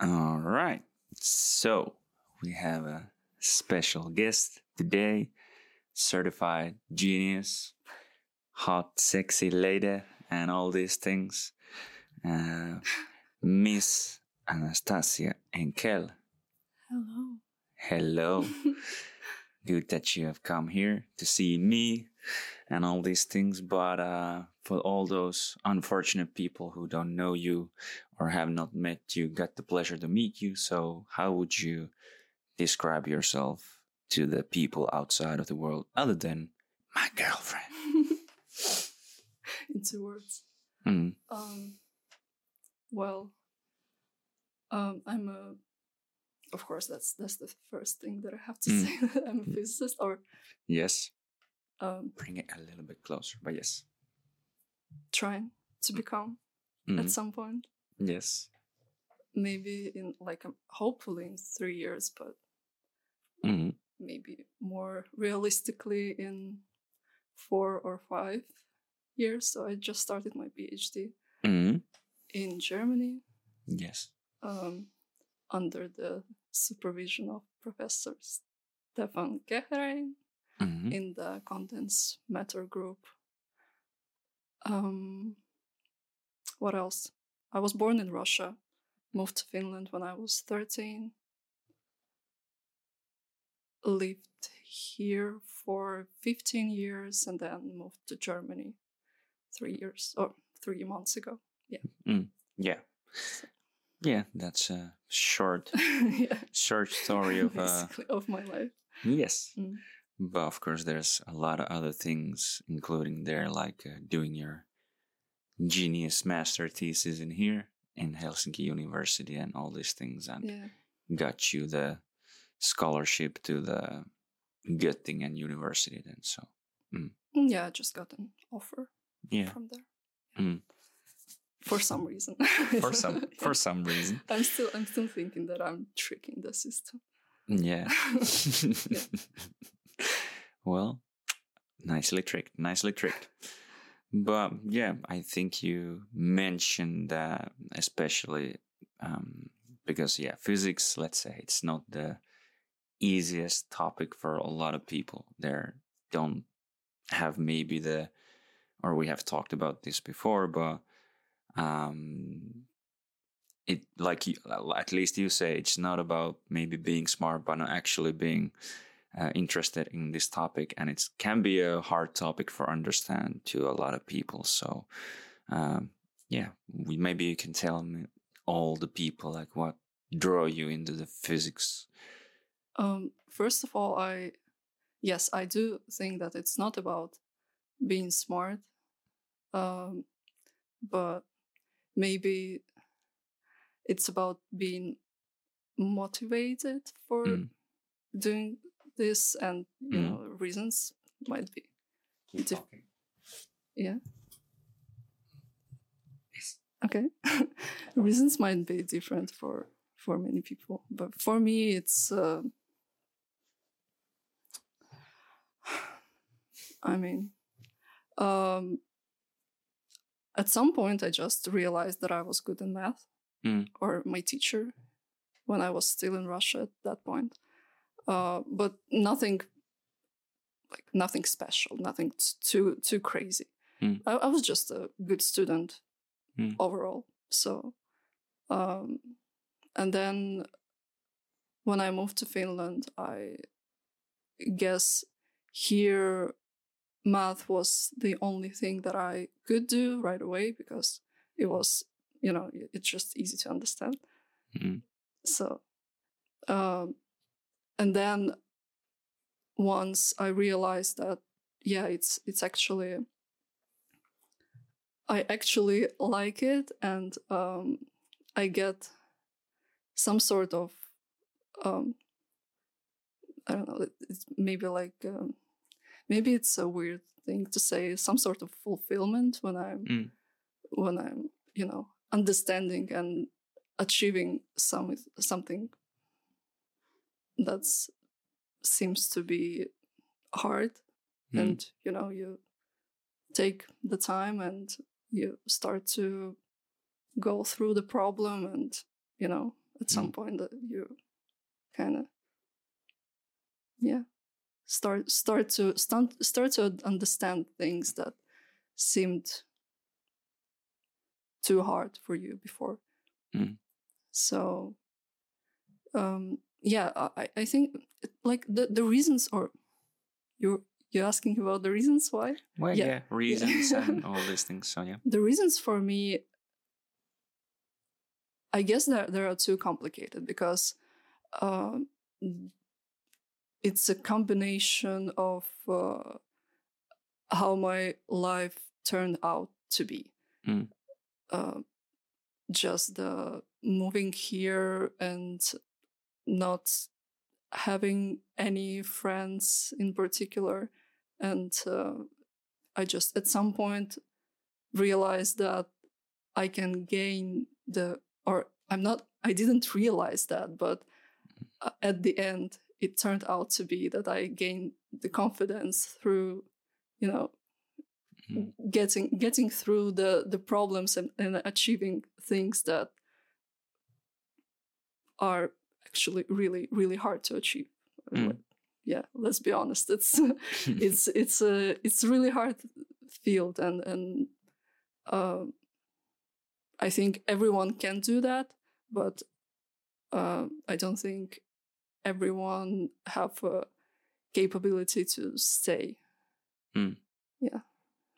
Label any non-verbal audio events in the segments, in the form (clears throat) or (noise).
All right. So we have a special guest today, certified genius, hot, sexy lady, and all these things. Uh, Miss Anastasia Enckell. Hello. Hello. (laughs) Good that you have come here to see me and all these things. But uh, for all those unfortunate people who don't know you or have not met you, got the pleasure to meet you. So, how would you describe yourself to the people outside of the world other than my girlfriend? (laughs) In two words. Mm. Um, well, um, I'm a. Of course, that's that's the first thing that I have to Mm. say. (laughs) that I'm a physicist, or Yes. um, Bring it a little bit closer, but yes. trying to become Mm. at some point. Yes. Maybe in like um, hopefully in three years, but Mm. maybe more realistically in four or five years. So I just started my PhD Mm. in Germany Yes. um, under the supervision of Professor Stefan Kehrein Mm. in the condensed matter group. Um, what else? I was born in Russia, moved to Finland when I was 13, lived here for 15 years, and then moved to Germany three years or three months ago. Yeah. Yeah, Yeah, that's a short, (laughs) yeah, short story of uh, of my life. yes. Mm. But of course, there's a lot of other things, including there, like uh, doing your genius master thesis in here in Helsinki University and all these things, and Yeah. got you the scholarship to the Göttingen University. Then, so Mm, Yeah, I just got an offer yeah, from there. Mm. For some reason. (laughs) for some Yeah. (laughs) for some reason, (laughs) I'm still I'm still thinking that I'm tricking the system. yeah. well, nicely tricked, nicely tricked. But yeah, I think you mentioned that, especially um, because, yeah, physics, let's say, it's not the easiest topic for a lot of people. They don't have maybe the, or we have talked about this before, but um, it like you, at least you say it's not about maybe being smart, but not actually being uh, interested in this topic, and it can be a hard topic for understand to a lot of people. So, um, yeah, we maybe you can tell me all the people like what draw you into the physics. Um, first of all, I yes, I do think that it's not about being smart, um, but maybe it's about being motivated for Mm. doing this, and you Mm. know, reasons might be Keep Dif- talking. yeah. Yes. Okay, (laughs) reasons might be different for for many people, but for me, it's. Uh, (sighs) I mean, um, at some point, I just realized that I was good in math, Mm. or my teacher, when I was still in Russia at that point. Uh, but nothing, like nothing special, nothing t- too too crazy. Mm. I, I was just a good student Mm. overall. So, um, and then when I moved to Finland, I guess here math was the only thing that I could do right away because it was, you know, it's just easy to understand. Mm. So, um, and then once I realized that, yeah, it's it's actually, I actually like it, and um, I get some sort of, um, I don't know, it's maybe like, um, maybe it's a weird thing to say, some sort of fulfillment when I'm, Mm. when I'm, you know, understanding and achieving some something that's seems to be hard Mm. and you know you take the time and you start to go through the problem and you know at some point that you kind of yeah start start to start, start to understand things that seemed too hard for you before Mm. so um yeah i i think like the the reasons or you're you're asking about the reasons why Well, Yeah. yeah, reasons and all (laughs) these things. So yeah. the reasons for me i guess that there are too complicated because um, it's a combination of uh, how my life turned out to be Mm. uh, just the moving here and not having any friends in particular and uh, i just at some point realized that i can gain the or i'm not i didn't realize that but uh, at the end it turned out to be that i gained the confidence through you know Mm. getting getting through the the problems and, and achieving things that are actually really really hard to achieve Mm. Yeah let's be honest it's (laughs) it's it's a it's really hard field and and um i think everyone can do that but uh, i don't think everyone have a capability to stay Mm. Yeah.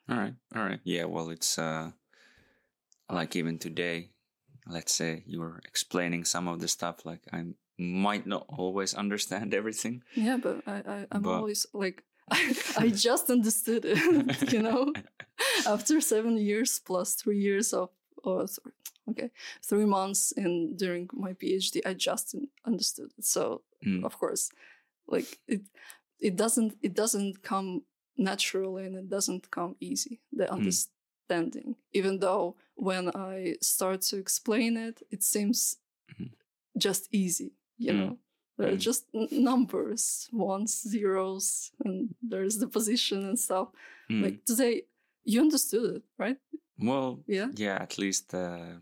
All right. All right. Yeah. Well, it's uh, like even today, let's say you were explaining some of the stuff. Like I might not always understand everything. yeah but i, I i'm But- always like (laughs) I, I (laughs) just understood it (laughs) you know after seven years plus three years of or sorry, okay three months in during my phd i just understood it so Mm. of course like it it doesn't it doesn't come naturally and it doesn't come easy the understanding even though when i start to explain it it seems Mhm. just easy you Mm. know there are Mm. just numbers ones zeros and there's the position and stuff Mm. like today you understood it right well, yeah yeah. At least uh,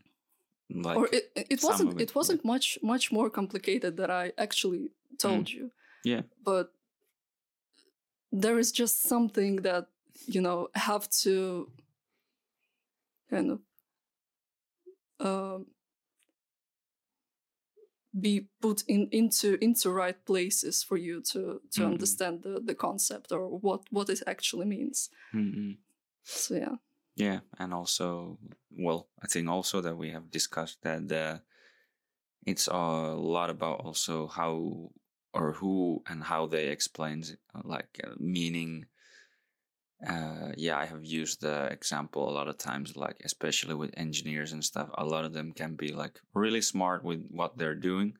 like or it, it wasn't it, it, wasn't much much more complicated that i actually told you yeah. but there is just something that you know have to kind of um, be put in into into right places for you to to Mhm. understand the the concept or what what it actually means Mm-mm. so yeah Yeah, and also, well, I think also that we have discussed that uh, it's a lot about also how or who and how they explain like uh, meaning. Uh, yeah, I have used the example a lot of times, like especially with engineers and stuff. A lot of them can be like really smart with what they're doing,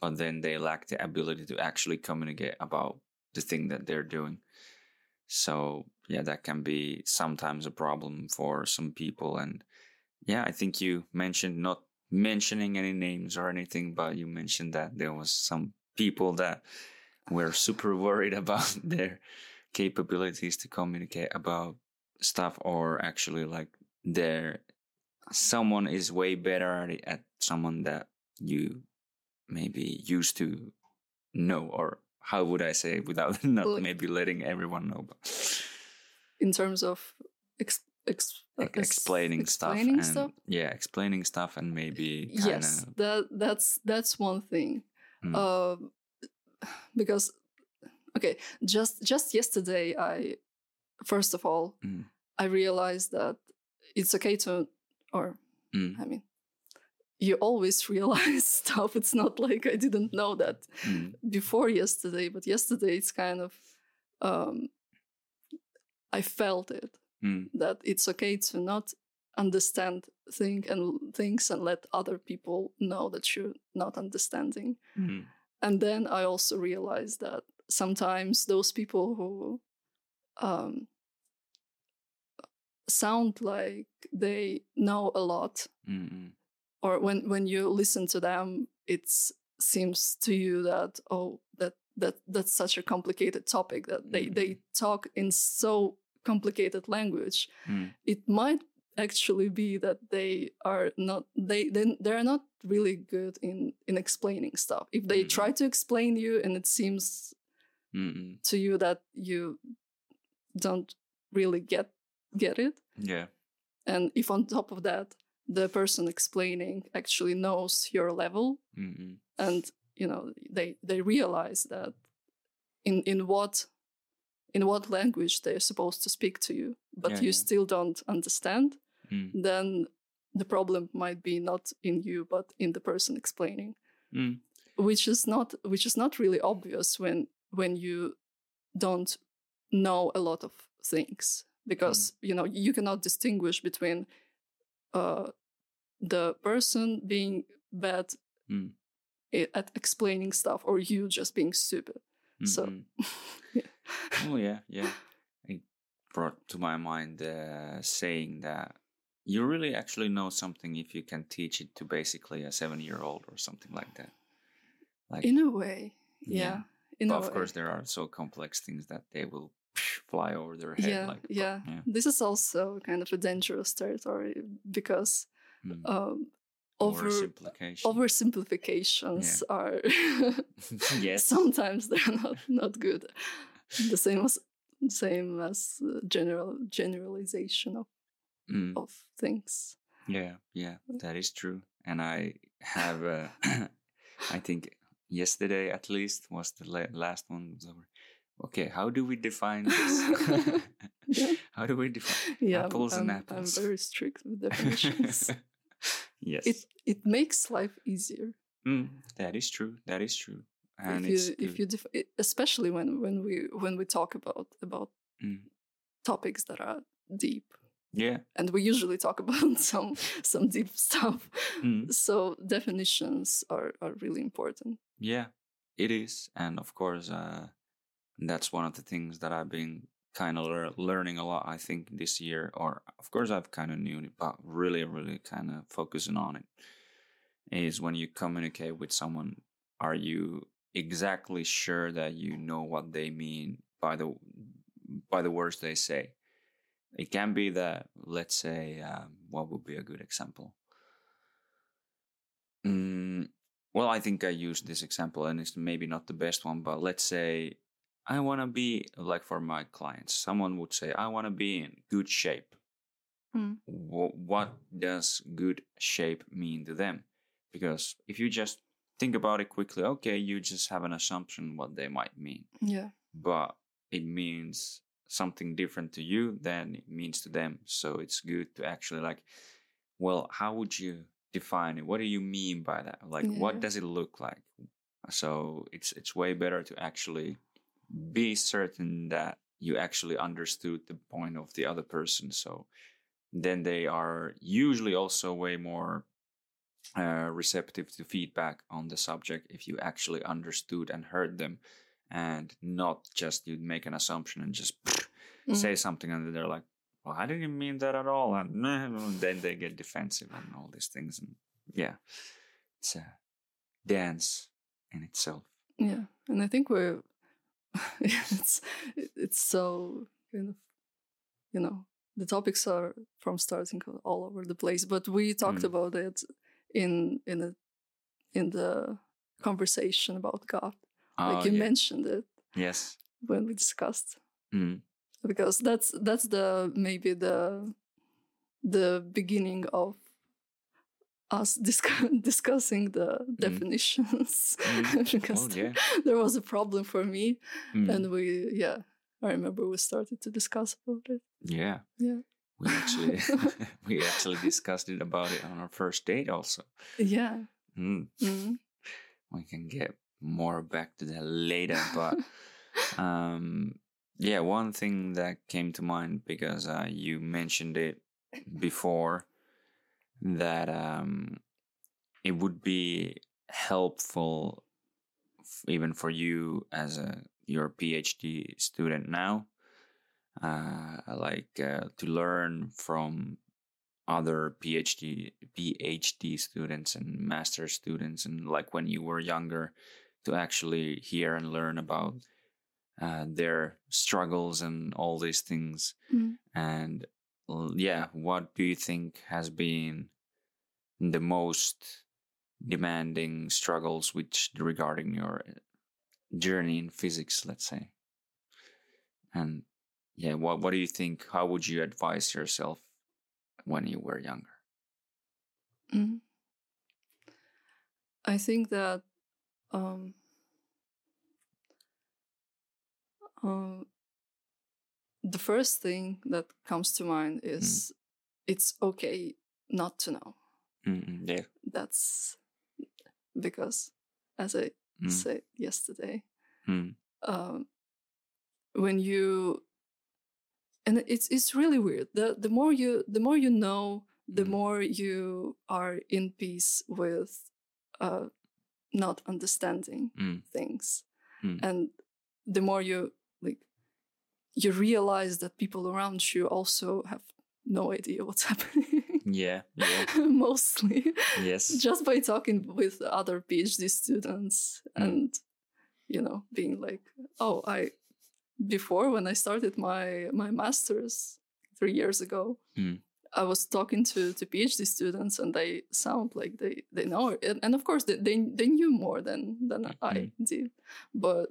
but then they lack the ability to actually communicate about the thing that they're doing. So yeah, that can be sometimes a problem for some people. And yeah, I think you mentioned not mentioning any names or anything, but you mentioned that there was some people that were super (laughs) worried about their capabilities to communicate about stuff or actually like there someone is way better at, at someone that you maybe used to know or how would I say without (laughs) not Like- maybe letting everyone know but in terms of ex- ex- uh, like ex- explaining, stuff explaining and stuff? yeah explaining stuff and maybe yes that that's that's one thing Mm. um because okay just just yesterday i first of all Mm. i realized that it's okay to or Mm. i mean you always (laughs) realize stuff it's not like i didn't know that Mm. before yesterday but yesterday it's kind of um i felt it Mm. that it's okay to not understand thing and things and let other people know that you're not understanding Mm. and then i also realized that sometimes those people who um, sound like they know a lot Mm. or when when you listen to them it seems to you that oh that that that's such a complicated topic that they they talk in so complicated language Mm. it might actually be that they are not they they they're not really good in in explaining stuff if they Mhm. try to explain you and it seems Mm-mm. to you that you don't really get get it Yeah. and if on top of that the person explaining actually knows your level Mm-mm. and you know they they realize that in in what in what language they're supposed to speak to you but Yeah, you yeah. still don't understand Mm. then the problem might be not in you but in the person explaining Mm. which is not which is not really obvious when when you don't know a lot of things because you know you cannot distinguish between uh the person being bad Mm. at explaining stuff or you just being stupid So- Mm-mm. (laughs) Yeah. oh yeah, yeah. (laughs) It brought to my mind the saying that you really actually know something if you can teach it to basically a seven-year-old or something like that. Like, in a way yeah, Yeah. In but of course, there are so complex things that they will (laughs) fly over their head. yeah like, yeah yeah. this is also kind of a dangerous territory because Mm. um over Oversimplification. oversimplifications are (laughs) (laughs) yes. sometimes they're not not good the same as same as uh, general generalization of, Mm. of things Yeah, yeah, that is true. And I have, uh, (clears throat) I think yesterday at least was the la- last one. was over. Okay, how do we define this? (laughs) (laughs) How do we define yeah apples I'm, and apples? i'm very strict with definitions (laughs) yes, it it makes life easier Mm, that is true. That is true. And if you if you def- especially when when we when we talk about about Mm. topics that are deep yeah, and we usually talk (laughs) about some some deep stuff Mm. so definitions are are really important Yeah, it is, and of course, uh, that's one of the things that I've been kind of lear- learning a lot. I think this year, or of course, I've kind of knew it, but really, really kind of focusing on it is when you communicate with someone. Are you exactly sure that you know what they mean by the by the words they say? It can be that, let's say, um, what would be a good example? Mm, well, I think I used this example and it's maybe not the best one, but let's say I want to be like for my clients, someone would say, I want to be in good shape. Mm. Wh- what does good shape mean to them? Because if you just think about it quickly, okay, you just have an assumption what they might mean, yeah but it means something different to you than it means to them. So it's good to actually like, well, how would you define it? What do you mean by that? Like, what does it look like? So it's it's way better to actually be certain that you actually understood the point of the other person. So then they are usually also way more uh, receptive to feedback on the subject if you actually understood and heard them and not just you make an assumption and just Mm. say something and they're like well i didn't mean that at all and (laughs) then they get defensive and all these things and yeah it's a dance in itself yeah and i think we're (laughs) it's it's so kind of you know the topics are from starting all over the place but we talked Mm. about it in in a in the conversation about god like Oh, you yeah. mentioned it yes when we discussed mm. because that's that's the maybe the the beginning of us discuss, (laughs) discussing the definitions Mm. (laughs) because oh yeah (laughs) there was a problem for me Mm. and we yeah i remember we started to discuss about it yeah yeah we actually we actually discussed it about it on our first date also yeah mm. Mhm. we can get more back to that later but (laughs) um yeah one thing that came to mind because uh, you mentioned it before that um it would be helpful f- even for you as a your phd student now uh like uh, to learn from other phd phd students and master students and like when you were younger to actually hear and learn about uh, their struggles and all these things Mm. and yeah, what do you think has been the most demanding struggles which regarding your uh, journey in physics, let's say? And yeah, what what do you think? How would you advise yourself when you were younger? Mhm. I think that um, um, the first thing that comes to mind is it's okay not to know. Mm-mm, yeah. That's because, as I Mm, said yesterday, mm, um, when you and it's it's really weird. The the more you the more you know, the Mm. more you are in peace with uh, not understanding mm, things, Mm. and the more you like you realize that people around you also have no idea what's (laughs) happening. yeah. Yeah. (laughs) Mostly, Yes. just by talking with other PhD students Mm. and you know being like, oh, I before when I started my my masters three years ago, Mm. I was talking to to PhD students and they sound like they they know it. and, and of course they, they they knew more than than I did, but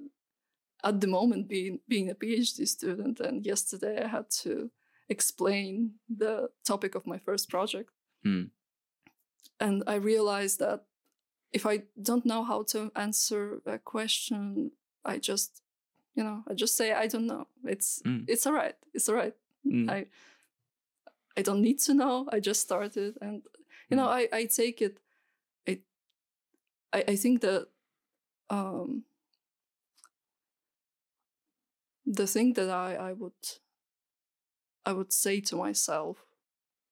at the moment being being a PhD student and yesterday I had to explain the topic of my first project Mm. and I realized that if I don't know how to answer a question, I just, you know, I just say I don't know. It's Mm. it's all right. It's all right. Mm. I I don't need to know. I just started, and you know, I I take it. I I, I think that um the thing that I I would I would say to myself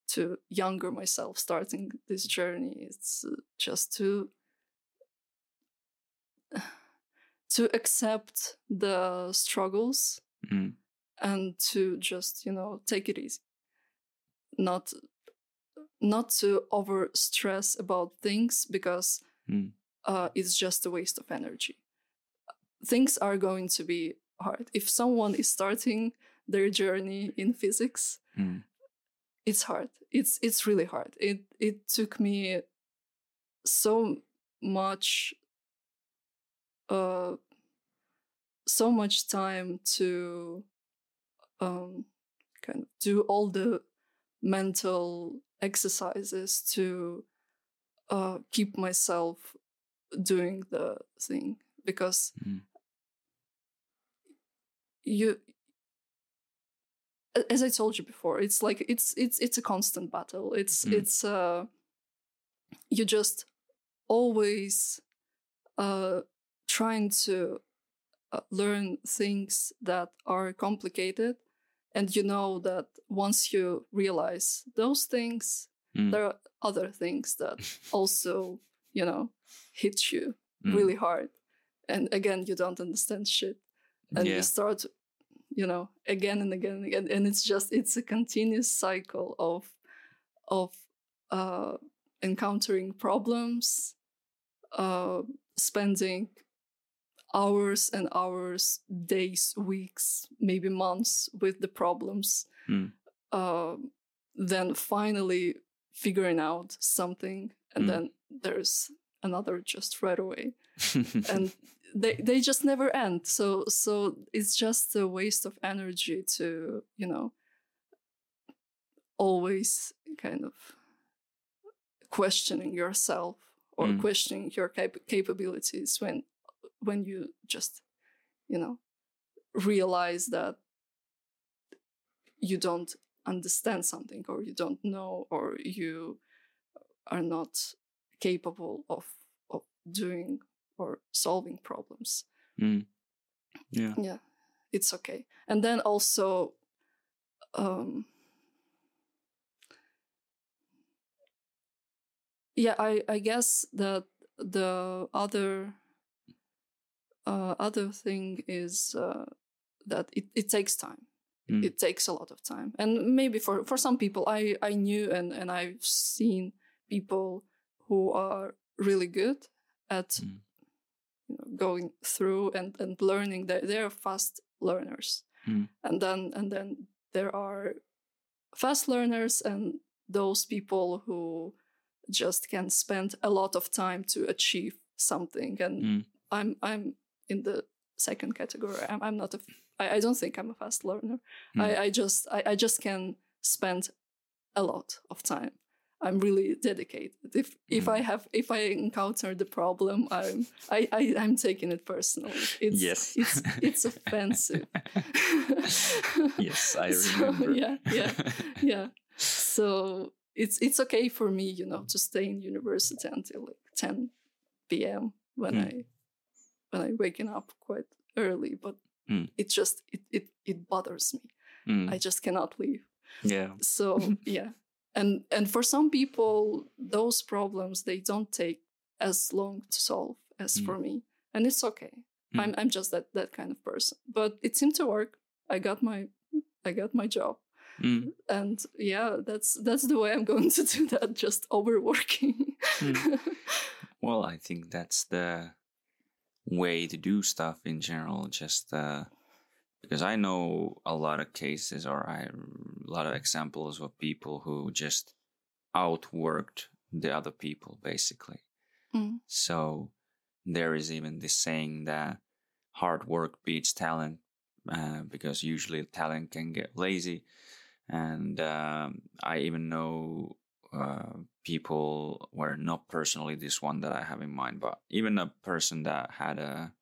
to younger myself starting this journey it's uh, just to (sighs) to accept the struggles Mm. and to just you know take it easy not not to over stress about things because Mm. uh, it's just a waste of energy things are going to be hard if someone is starting their journey in physics Mm. it's hard it's it's really hard it it took me so much uh so much time to um kind of do all the mental exercises to uh keep myself doing the thing because Mm. you as i told you before it's like it's it's it's a constant battle it's Mm. it's uh you just always uh trying to uh, learn things that are complicated and you know that once you realize those things Mm. there are other things that (laughs) also you know hit you Mm. really hard and again you don't understand shit and yeah. you start you know again and again and again and it's just it's a continuous cycle of of uh encountering problems uh spending hours and hours days weeks maybe months with the problems Mm. uh, then finally figuring out something and Mm. then there's another just right away and (laughs) they they just never end so so it's just a waste of energy to you know always kind of questioning yourself or Mm. questioning your cap- capabilities when when you just you know realize that you don't understand something or you don't know or you are not capable of of doing or solving problems Mm. Yeah. yeah it's okay and then also um yeah i i guess that the other uh other thing is uh that it, it takes time Mm. it takes a lot of time and maybe for for some people i i knew and and i've seen people who are really good at Mm. you know, going through and and learning they're, they're fast learners Mm. and then and then there are fast learners and those people who just can spend a lot of time to achieve something and Mm. i'm i'm in the second category i'm, I'm not a I, I don't think i'm a fast learner Mm. I, I just I, I just can spend a lot of time i'm really dedicated if if Mm. i have if i encounter the problem i'm i, I i'm taking it personally it's Yes. it's it's offensive (laughs) yes, I (laughs) So, remember. yeah, yeah. yeah so it's it's okay for me you know to stay in university until like 10 p.m when Mm. i when i waking up quite early but Mm. it just it, it it bothers me Mm, i just cannot leave yeah. so (laughs) yeah and and for some people those problems they don't take as long to solve as Mm. for me and it's okay Mm. i'm i'm just that that kind of person but it seemed to work i got my i got my job Mm, and yeah that's that's the way i'm going to (laughs) do that just overworking Mm. (laughs) Well, I think that's the way to do stuff in general. Just uh, because I know a lot of cases or I, a lot of examples of people who just outworked the other people, basically. Mm. So there is even this saying that hard work beats talent, uh, because usually talent can get lazy. And um, I even know uh, people were not personally this one that I have in mind, but even a person that had a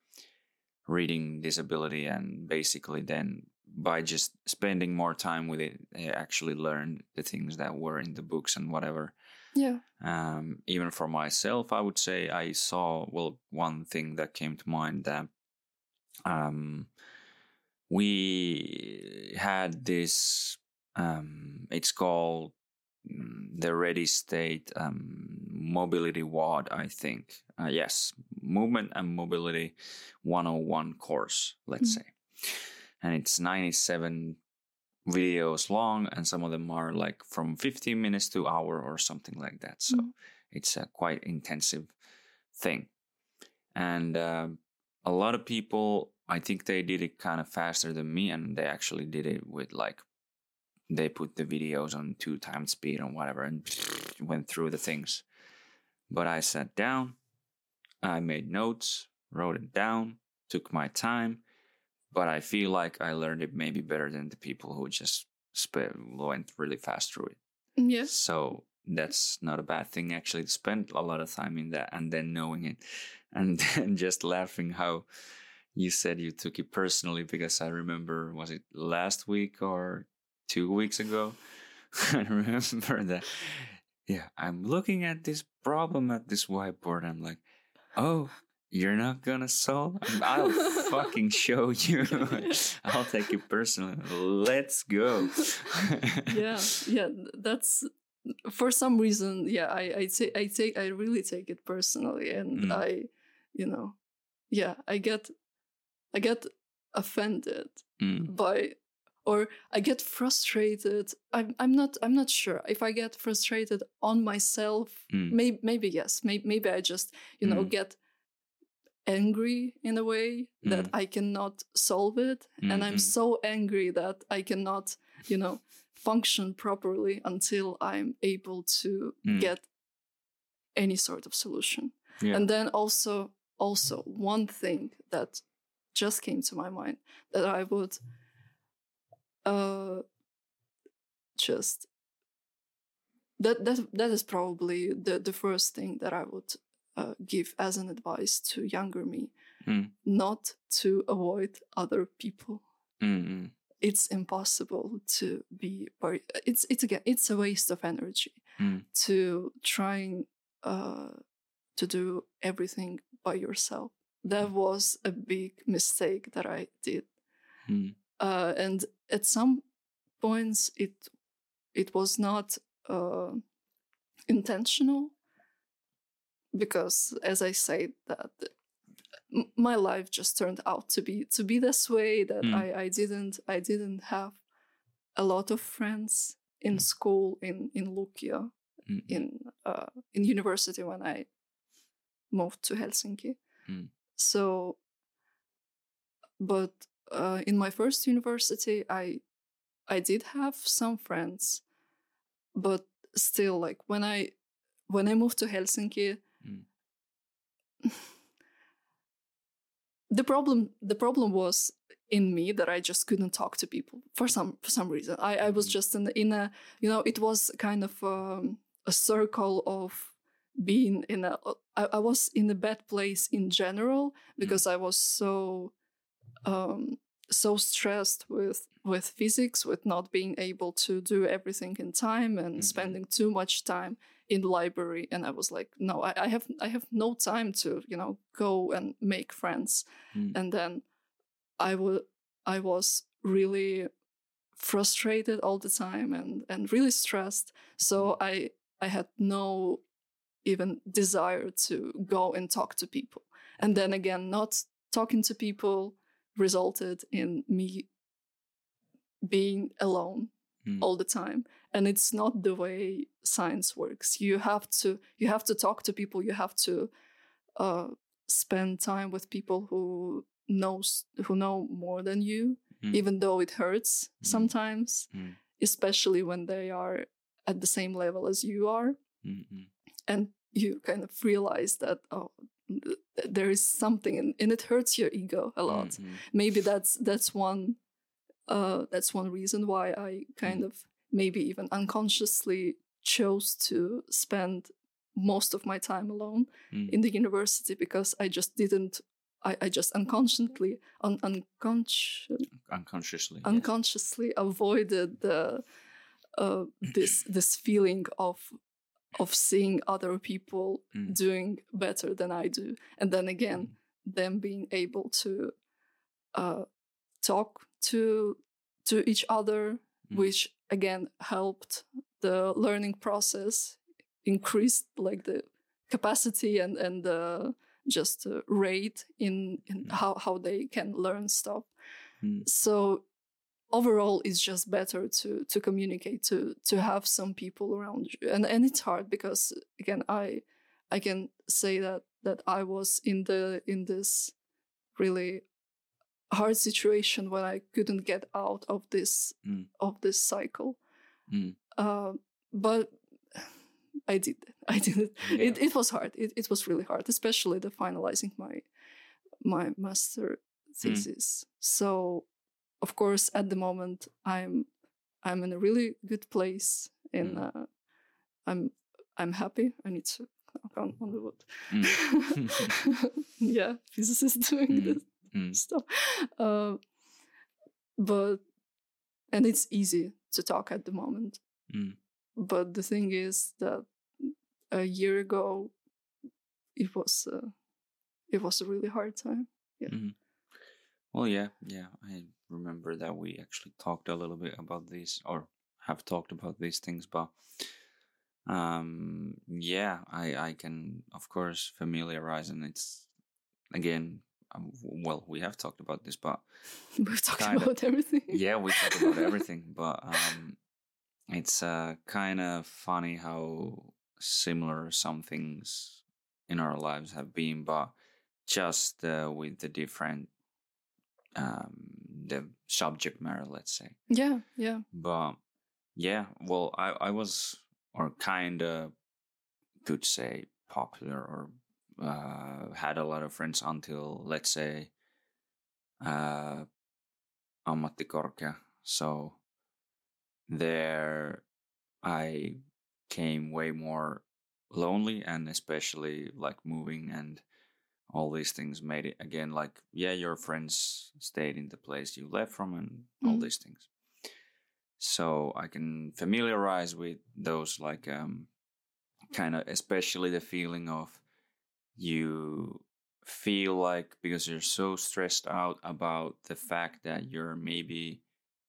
reading disability and basically then by just spending more time with it, they actually learned the things that were in the books and whatever. yeah Um, even for myself, I would say I saw well one thing that came to mind that um, we had this. Um, it's called the Ready State um, Mobility WOD, I think. Uh, yes, Movement and Mobility 101 course, let's Mm. say, and it's 97 videos long and some of them are like from 15 minutes to hour or something like that so Mm. it's a quite intensive thing and uh, a lot of people i think they did it kind of faster than me and they actually did it with like they put the videos on two times speed or whatever and (sniffs) went through the things but i sat down i made notes wrote it down took my time but I feel like I learned it maybe better than the people who just sp- went really fast through it. yes So that's not a bad thing actually to spend a lot of time in that and then knowing it (laughs) and then just laughing how you said you took it personally because I remember was it last week or two weeks ago? (laughs) I remember that yeah, I'm looking at this problem at this whiteboard. I'm like, oh, you're not gonna solve? I'll fucking (laughs) show you. (laughs) I'll take it personally. Let's go. yeah yeah that's for some reason yeah i i take i take i really take it personally and Mm. i you know yeah i get i get offended Mm, by or i get frustrated i'm, I'm not i'm not sure if i get frustrated on myself Mm. maybe maybe yes maybe, maybe i just you know Mm. get angry in a way that Mm. i cannot solve it and i'm so angry that i cannot you know function properly until i'm able to Mm. get any sort of solution yeah. and then also also one thing that just came to my mind that i would uh just that that that is probably the the first thing that i would uh, give as an advice to younger me Mm. not to avoid other people. Mm, mm, it's impossible to be very it's it's again it's a waste of energy Mm. to trying uh to do everything by yourself. That was a big mistake that i did. Mm, uh and at some points it it was not uh intentional because as i said that my life just turned out to be to be this way that Mm. i i didn't i didn't have a lot of friends in school in in lukia mm, in uh in university when i moved to helsinki Mm. so but uh in my first university i I did have some friends, but still, like when I when I moved to Helsinki, Mm. (sighs) the problem the problem was in me that I just couldn't talk to people for some for some reason. I, I was Mhm. just in in a you know it was kind of um, a circle of being in a I, I was in a bad place in general because I was so um so stressed with with physics with not being able to do everything in time and Mhm. spending too much time in the library and i was like no I, I have i have no time to you know go and make friends Mm. and then i was i was really frustrated all the time and and really stressed so i i had no even desire to go and talk to people and then again not talking to people resulted in me being alone Mm. all the time and it's not the way science works you have to you have to talk to people you have to uh, spend time with people who knows who know more than you Mm. even though it hurts Mm. sometimes Mm. especially when they are at the same level as you are Mm, mm, and you kind of realize that oh there is something and, and it hurts your ego a lot mm, mm. maybe that's that's one uh that's one reason why i kind of maybe even unconsciously chose to spend most of my time alone Mm. in the university because i just didn't i, I just unconsciously un, unconscious, Unconsciously. yes. unconsciously avoided the uh this (clears throat) this feeling of of seeing other people Mm. doing better than i do and then again Mm. them being able to uh, talk to to each other, Mm. which again helped the learning process, increased like the capacity and and the just uh, rate in, in Mm. how how they can learn stuff. Mm. So overall, it's just better to to communicate to to have some people around you, and and it's hard because again I I can say that that I was in the in this really hard situation when I couldn't get out of this Mm. of this cycle. Mm. Uh, but I (sighs) did. I did it. (laughs) Yeah. It, it was hard. It, it was really hard, especially the finalizing my my master thesis. So, of course, at the moment, I'm I'm in a really good place. and Mm. uh, I'm I'm happy. I need to knock on, on the wood. Mm. (laughs) yeah, physicists doing Mm. this Mm. stuff. Uh, but and it's easy to talk at the moment. Mm. But the thing is that a year ago, it was uh, it was a really hard time. Yeah. Well, yeah, yeah. I remember that we actually talked a little bit about this or have talked about these things. But um, yeah, I I can of course familiarize, and it's again, um, well, we have talked about this, but (laughs) We've talked Kinda. about everything. (laughs) yeah, we talked about everything. But um, it's uh, kind of funny how similar some things in our lives have been, but just uh, with the different um, the subject matter, let's say. yeah, yeah. But yeah, well, I I was or kind of could say popular or uh, had a lot of friends until let's say uh, ammattikorkea. So there, I came way more lonely, and especially like moving and all these things made it again like yeah, your friends stayed in the place you left from, and all Mhm. these things. So I can familiarize with those like um kind of especially the feeling of you feel like because you're so stressed out about the fact that you're maybe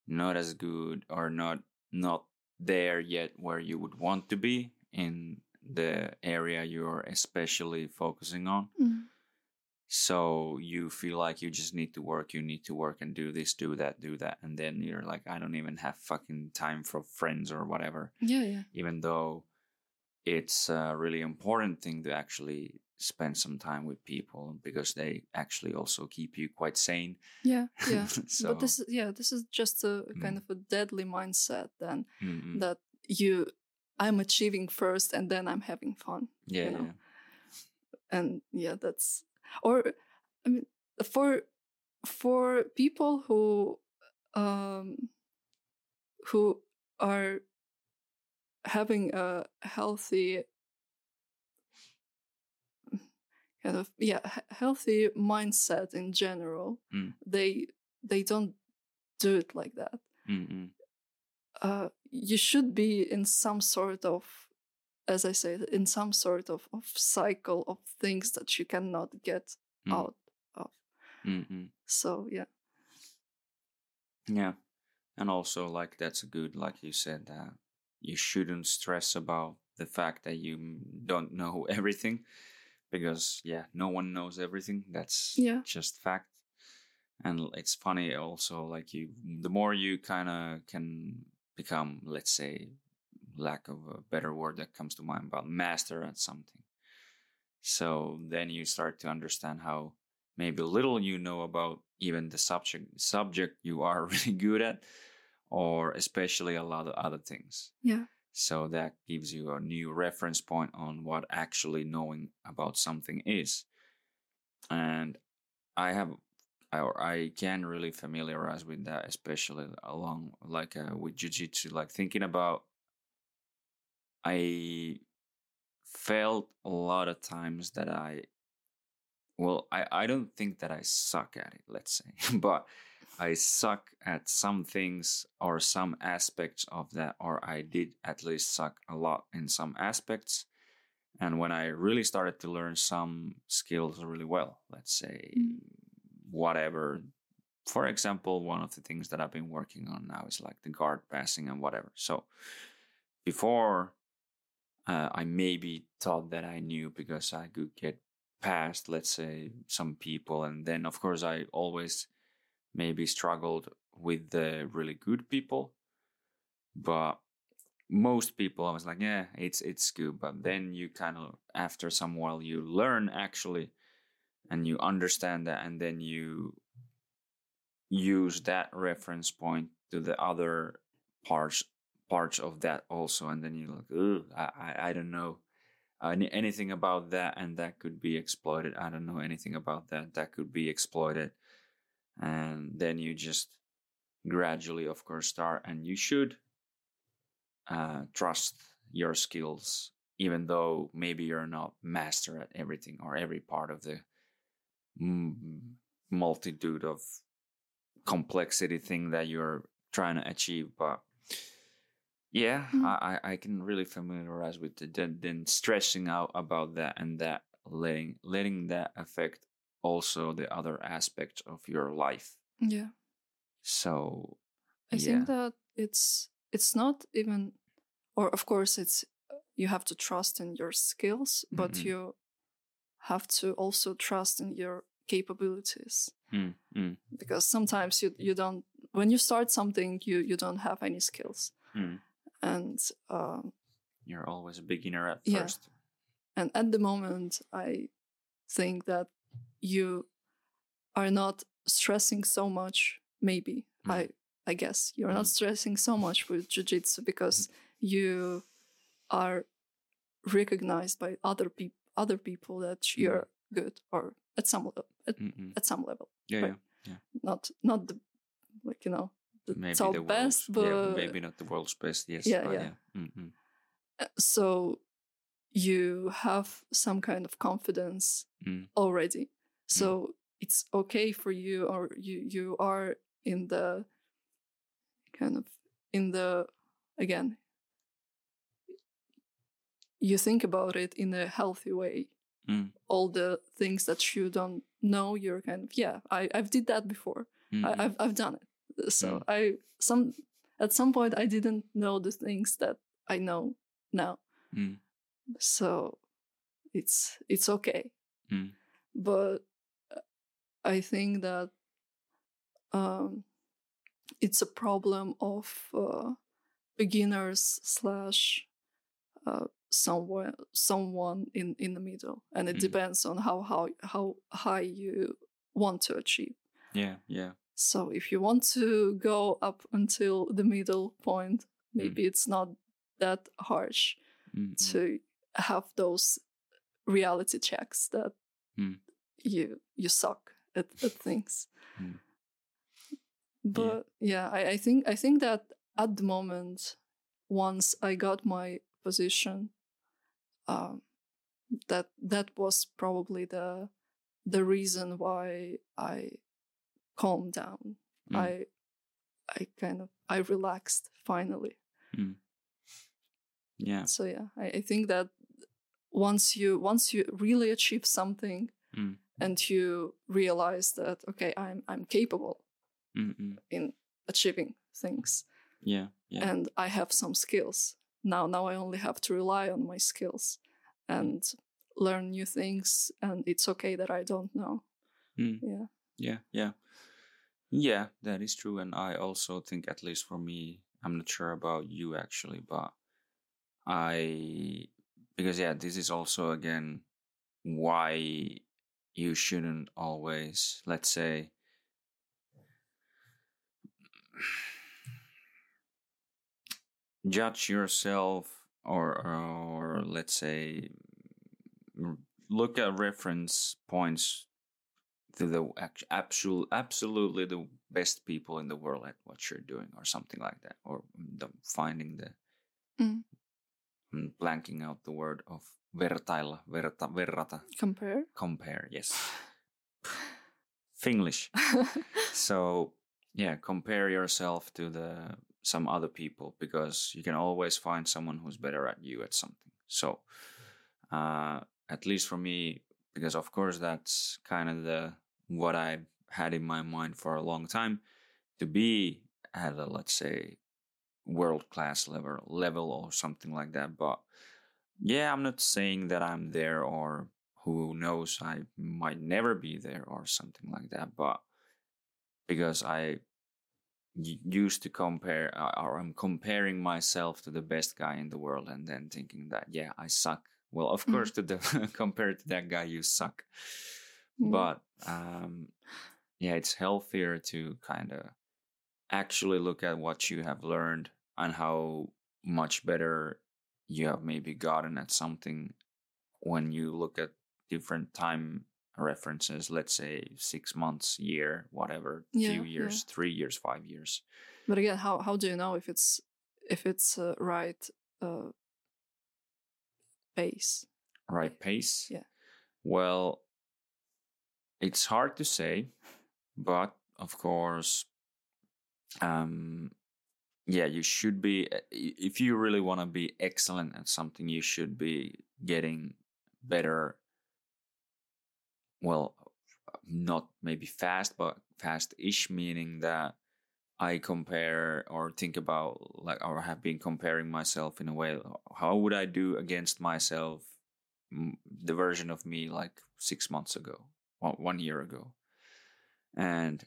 not as good or not not there yet where you would want to be in the area you're especially focusing on Mm. So you feel like you just need to work you need to work and do this do that do that and then you're like i don't even have fucking time for friends or whatever Yeah, yeah. even though it's a really important thing to actually spend some time with people because they actually also keep you quite sane. Yeah, (laughs) yeah. so but this is yeah, this is just a kind Mm. of a deadly mindset then mm-mm. that you I'm achieving first and then I'm having fun. yeah, know. yeah. and yeah that's or i mean for for people who um who are having a healthy kind of yeah healthy mindset in general Mm. they they don't do it like that Mm-mm. uh, you should be in some sort of, as I said, in some sort of, of cycle of things that you cannot get Mm. out of. Mm-mm. So yeah, Yeah. And also, like, that's a good, like you said, that you shouldn't stress about the fact that you don't know (laughs) everything because, yeah, no one knows everything. That's Yeah. just fact. And it's funny also, like, you, the more you kind of can become, let's say, lack of a better word that comes to mind, but master at something. So then you start to understand how maybe little you know about even the subject subject you are (laughs) really good at or especially a lot of other things. Yeah, so that gives you a new reference point on what actually knowing about something is. And i have I- i can really familiarize with that especially along like uh, with jiu-jitsu like thinking about i felt a lot of times that i well i i don't think that i suck at it let's say (laughs) but i suck at some things or some aspects of that or i did at least suck a lot in some aspects and when i really started to learn some skills really well let's say Mm. whatever for example one of the things that i've been working on now is like the guard passing and whatever so before uh, I maybe thought that I knew because I could get past, let's say, some people. And then, of course, I always maybe struggled with the really good people. But most people, I was like, yeah, it's it's good. But then you kind of, after some while, you learn actually, and you understand that, and then you use that reference point to the other parts parts of that also and then you're like Ugh, I, I don't know any, anything about that and that could be exploited. I don't know anything about that. That could be exploited. And then you just gradually of course start and you should uh, trust your skills even though maybe you're not master at everything or every part of the m- multitude of complexity thing that you're trying to achieve but yeah Mm. I, I can really familiarize with it then, then stressing out about that and that letting letting that affect also the other aspects of your life yeah. so I yeah think that it's it's not even, or of course it's you have to trust in your skills, but Mhm. you have to also trust in your capabilities Mm, mm, because sometimes you you don't when you start something you you don't have any skills mm. And um, you're always a beginner at Yeah. first and at the moment i think that you are not stressing so much maybe Mm. i i guess you're not Mm. stressing so much with jiu-jitsu because you are recognized by other people other people that you're good or at some level at, at some level yeah Right. yeah not not the like you know maybe top the best world's, yeah, but maybe not the world's best yes Yeah, but yeah. yeah Mm-mm. Uh, so you have some kind of confidence Mm. already so it's okay for you or you you are in the kind of in the again you think about it in a healthy way Mm. all the things that you don't know you're kind of yeah i i've did that before. I, I've I've done it. So Mm. I some at some point I didn't know the things that I know now. Mm. So it's it's okay. Mm. But uh, I think that um, it's a problem of uh, beginners slash uh, somewhere someone in in the middle and it Mm. depends on how how how high you want to achieve Yeah, yeah. So if you want to go up until the middle point maybe it's not that harsh Mm, mm. to have those reality checks that Mm. you you suck at, at (laughs) things Mm. but yeah, I, I think i think that at the moment once i got my position um that that was probably the the reason why i calmed down Mm. i i kind of i relaxed finally Yeah. so yeah I, I think that once you once you really achieve something Mm. and you realize that okay i'm i'm capable Mm, mm. in achieving things Yeah, yeah. and i have some skills now now i only have to rely on my skills and learn new things and it's okay that i don't know Mm. yeah Yeah, yeah. Yeah, that is true. And I also think, at least for me, I'm not sure about you actually, but I, because yeah, this is also again why you shouldn't always, let's say, judge yourself or, or let's say, look at reference points to the absolute, absolutely the best people in the world at what you're doing, or something like that, or the, finding the. Mm. I'm blanking out the word of vertailla, verta, verrata, compare compare. Yes, (sighs) Finglish. (laughs) so yeah, compare yourself to the some other people because you can always find someone who's better at you at something. So uh, at least for me, because of course that's kind of the what I've had in my mind for a long time to be at a let's say world class level level or something like that. But yeah, I'm not saying that I'm there or who knows I might never be there or something like that. But because I used to compare uh, or I'm comparing myself to the best guy in the world and then thinking that yeah I suck well of Mm. course to the (laughs) compared to that guy you suck Mm. but um yeah it's healthier to kind of actually look at what you have learned and how much better you have maybe gotten at something when you look at different time references let's say six months year whatever Yeah, few yeah. years three years five years but again how how do you know if it's if it's uh, right uh pace right pace Yeah. well it's hard to say but of course um yeah you should be uh, if you really want to be excellent at something you should be getting better well not maybe fast but fast-ish meaning that i compare or think about like or have been comparing myself in a way how would i do against myself the version of me like six months ago one year ago and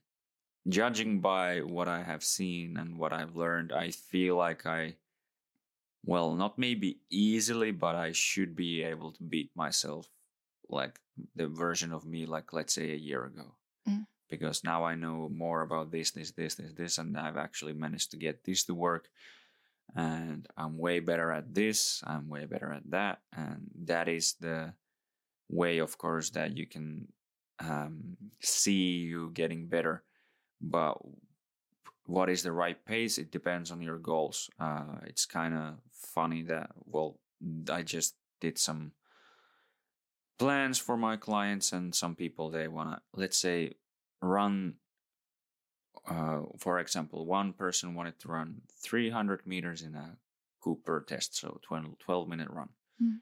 judging by what i have seen and what i've learned i feel like i well not maybe easily but i should be able to beat myself like the version of me like let's say a year ago Mm. because now i know more about this this this this this and i've actually managed to get this to work and i'm way better at this i'm way better at that and that is the way of course that you can um, see you getting better but what is the right pace it depends on your goals uh, it's kind of funny that well i just did some plans for my clients and some people they want to let's say run uh, for example one person wanted to run 300 meters in a cooper test so 12, 12 minute run Mm.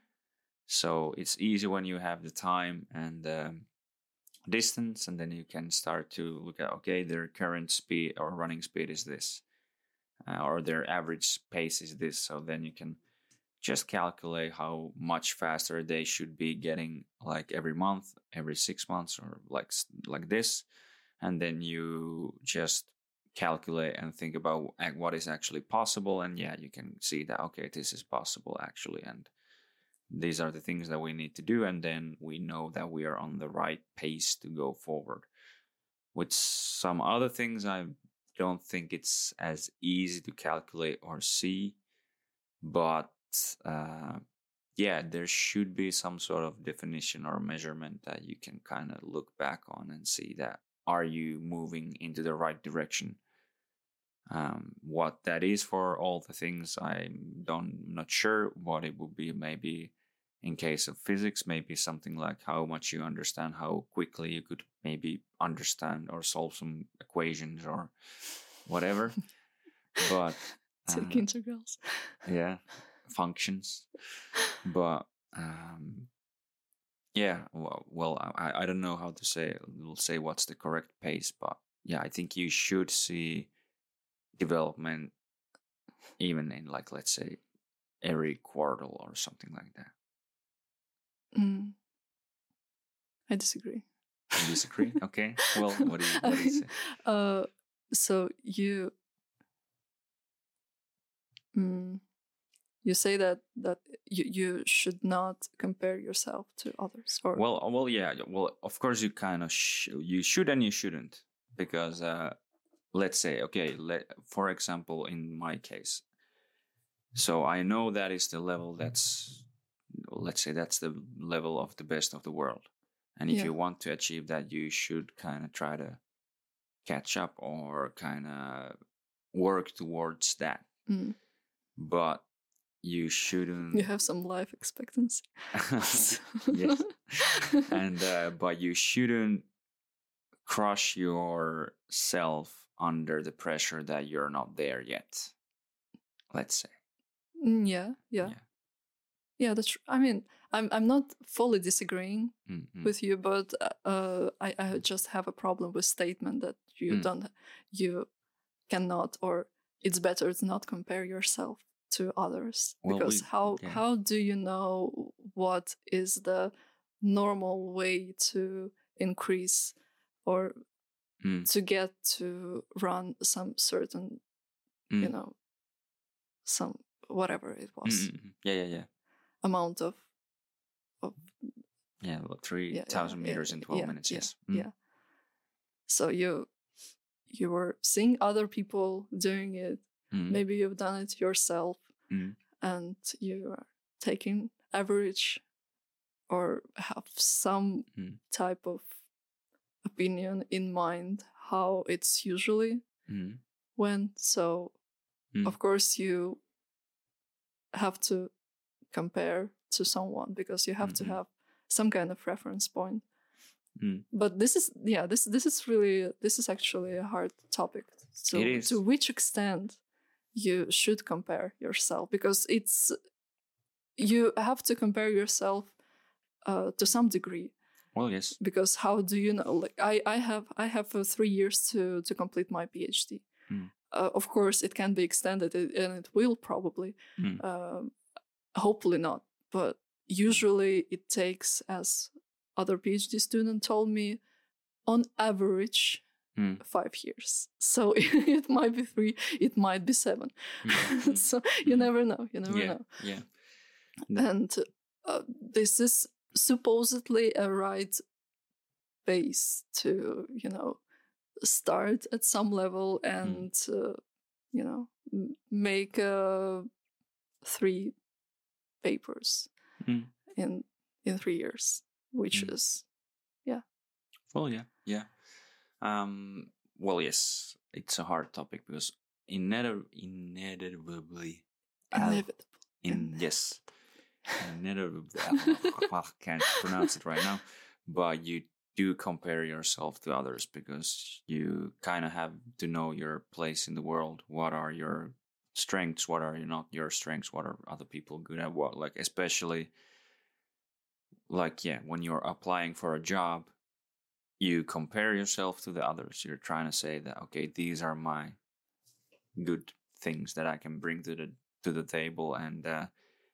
so it's easy when you have the time and um, distance and then you can start to look at okay their current speed or running speed is this uh, or their average pace is this. So then you can just calculate how much faster they should be getting like every month every six months or like like this. And then you just calculate and think about what is actually possible. And yeah you can see that okay this is possible actually. And these are the things that we need to do and then we know that we are on the right pace to go forward. With some other things i don't think it's as easy to calculate or see but uh, yeah there should be some sort of definition or measurement that you can kind of look back on and see that are you moving into the right direction? Um, what that is for all the things i don't not sure what it would be maybe in case of physics maybe something like how much you understand how quickly you could maybe understand or solve some equations or whatever. But (laughs) Take uh, integrals. yeah functions. But um yeah well, well I, I don't know how to say we'll say what's the correct pace but yeah i think you should see development even in like let's say every quarter or something like that Mm. I disagree. you disagree (laughs) okay well what do you, what do you say (laughs) uh, so you, mm, you say that that you you should not compare yourself to others, or well uh, well yeah yeah, well of course you kind of sh- you should and you shouldn't because uh let's say okay let for example in my case so i know that is the level that's let's say that's the level of the best of the world and if Yeah. you want to achieve that you should kind of try to catch up or kind of work towards that Mm. but you shouldn't you have some life expectancy. (laughs) yes and uh, but you shouldn't crush yourself under the pressure that you're not there yet let's say Mm, yeah, yeah, Yeah. Yeah. That's. I mean, I'm I'm not fully disagreeing Mhm. with you, but uh, I I just have a problem with statement that you Mm. don't, you cannot, or it's better to not compare yourself to others Well, because we- how yeah. how do you know what is the normal way to increase or Mm. to get to run some certain you Mm. know some whatever it was Mm, mm, mm. yeah yeah yeah amount of yeah about yeah, 3000 yeah, meters yeah, in 12 yeah, minutes yeah, yes Mm. yeah so you you were seeing other people doing it Mm. maybe you've done it yourself Mm. and you are taking average or have some Mm. type of opinion in mind how it's usually Mm. went so Mm. of course you have to compare to someone because you have Mhm. to have some kind of reference point Mm. but this is yeah this this is really this is actually a hard topic so to which extent you should compare yourself because it's you have to compare yourself uh, to some degree well yes because how do you know like i i have i have uh, three years to to complete my phd Mm. uh, of course it can be extended and it will probably Mm. Hopefully not but usually it takes as other phd student told me on average Mm. five years. So (laughs) it might be three it might be seven. (laughs) Mm. so you never know you never yeah know. yeah. And uh, this is supposedly a right base to you know start at some level and uh, you know make a three papers Mm. in in three years which Mm. is yeah. well yeah yeah um well yes it's a hard topic because inevitably inevitably inevitable in yes inevitably I can't pronounce it right now but you do compare yourself to others because you kind of have to know your place in the world what are your strengths what are not your strengths what are other people good at? What like especially like yeah when you're applying for a job you compare yourself to the others. You're trying to say that okay these are my good things that i can bring to the to the table and uh,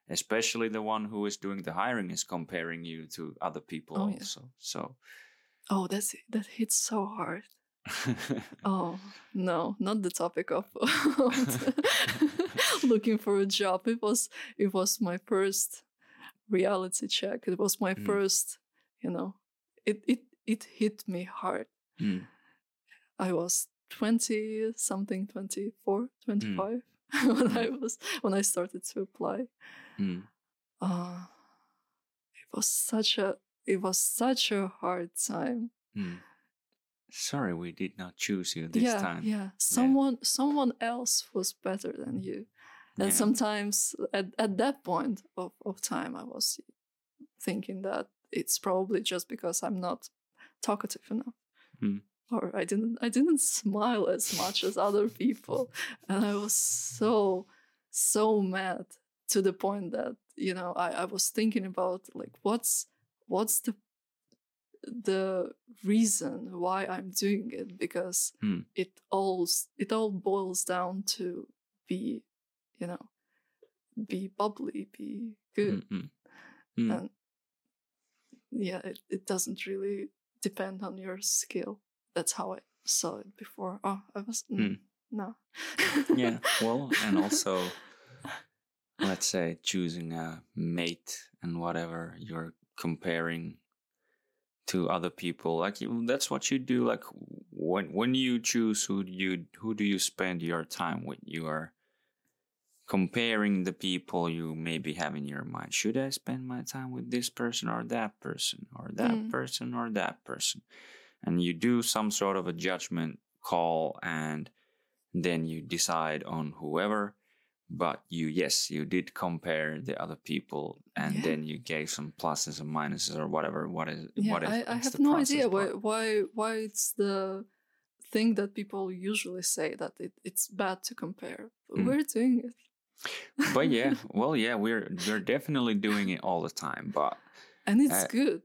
especially the one who is doing the hiring is comparing you to other people Oh, yeah. also so oh that's that hits so hard (laughs) oh no not the topic of (laughs) looking for a job it was it was my first reality check. It was my Mm. first, you know, it it it hit me hard. Mm. I was 20 something, 24, 25 (laughs) when I was when I started to apply. Mm. Uh, it was such a it was such a hard time. Mm. Sorry, we did not choose you this yeah, time. yeah. Someone someone else was better than you. And Yeah. sometimes at, at that point of, of time I was thinking that it's probably just because I'm not talkative enough. Mm. Or I didn't I didn't smile as much as other people. And I was so so mad to the point that, you know, I, I was thinking about like what's what's the the reason why I'm doing it because Hmm. it all it all boils down to be you know be bubbly be good Mm, mm. Mm. and yeah it, it doesn't really depend on your skill that's how I saw it before oh I was mm, Hmm. no yeah well and also (laughs) let's say choosing a mate and whatever you're comparing to other people like that's what you do like when when you choose who do you who do you spend your time with you are comparing the people you maybe have in your mind should i spend my time with this person or that person or that Mm. person or that person and you do some sort of a judgment call and then you decide on whoever but you yes you did compare the other people and Yeah. then you gave some pluses and minuses or whatever what is yeah what is I, I have no idea why, why why it's the thing that people usually say that it, it's bad to compare. Mm. we're doing it. But yeah (laughs) well yeah we're we're definitely doing it all the time but and it's Uh, good.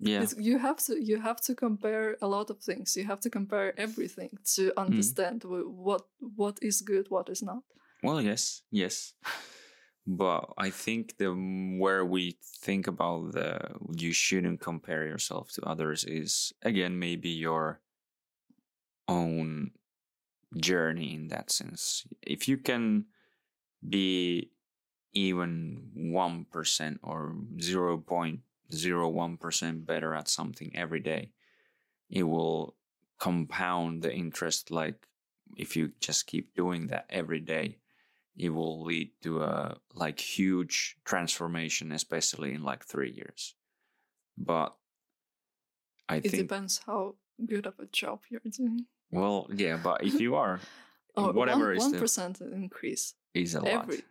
yeah. It's, you have to you have to compare a lot of things. You have to compare everything to Mm. understand wh- what what is good what is not Well, yes, yes. But I think the mm, where we think about the you shouldn't compare yourself to others is again maybe your own journey in that sense. If you can be even 1% or 0.01% better at something every day, it will compound the interest like if you just keep doing that every day it will lead to a like huge transformation especially in like 3 years. But i it think it depends how good of a job you're doing. Well yeah but if (laughs) you are oh, whatever is one percent increase is a lot. every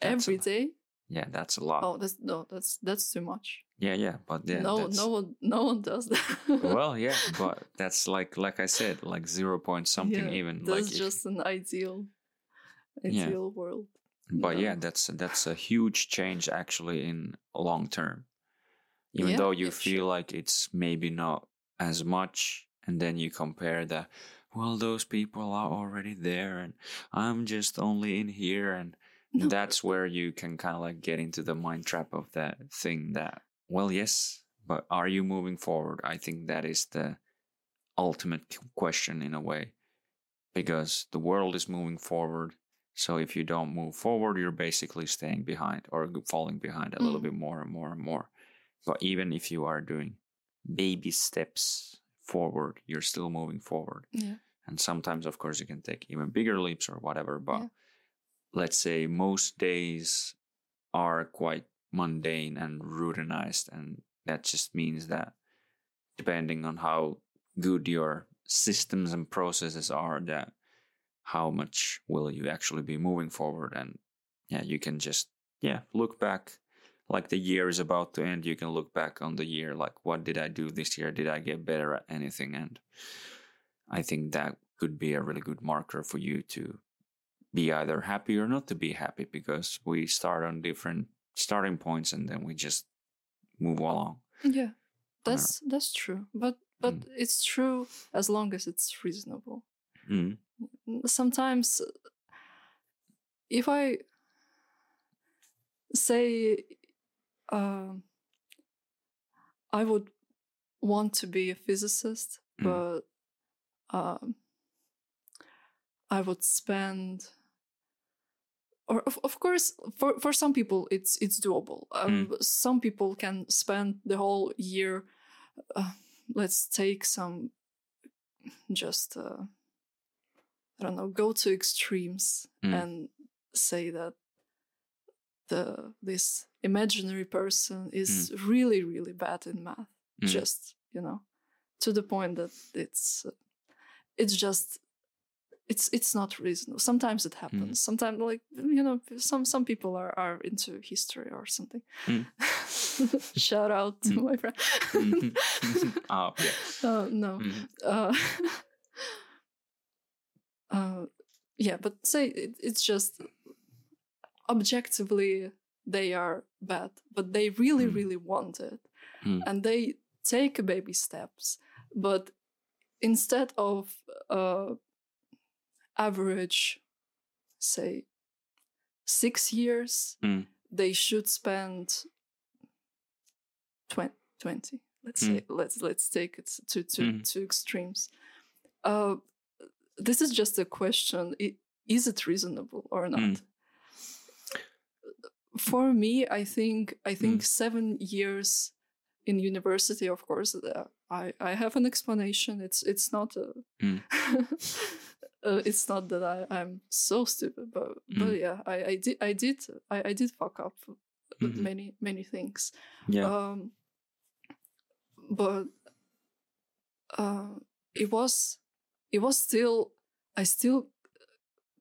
That's every lot. day? Yeah that's a lot. Oh that's no that's that's too much. Yeah yeah but yeah no no one no one does that. Well yeah but that's like like i said like 0 point (laughs) something Yeah, even that's like if- just an ideal Yeah. ideal world but No. yeah that's that's a huge change actually in long term even Yeah, though you yeah, feel like it's maybe not as much and then you compare the well those people are already there and i'm just only in here and No. that's where you can kind of like get into the mind trap of that thing that well yes but are you moving forward i think that is the ultimate question in a way because the world is moving forward so if you don't move forward you're basically staying behind or falling behind a little Mm. bit more and more and more but even if you are doing baby steps forward you're still moving forward yeah and sometimes of course you can take even bigger leaps or whatever but Yeah. let's say most days are quite mundane and routinized and that just means that depending on how good your systems and processes are that how much will you actually be moving forward? And yeah you can just yeah look back like the year is about to end. You can look back on the year like what did i do this year? Did i get better at anything? And i think that could be a really good marker for you to be either happy or not to be happy because we start on different starting points and then we just move along. Yeah that's that's true. But but Mm. it's true as long as it's reasonable mm. sometimes uh, if i say um i would want to be a physicist Mm. but um i would spend or of, of course for for some people it's it's doable um, some people can spend the whole year uh, let's take some just uh, i don't know go to extremes Mm. and say that the this imaginary person is really really bad in math Mm. just you know to the point that it's uh, it's just it's it's not reasonable sometimes it happens sometimes like you know some some people are are into history or something Mm. (laughs) shout out to Mm. my friend Mhm. (laughs) oh, yeah. (laughs) uh, no Mhm. uh, uh, yeah, but say it, it's just objectively they are bad, but they really, Mm. really want it, Mm. and they take baby steps. But instead of uh, average, say, six years, Mm. they should spend 20, 20 let's Mm. say let's let's take it to to, Mm. to extremes uh this is just a question is it reasonable or not Mm. for me i think i think Mm. seven years in university of course uh, i i have an explanation it's it's not a Mm. (laughs) uh, it's not that I, I'm so stupid, but but Mm. yeah, I, I did I did I, I did fuck up Mhm. many many things. Yeah. Um, but uh, it was it was still I still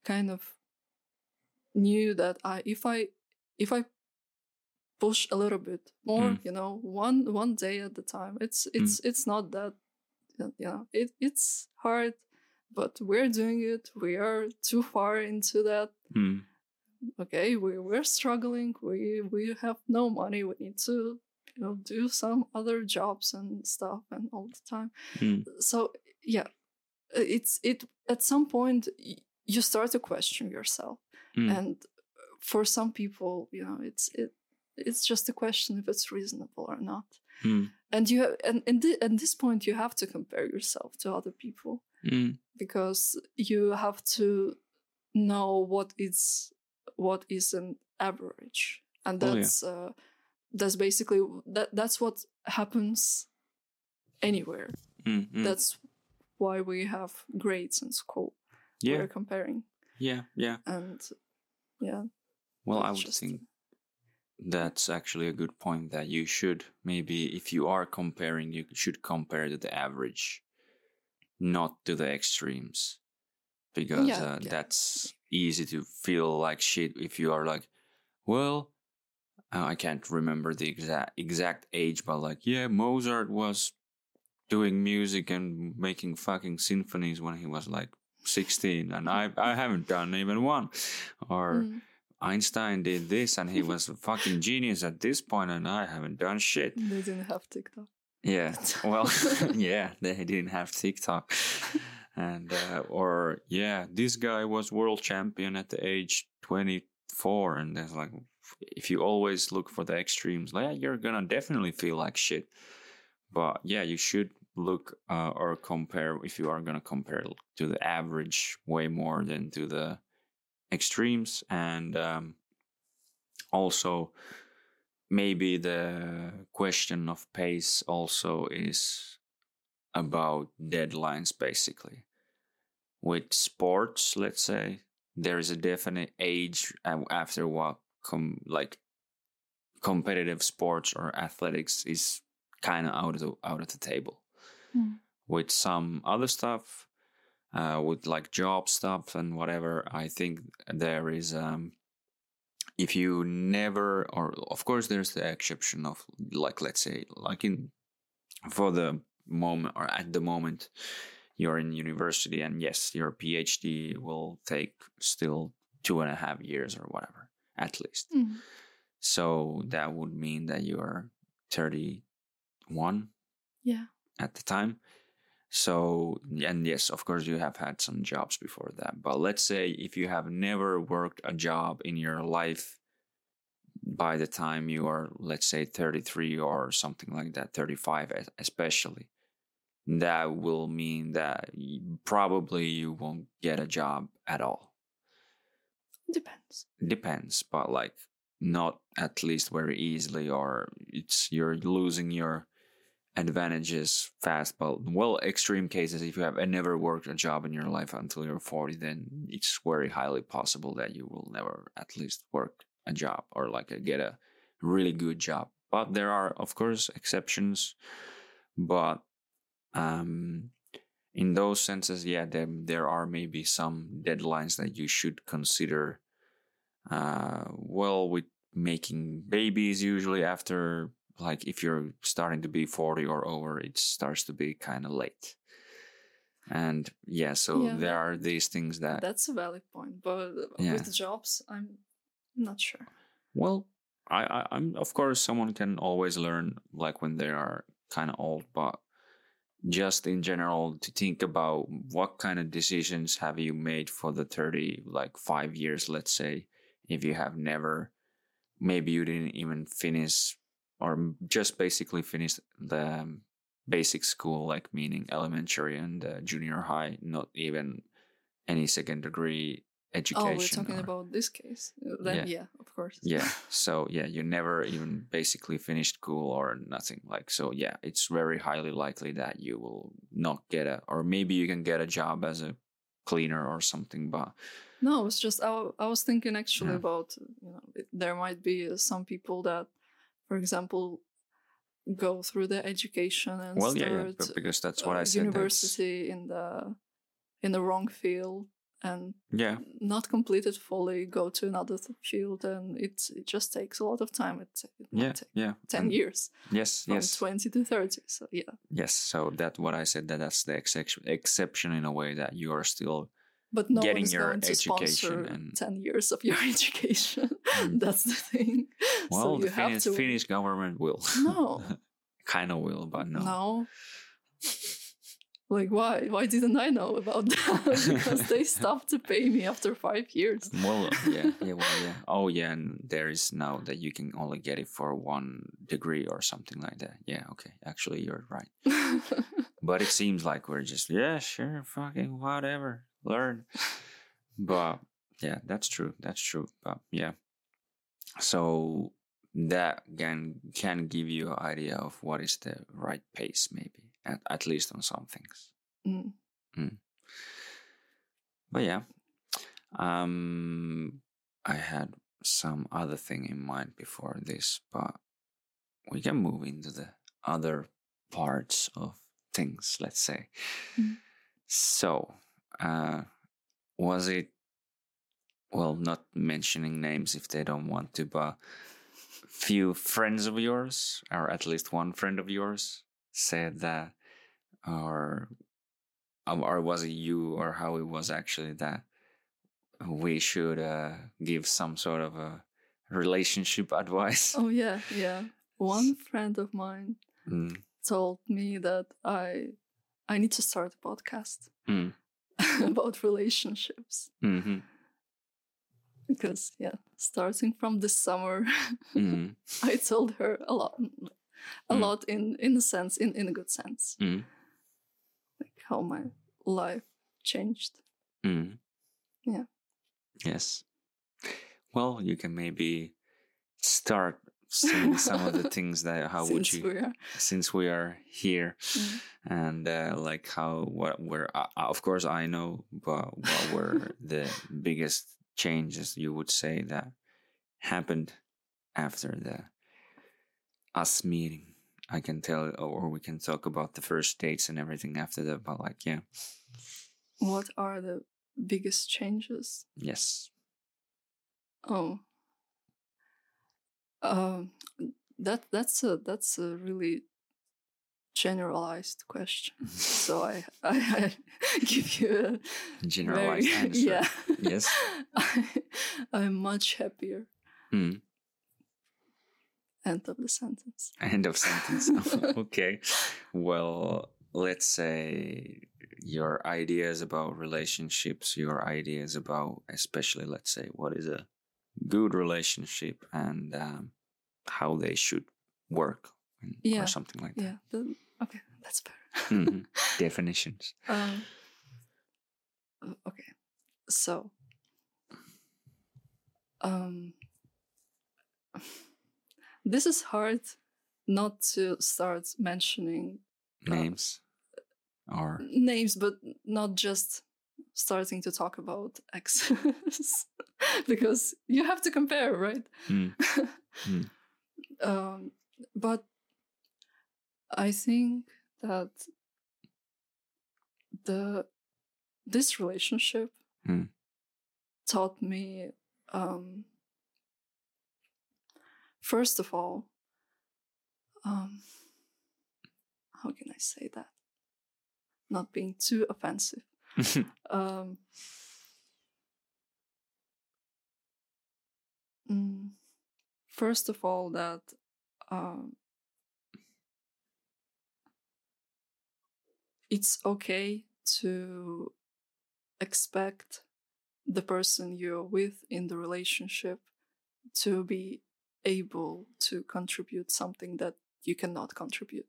kind of knew that I if I if I push a little bit more, Mm. you know, one one day at a time. It's it's it's not that you know it it's hard, but we're doing it. We are too far into that Mm. okay we, we're struggling we we have no money we need to you know do some other jobs and stuff and all the time Mm. so yeah uh, it's it at some point you start to question yourself Mm. and for some people you know it's it it's just a question if it's reasonable or not Mm. and you have and, and thi- at this point you have to compare yourself to other people Mm. because you have to know what is what is an average and Oh, yeah. that's uh, that's basically that that's what happens anywhere Mm. Mm. that's why we have grades in school yeah. we're comparing Yeah. Yeah. and yeah Well, I would just- think that's actually a good point that you should maybe, if you are comparing, you should compare to the average, not to the extremes, because Yeah, uh, yeah. that's easy to feel like shit if you are like, well, uh, I can't remember the exact exact age, but like, yeah, Mozart was doing music and making fucking symphonies when he was like 16 and I, I haven't done even one or Mm. Einstein did this and he was a fucking (laughs) genius at this point and I haven't done shit. they didn't have tiktok Yeah. (laughs) Well, (laughs) yeah, they didn't have TikTok. And, uh, or, yeah, this guy was world champion at the age 24. And there's like, if you always look for the extremes, like, yeah, you're gonna definitely feel like shit. But yeah, you should look uh, or compare, if you are gonna compare to the average way more than to the extremes. And um, also, maybe the question of pace also is about deadlines basically with sports let's say there is a definite age after what com- like competitive sports or athletics is kind of out of the out of the table Mm. with some other stuff uh, with like job stuff and whatever i think there is um if you never or of course there's the exception of like let's say like in for the moment or at the moment you're in university and yes your phd will take still two and a half years or whatever at least Mm. so that would mean that you're 31 yeah at the time. So, and yes, of course, you have had some jobs before that. But let's say if you have never worked a job in your life by the time you are, let's say, 33 or something like that, 35 especially, that will mean that probably you won't get a job at all. Depends. depends but like not at least very easily or it's you're losing your advantages fast but well extreme cases if you have never worked a job in your life until you're 40 then it's very highly possible that you will never at least work a job or like a, get a really good job. But there are of course exceptions. But um in those senses yeah there, there are maybe some deadlines that you should consider uh well with making babies usually after like if you're starting to be 40 or over it starts to be kind of late and yeah so Yeah, there are these things that That's a valid point. But Yeah. with jobs, I'm not sure. well I, I i'm of course someone can always learn like when they are kind of old but just in general to think about what kind of decisions have you made for the 30 like 5 years let's say if you have never maybe you didn't even finish or just basically finish the um, basic school like meaning elementary and uh, junior high not even any second degree education Oh, we're talking or- about this case. Uh, Then Yeah. yeah, of course. yeah (laughs) so yeah you never even basically finished school or nothing like so yeah it's very highly likely that you will not get a or maybe you can get a job as a cleaner or something but No, it's just I, I was thinking actually Yeah. about you know it- there might be some people that, for example, go through the education and well start yeah but because that's what uh, i said that's- university in the in the wrong field and yeah not complete it fully, go to another th- field, and it it just takes a lot of time. It, it yeah yeah ten and- years yes from yes twenty to thirty. So yeah, yes so that what i said that that's the exception exception in a way that you are still but no Getting one is your going to education sponsor and- ten years of your (laughs) education. Mm. That's the thing. (laughs) well so the finnish, to finnish government will No. (laughs) kind of will but no No. Like why? Why didn't I know about that? because they stopped to pay me after five years. Well, yeah, yeah, well, yeah. Oh, yeah, and there is now that you can only get it for one degree or something like that. Yeah, okay. Actually, you're right. But it seems like we're just, yeah, sure, fucking whatever, learn. But yeah, that's true. That's true. But yeah. So that can can give you an idea of what is the right pace, maybe at, at least on some things. Mm. But yeah, um, I had some other thing in mind before this, but we can move into the other parts of things. Let's say. Mhm. So, uh, was it? Well, not mentioning names if they don't want to, but few friends of yours, or at least one friend of yours, said that, or or was it you or how it was actually that we should uh, give some sort of a relationship (laughs) advice oh yeah, yeah. One friend of mine Mm, told me that I I need to start a podcast Mm. (laughs) about relationships mhm, because yeah, starting from this summer, (laughs) mhm, I told her a lot, a Mm. lot in in a sense, in in a good sense, mhm, like how my life changed. mhm. Yeah. Yes. Well, you can maybe start some of the (laughs) things that how would you we since we are here. Mm. and uh, like how what were uh, uh, of course I know but what were the biggest changes you would say that happened after the us meeting. I can tell or we can talk about the first dates and everything after that but like yeah. What are the biggest changes? yes. Oh, um, that that's a that's a really generalized question. so (laughs) I I, I (laughs) give you a generalized very, (laughs) answer Yeah. Yes. I, I'm much happier. Mm. End of the sentence. End of sentence. okay. Well, let's say your ideas about relationships, your ideas about, especially, let's say, what is a good relationship and um, how they should work and- Yeah. or something like that. Yeah. The, okay, that's better. that. Mhm. (laughs) Definitions. Um, uh, okay, so um, this is hard not to start mentioning Names or names, but not just starting to talk about exes (laughs) because you have to compare, right? Mm. (laughs) Mm. um, but I think that the this relationship Mm. taught me um, first of all um, how can I say that not being too offensive (laughs) um, mm, first of all that um, it's okay to expect the person you're with in the relationship to be able to contribute something that you cannot contribute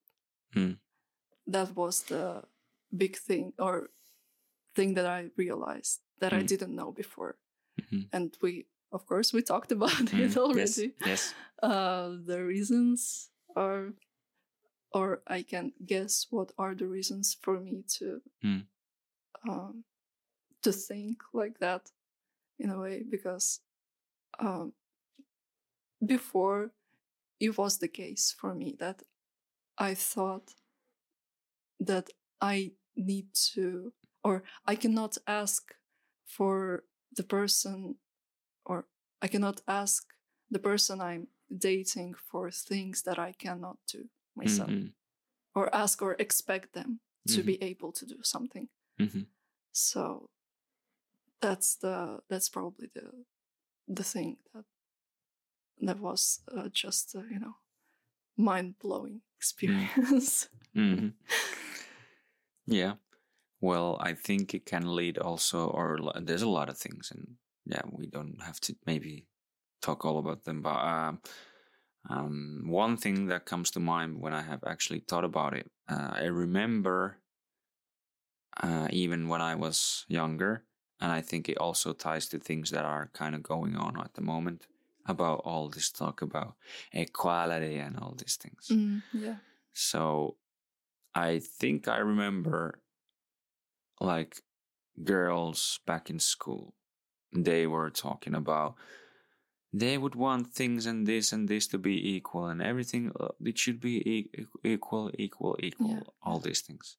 Mm. that was the big thing or thing that i realized that i Mm. didn't know before Mhm. and we of course we talked (laughs) about Mm. it Yes. already Yes. uh, the reasons are or i can guess what are the reasons for me to Mm. um, to think like that in a way because um, before it was the case for me that i thought that i need to or i cannot ask for the person or i cannot ask the person i'm dating for things that i cannot do myself Mhm. or ask or expect them to Mhm. be able to do something Mhm. so that's the that's probably the the thing that that was uh, just uh, you know mind blowing experience. (laughs) hmm Yeah. Well, I think it can lead also, or there's a lot of things, and yeah, we don't have to maybe talk all about them. But um, um, one thing that comes to mind when I have actually thought about it, uh, I remember uh, even when I was younger, and I think it also ties to things that are kind of going on at the moment about all this talk about equality and all these things. Mm, yeah. So I think I remember like girls back in school, they were talking about they would want things and this and this to be equal and everything, uh, it should be e- equal, equal, equal, Yeah, all these things.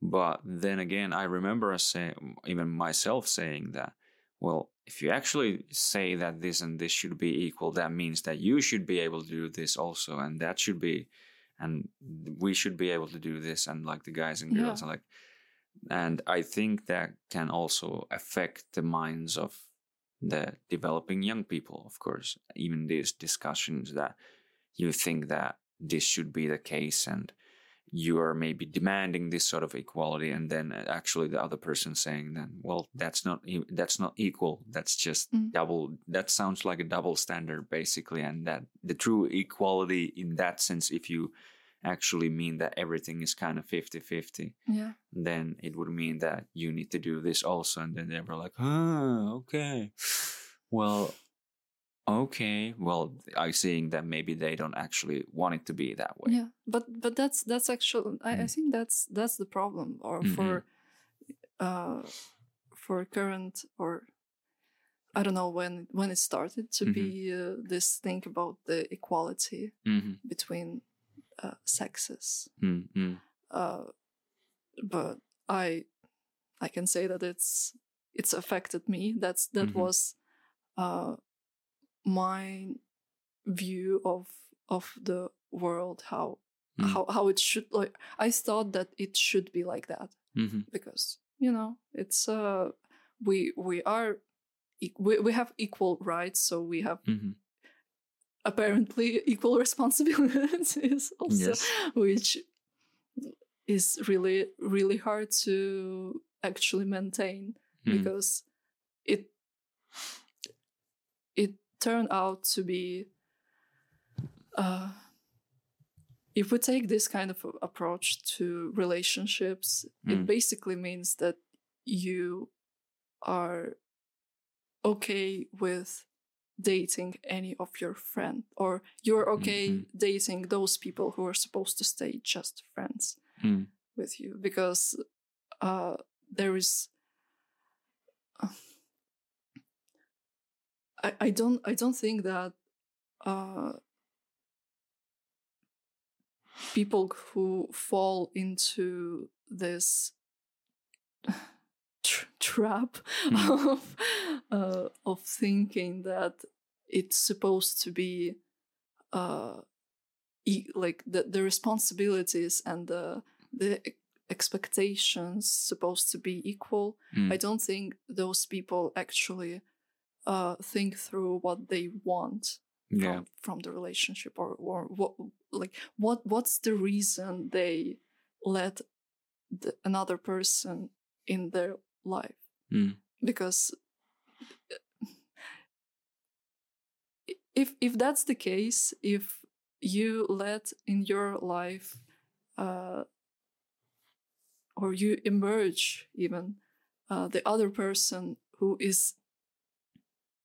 But then again, I remember us saying, even myself saying that, well, if you actually say that this and this should be equal, that means that you should be able to do this also, and that should be, and we should be able to do this, and like the guys and girls, Yeah. and like, and I think that can also affect the minds of the developing young people, of course. Even these discussions that you think that this should be the case, and you are maybe demanding this sort of equality and then actually the other person saying then well that's not that's not equal that's just Mm. double that sounds like a double standard basically and that the true equality in that sense if you actually mean that everything is kind of 50-50 Yeah. then it would mean that you need to do this also and then they were like ah okay well okay well i seeing that maybe they don't actually want it to be that way Yeah. But but that's that's actually I, I Mm. think that's that's the problem or Mhm. for uh for current or I don't know when when it started to Mhm. be uh, this thing about the equality hmm between uh, sexes. mm-hmm. uh, but I I can say that it's it's affected me. That's that Mhm. was uh, my view of of the world how Mm. how how it should like I thought that it should be like that hmm because you know it's uh we we are we, we have equal rights so we have hmm apparently equal (laughs) responsibilities also Yes. which is really really hard to actually maintain Mm. because it it turned out to be uh if we take this kind of approach to relationships Mm. it basically means that you are okay with dating any of your friend or you're okay Mhm. dating those people who are supposed to stay just friends Mm. with you because uh, there is I, I don't I don't think that uh, people who fall into this tr- trap Mm. of uh, of thinking that it's supposed to be uh, e- like the, the responsibilities and the the expectations supposed to be equal Mm. i don't think those people actually uh, think through what they want yeah. from, from the relationship or or what like what what's the reason they let the, another person in their life Mm. because if if that's the case if you let in your life uh or you emerge even uh, the other person who is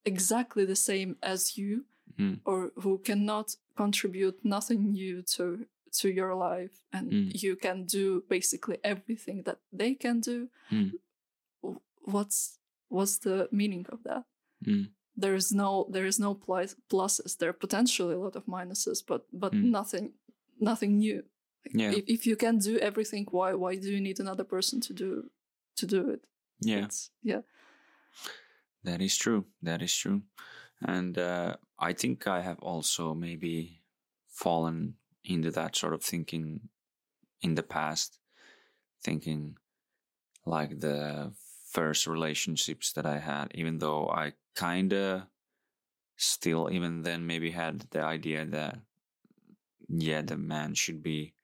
exactly the same as you Mm. or who cannot contribute nothing new to to your life and Mm. you can do basically everything that they can do Mm. What's what's the meaning of that Mm. there is no there is no plus, pluses there are potentially a lot of minuses but but Mm. nothing nothing new Yeah. if, if you can do everything why why do you need another person to do to do it Yeah. It's- yeah That is true. That is true. And uh, I think I have also maybe fallen into that sort of thinking in the past, thinking like the first relationships that I had, even though I kind of still, even then, maybe had the idea that, yeah, the man should be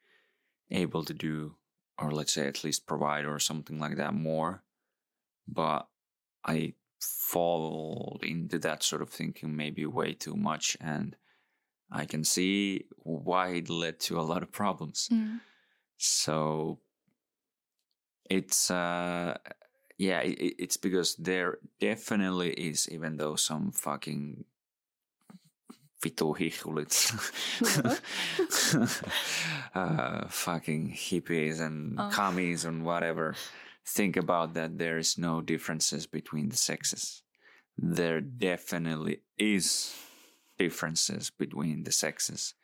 able to do, or let's say at least provide or something like that more. But I fall into that sort of thinking maybe way too much and I can see why it led to a lot of problems. So it's uh yeah, it, it- it's because there definitely is even though some fucking vitu hihulits (laughs) uh, fucking hippies and Oh. commies and whatever think about that there is no differences between the sexes there definitely is differences between the sexes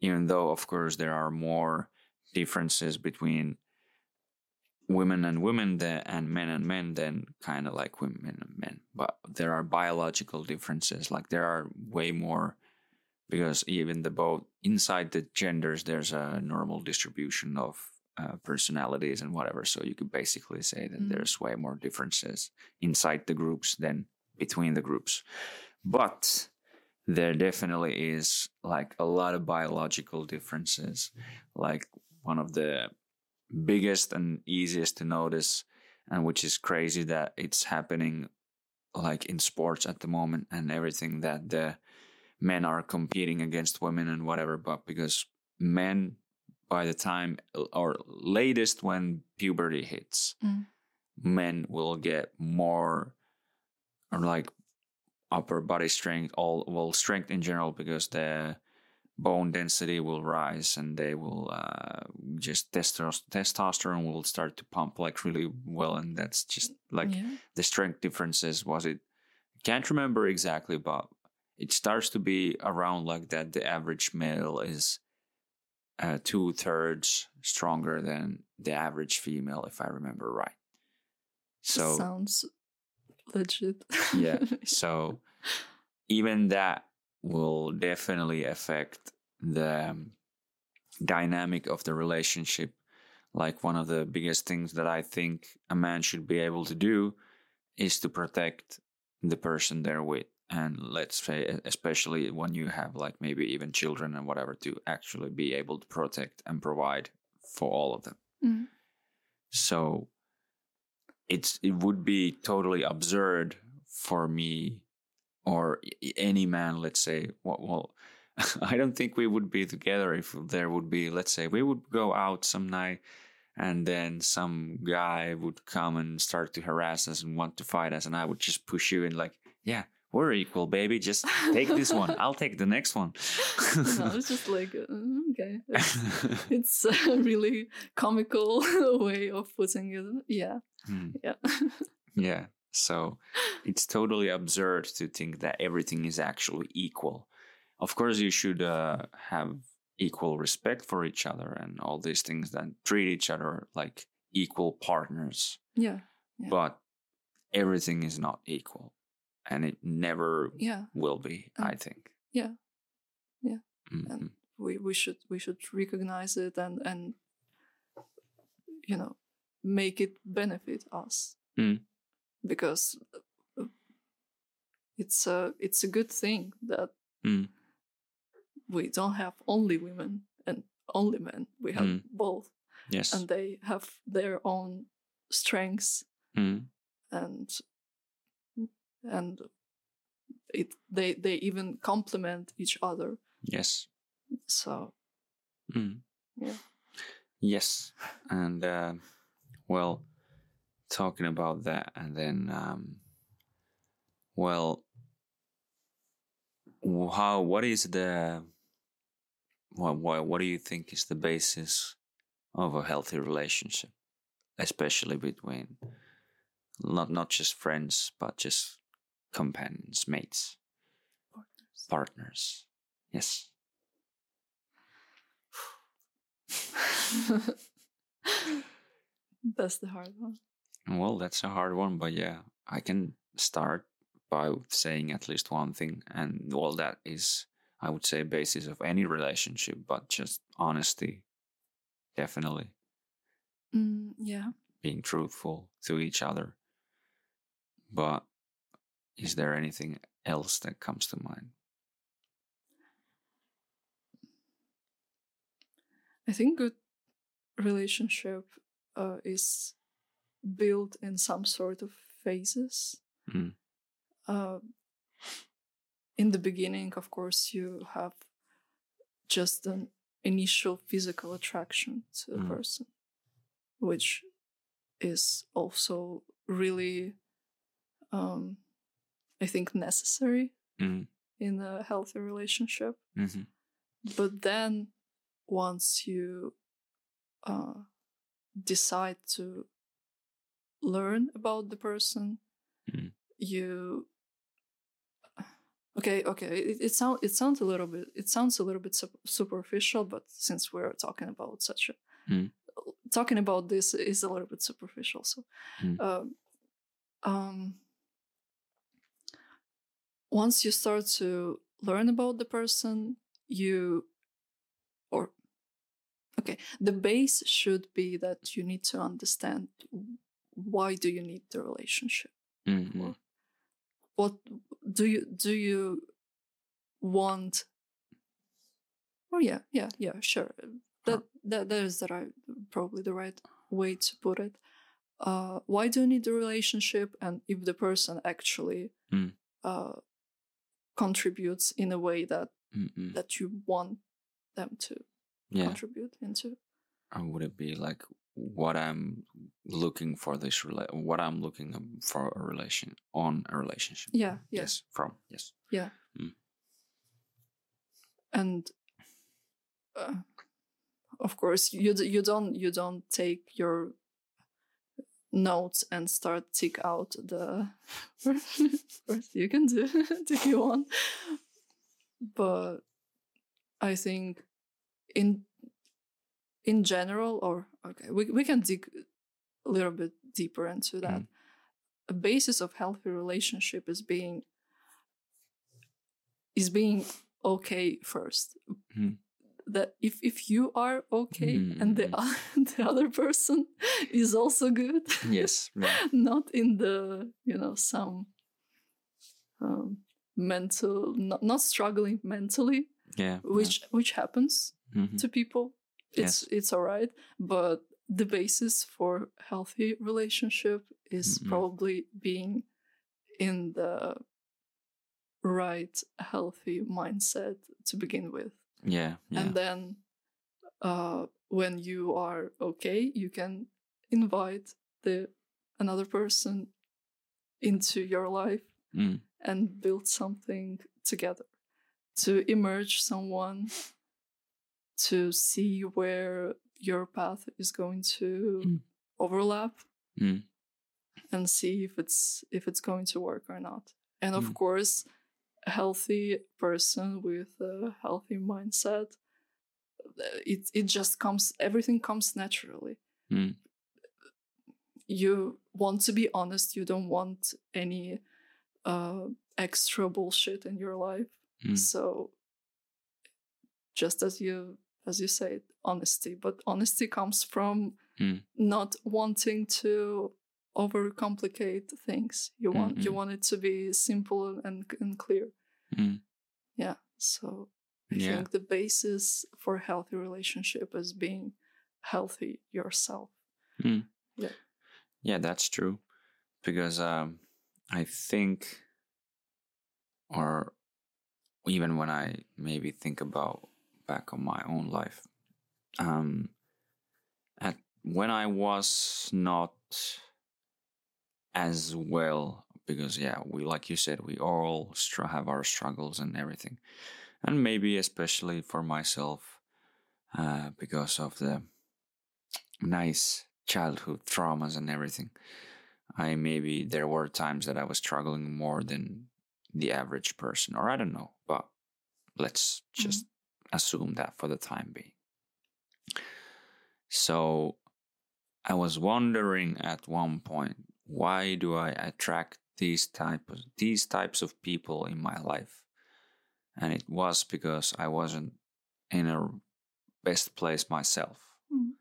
even though of course there are more differences between women and women than, and men and men then kind of like women and men. But there are biological differences like there are way more because even the both inside the genders there's a normal distribution of uh, personalities and whatever. So you could basically say that Mm. there's way more differences inside the groups than between the groups. But there definitely is like a lot of biological differences. Like one of the biggest and easiest to notice and which is crazy that it's happening like in sports at the moment and everything that the men are competing against women and whatever but because men by the time or latest when puberty hits Mm. men will get more or like upper body strength all well strength in general because the bone density will rise and they will uh, just testos- testosterone will start to pump like really well and that's just like yeah. the strength differences was it can't remember exactly but it starts to be around like that the average male is uh, two thirds stronger than the average female if i remember right. So sounds legit. Yeah. (laughs) So even that will definitely affect the dynamic of the relationship. Like one of the biggest things that i think a man should be able to do is to protect the person they're with. And let's say especially when you have like maybe even children and whatever to actually be able to protect and provide for all of them. Mm. so it's it would be totally absurd for me or any man let's say well, well (laughs) i don't think we would be together if there would be let's say we would go out some night and then some guy would come and start to harass us and want to fight us and i would just push you and like yeah we're equal, baby. Just take this one. I'll take the next one. (laughs) no, it's just like uh, okay. It's, (laughs) it's a really comical way of putting it. Yeah, Hmm. yeah, Yeah. So it's totally absurd to think that everything is actually equal. Of course, you should uh, have equal respect for each other and all these things that treat each other like equal partners. yeah, Yeah. But everything is not equal. And it never yeah. will be, I think. yeah. Yeah. Mhm. We we should we should recognize it and and you know make it benefit us Mm. Because uh, it's a it's a good thing that Mm. we don't have only women and only men. We have Mm. both, Yes. and they have their own strengths Mm. and and it they they even complement each other. Yes. So Mm. Yeah. Yes, and uh, well, talking about that, and then um, well, how? What is the? What, what What do you think is the basis of a healthy relationship, especially between not not just friends, but just companions, mates, partners. partners? Yes. (laughs) That's the hard one. Well, that's a hard one, but yeah, I can start by saying at least one thing, and well, that is, I would say, basis of any relationship, but just honesty, definitely Mm, yeah. being truthful to each other. But is there anything else that comes to mind? I think good relationship uh, is built in some sort of phases. Mm. Uh, in the beginning, of course, you have just an initial physical attraction to a Mm. person, which is also really, um, I think, necessary Mm. in a healthy relationship hmm but then once you uh, decide to learn about the person Mm. you okay okay it, it sounds it sounds a little bit it sounds a little bit sup- superficial but since we're talking about such a Mm. talking about this is a little bit superficial so Mm. um, um once you start to learn about the person you or okay the base should be that you need to understand why do you need the relationship hmm what do you do you want oh yeah yeah yeah sure. That that, that is the right probably the right way to put it. Uh why do you need the relationship and if the person actually Mm. uh contributes in a way that hmm that you want them to Yeah. contribute into would it be like what I'm looking for this rela- what I'm looking for a relation on a relationship? yeah yeah Yes, from yes. Yeah. And uh, of course you d- you don't you don't take your notes and start tick out the (laughs) first you can do if you want but i think in in general or okay we, we can dig a little bit deeper into that a basis of healthy relationship is being is being okay first Mhm. that if if you are okay and the Mhm. (laughs) the other person (laughs) is also good Yes. yeah. (laughs) not in the you know some um, mental not, not struggling mentally Yeah. which which happens yeah. Mhm. to people it's it's all right but the basis for healthy relationship is Mhm. probably being in the right healthy mindset to begin with yeah. Yeah. and then uh when you are okay you can invite the another person into your life Mm. and build something together to emerge someone to see where your path is going to Mm. overlap Mm. and see if it's if it's going to work or not and of Mm. course a healthy person with a healthy mindset uh, it it just comes everything comes naturally Mm. you want to be honest you don't want any uh extra bullshit in your life Mm. so just as you as you said honesty but honesty comes from Mm. not wanting to overcomplicate things you want you Mm-mm. want it to be simple and, and clear Mm. yeah so i Yeah. think the basis for a healthy relationship is being healthy yourself Yeah. Yeah, that's true. Because um, I think, or even when I maybe think about back on my own life, um, at when I was not as well, because yeah, we like you said, we all str- have our struggles and everything, and maybe especially for myself, uh, because of the nice childhood traumas and everything. I maybe there were times that I was struggling more than the average person, or I don't know, but let's just assume that for the time being. So I was wondering at one point, why do I attract these type of these types of people in my life? And it was because I wasn't in a best place myself. Mhm.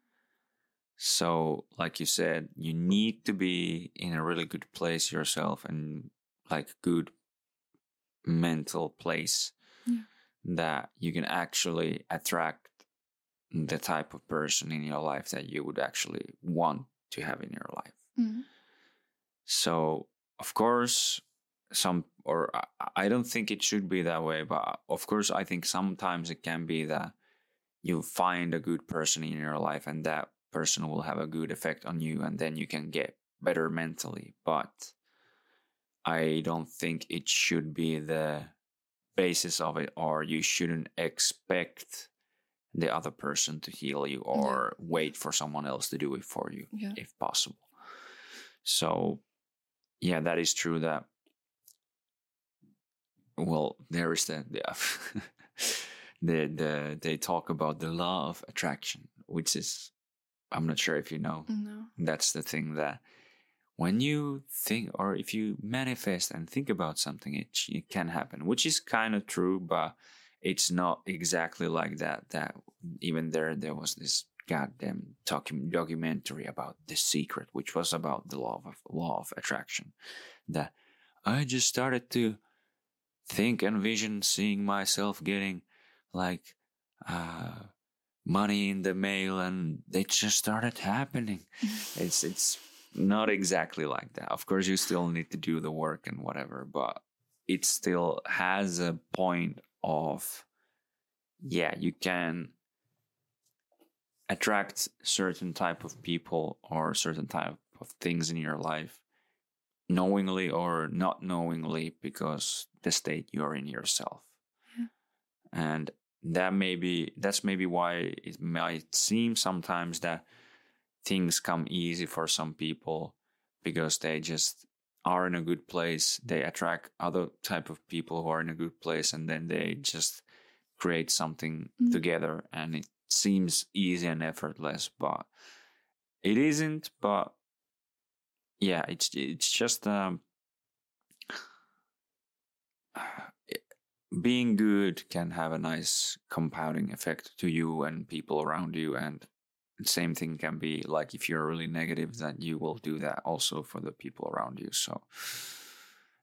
So, like you said, you need to be in a really good place yourself and like good mental place. That you can actually attract the type of person in your life that you would actually want to have in your life. Mhm. So, of course, some, or I- I don't think it should be that way, but of course, I think sometimes it can be that you find a good person in your life and that person will have a good effect on you and then you can get better mentally. But I don't think it should be the basis of it, or you shouldn't expect the other person to heal you or wait for someone else to do it for you yeah if possible. So, yeah, that is true. That well, there is the the, (laughs) the the they talk about the law of attraction, which is I'm not sure if you know. no That's the thing that when you think or if you manifest and think about something, it it can happen, which is kind of true, but it's not exactly like that. That even there, there was this goddamn docu- documentary about the secret, which was about the law of law of attraction. That I just started to think and vision seeing myself getting like uh, money in the mail, and it just started happening. (laughs) it's it's not exactly like that. Of course, you still need to do the work and whatever, but it still has a point of yeah, you can attract certain type of people or certain type of things in your life knowingly or not knowingly because the state you're in yourself Yeah. and that may be that's maybe why it might seem sometimes that things come easy for some people because they just are in a good place they attract other type of people who are in a good place and then they just create something Mm. together and it seems easy and effortless but it isn't but yeah it's it's just um being good can have a nice compounding effect to you and people around you and same thing can be like if you're really negative that you will do that also for the people around you so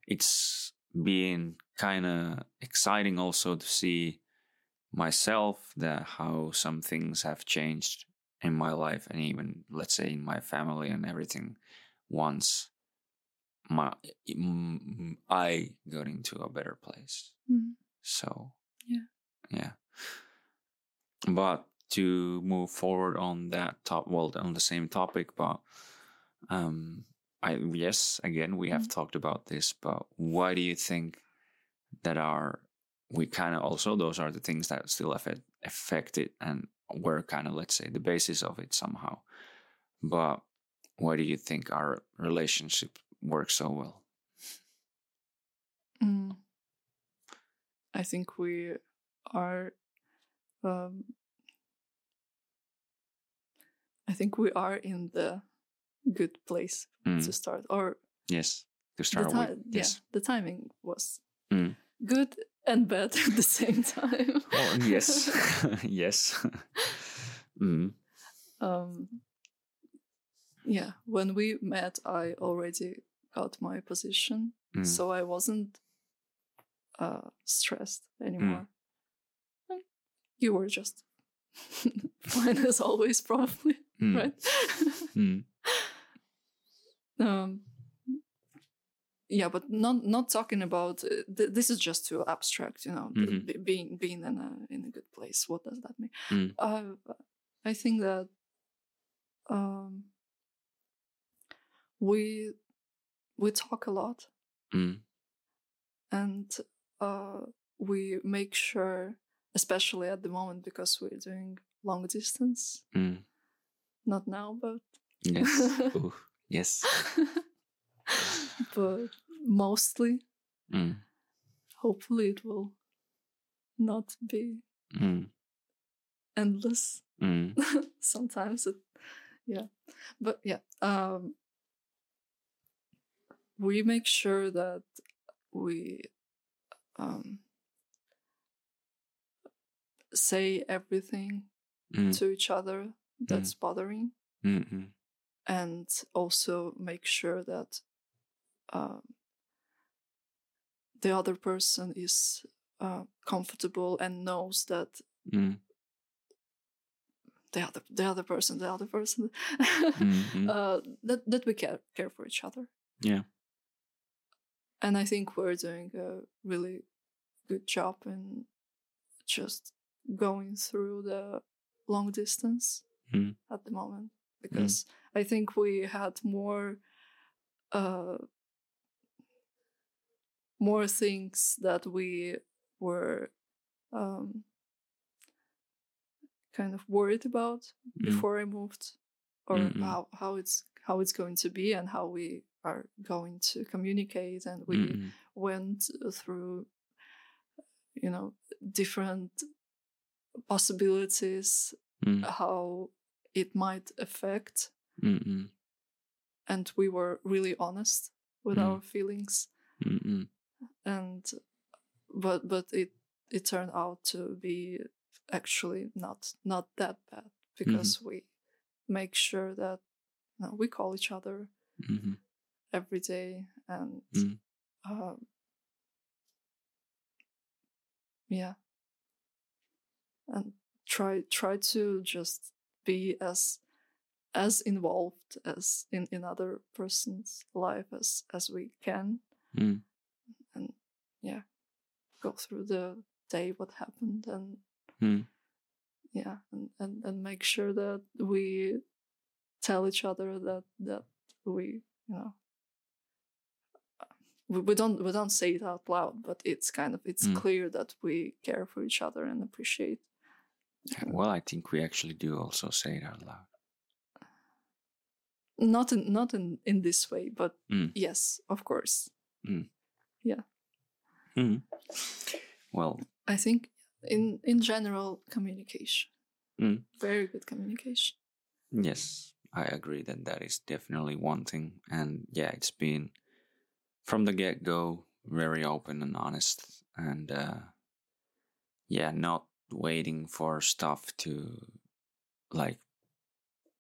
it's been kind of exciting also to see myself that how some things have changed in my life and even let's say in my family and everything once my mm, I got into a better place. Mhm. So Yeah. yeah. But to move forward on that top, well, on the same topic, but um, I yes, again we have Mm. talked about this, but why do you think that are we kind of also those are the things that still affect affect it and were kind of let's say the basis of it somehow. But why do you think our relationship works so well? Mm. I think we are. Um, I think we are in the good place Mm. to start, or Yes, to the start ti- with. yeah, Yes. the timing was Mm. good and bad (laughs) at the same time. Oh, (laughs) yes. (laughs) yes. mm. um, yeah, when we met, I already got my position, Mm. so I wasn't uh, stressed anymore. And You were just fine as always, probably, Mm. right? (laughs) Mm. um, yeah, but not not talking about uh, th- this is just too abstract, you know. Mhm. b- being being in a in a good place, what does that mean? Mm. Uh, I think that um, we we talk a lot Mm. and uh, we make sure, especially at the moment because we're doing long distance. Mm. Not now, but Yes. (laughs) Ooh, yes. but mostly, Mm. hopefully, it will not be Mm. endless. Mm. (laughs) Sometimes it, yeah, but yeah, um, we make sure that we um, say everything Mm. to each other that's bothering Mm. Mm. and also make sure that um, the other person is uh, comfortable and knows that Mm. the other the other person the other person Mhm. (laughs) uh, that that we care care for each other Yeah. and I think we're doing a really good job in just going through the long distance Mm. at the moment because I think we had more uh more things that we were um kind of worried about Mm. before I moved or Mm-mm. how how it's how it's going to be and how we are going to communicate and we Mm. went through you know different possibilities Mm. how it might affect Mm. Mm. and we were really honest with Mm. our feelings Mm. Mm. and but but it it turned out to be actually not not that bad because we make sure that you know, we call each other Mhm. every day and Mm. um, yeah and try try to just be as as involved as in in other person's life as as we can Mm. and yeah go through the day what happened and Mm. yeah and, and and make sure that we tell each other that that we you know we, we don't we don't say it out loud but it's kind of it's Mm. clear that we care for each other and appreciate Well, I think we actually do also say it out loud. not in not in in this way but Mm. yes of course Mm. Well, i think in in general communication Mm. very good communication yes, I agree that that is definitely one thing. And yeah, it's been from the get go very open and honest. And uh, yeah, not waiting for stuff to like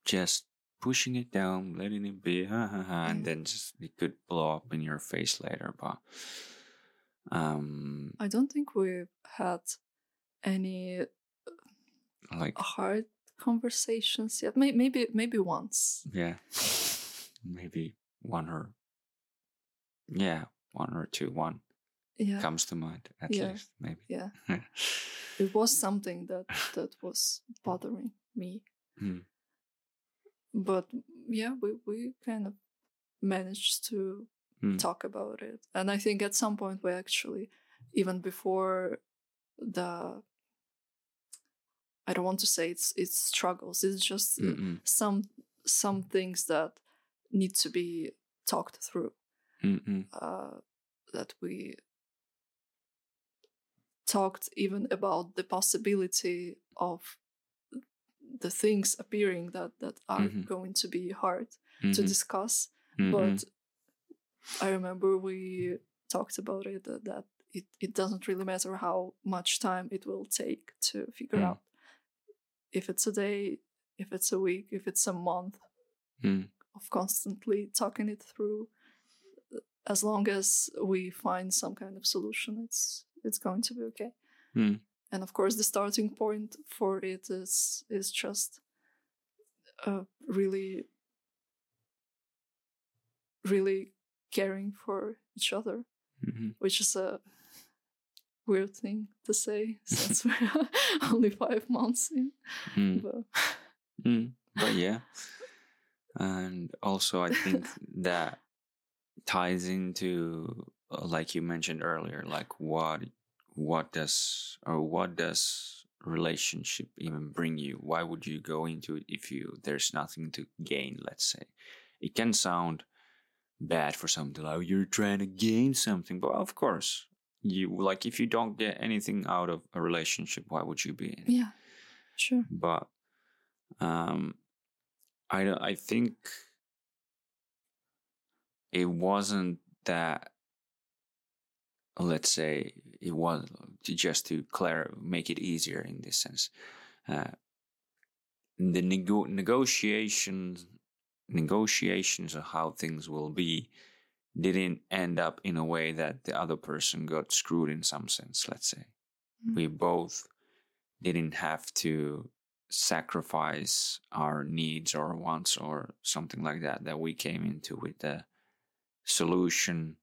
just pushing it down, letting it be, ha ha ha, and Mm. then just it could blow up in your face later. But um, i don't think we've had any like hard conversations yet maybe maybe once Yeah. (laughs) Maybe one or yeah, one or two. One yeah comes to mind at Yeah. least, maybe. yeah (laughs) it was something that that was bothering me Hmm. but yeah we, we kind of managed to Mm. talk about it. And I think at some point we actually, even before the, I don't want to say it's it's struggles. It's just uh, Mm-mm. some some things that need to be talked through. Uh, that we talked even about the possibility of the things appearing that that are Mhm. going to be hard to Mhm. discuss Mm-mm. but i remember we talked about it uh, that it, it doesn't really matter how much time it will take to figure Mm. out if it's a day if it's a week if it's a month Mm. of constantly talking it through as long as we find some kind of solution it's it's going to be okay Mm. and of course the starting point for it is is just uh, really really caring for each other Mhm. which is a weird thing to say (laughs) since we're (laughs) only five months in Mm. but Mm, but (laughs) yeah, and also I think that ties into like you mentioned earlier, like what what does or what does relationship even bring you? Why would you go into it if you there's nothing to gain? Let's say it can sound bad for some to like "Oh, you're trying to gain something, but of course you like if you don't get anything out of a relationship, why would you be in it? yeah sure but um i don't- i think it wasn't that let's say it was just to clear make it easier in this sense uh, the nego- negotiations negotiations of how things will be didn't end up in a way that the other person got screwed in some sense let's say Mm. we both didn't have to sacrifice our needs or wants or something like that that we came into with the solution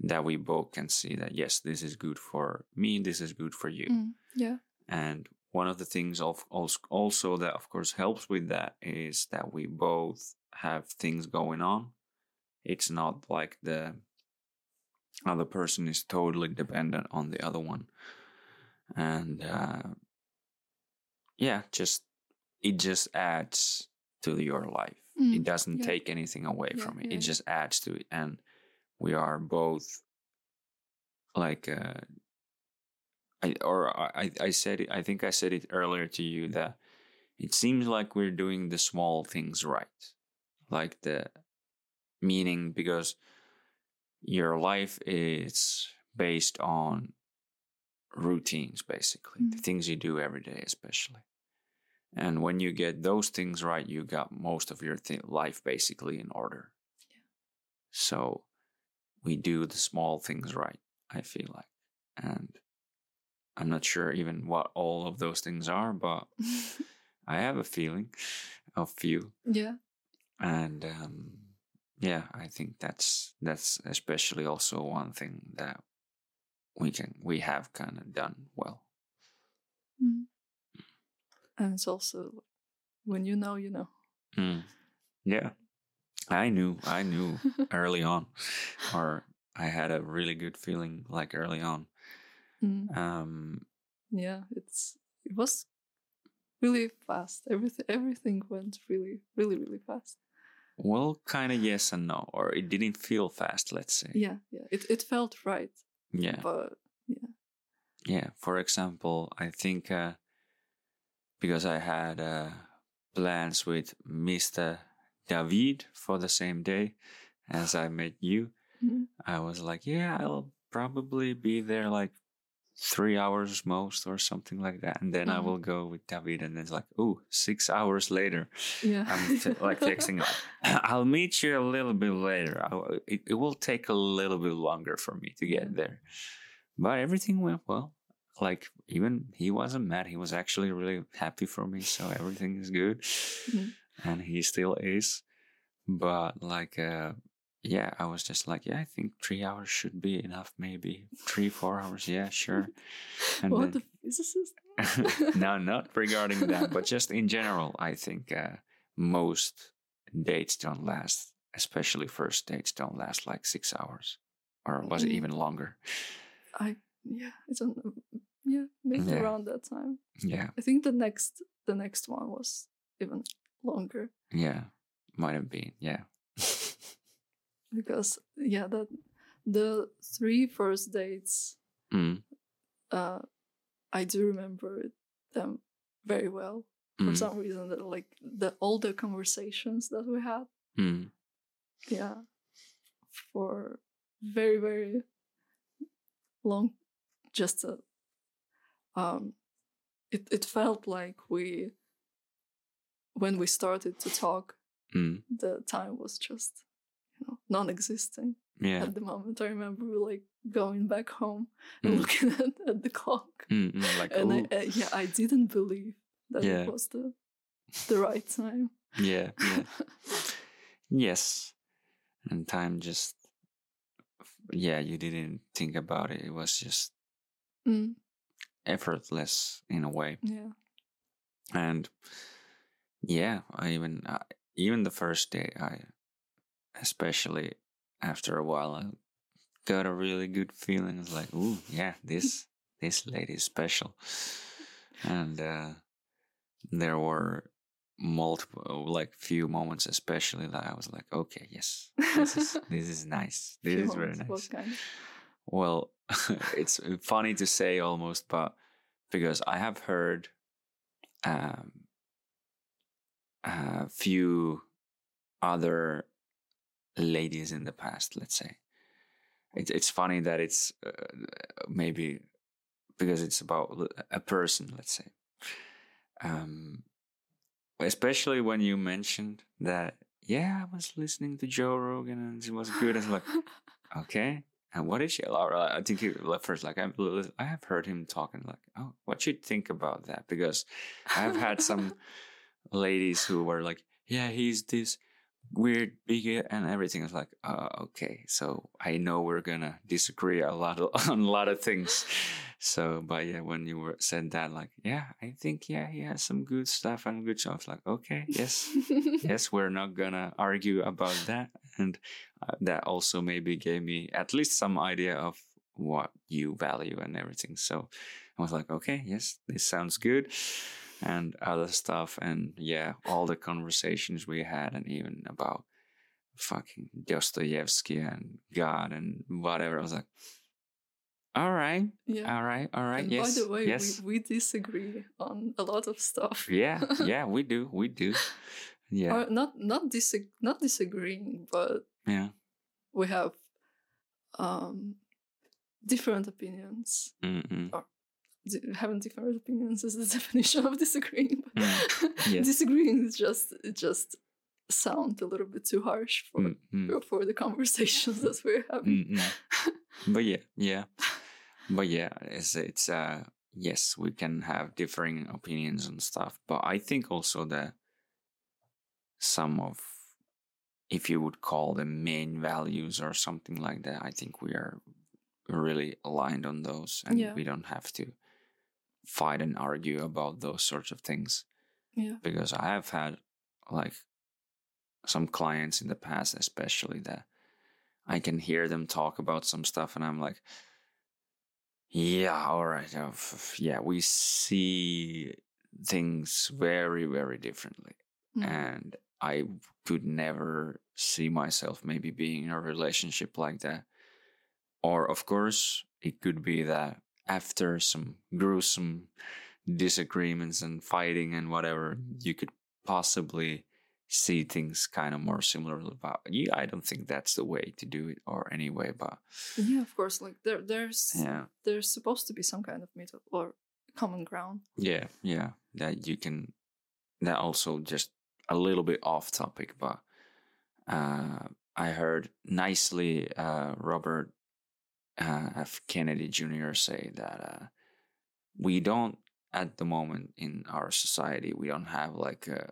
that we both can see that yes this is good for me this is good for you. Mm, yeah. And one of the things of also that of course helps with that is that we both have things going on. It's not like the other person is totally dependent on the other one. And uh, yeah just it just adds to your life. Mm, it doesn't yeah. take anything away Yeah, from it. yeah, it just adds to it. And we are both like uh I or I I said it I think I said it earlier to you that it seems like we're doing the small things right like the meaning because your life is based on routines basically the Mm. things you do every day especially. And when you get those things right you got most of your th- life basically in order. So we do the small things right i feel like and i'm not sure even what all of those things are but (laughs) i have a feeling of few. Yeah. And um, yeah i think that's that's especially also one thing that we can we have kind of done well. Mm. and it's also when you know you know. Mm. yeah i knew i knew (laughs) early on or i had a really good feeling like early on. Mm, um yeah it's it was really fast. Everything everything went really really really fast. Well kind of yes and no or it didn't feel fast let's say. Yeah yeah it, it felt right yeah. but yeah. Yeah. for example i think uh because i had uh plans with mr david for the same day as i met you. Mhm. i was like yeah i'll probably be there like three hours most or something like that. And then i Mhm. will go with david and it's like oh six hours later yeah. I'm t- like texting like (laughs) (clears throat) i'll meet you a little bit later. I, it, it will take a little bit longer for me to get there. But everything went well. Like even he wasn't mad. He was actually really happy for me so everything is good. Mhm. And he still is but like uh yeah i was just like yeah i think three hours should be enough maybe three four hours yeah sure (laughs) and what then- the physicist (laughs) no, (laughs) not regarding that, but just in general, I think uh, most dates don't last especially first dates don't last like six hours, or was it Mm. even longer? I yeah, I don't know. Yeah, maybe Yeah. around that time. Yeah, I think the next the next one was even longer. Yeah, might have been. Yeah, (laughs) because yeah, that the three first dates mm, uh I do remember them very well for mm, some reason that like the all the conversations that we had mm, yeah for very very long just a, um it, it felt like we when we started to talk mm, the time was just you know non-existent. Yeah, at the moment i remember like going back home and Mm. looking (laughs) at, at the clock. Mm, mm, like and I, uh, yeah i didn't believe that Yeah. it was the the right time. Yeah, yeah, (laughs) yes, and time just, yeah, you didn't think about it. It was just Mm, effortless in a way. yeah. And yeah i even uh, even the first day i especially after a while i got a really good feeling it's like ooh yeah this this lady is special. And uh there were multiple like few moments especially that i was like okay yes this is (laughs) this is nice this is very nice what kind? Of- well, (laughs) it's funny to say almost, but because I have heard um, a few other ladies in the past, let's say. It, it's funny that it's uh, maybe because it's about a person, let's say. Um, especially when you mentioned that, yeah, I was listening to Joe Rogan and it was good. I was like, (laughs) okay. And what is she? Laura? I think he at first like I, I have heard him talking like, oh, what you think about that? Because I've had some (laughs) ladies who were like, yeah, he's this weird bigot and everything. I was like, uh, okay, so I know we're gonna disagree a lot (laughs) on a lot of things. So, but yeah, when you were said that, like, yeah, I think yeah, he has some good stuff and good stuff. Like, okay, yes, (laughs) yes, we're not gonna argue about that, and uh, that also maybe gave me at least some idea of what you value and everything. So I was like, okay, yes, this sounds good, and other stuff, and yeah, all the conversations we had, and even about fucking Dostoevsky and God and whatever. I was like, all right, yeah. all right, all right, and yes, by the way yes, we, we disagree on a lot of stuff. Yeah, (laughs) yeah, we do, we do, yeah, or not not disag- not disagreeing but yeah, we have um different opinions. Mm-mm. D- having different opinions is the (laughs) definition of disagreeing but Mm, (laughs) yes. disagreeing is just it just sound a little bit too harsh for Mm-mm. for the conversations that we're having Mm-mm. (laughs) but yeah, yeah, but yeah, it's it's uh yes, we can have differing opinions and stuff, but I think also that some of if you would call them main values or something like that, I think we are really aligned on those and Yeah. we don't have to fight and argue about those sorts of things yeah because I have had like some clients in the past, especially that I can hear them talk about some stuff, and I'm like, yeah, all right, uh, yeah, we see things very, very differently, Mm. and I could never see myself maybe being in a relationship like that. Or, of course, it could be that after some gruesome disagreements and fighting and whatever, you could possibly see things kind of more similar. But yeah, I don't think that's the way to do it, or anyway. But yeah of course like there there's yeah, there's supposed to be some kind of middle or common ground yeah, yeah, that you can. That also just a little bit off topic, but uh, I heard nicely uh, Robert uh, F. Kennedy Jr. say that uh, we don't at the moment in our society we don't have like a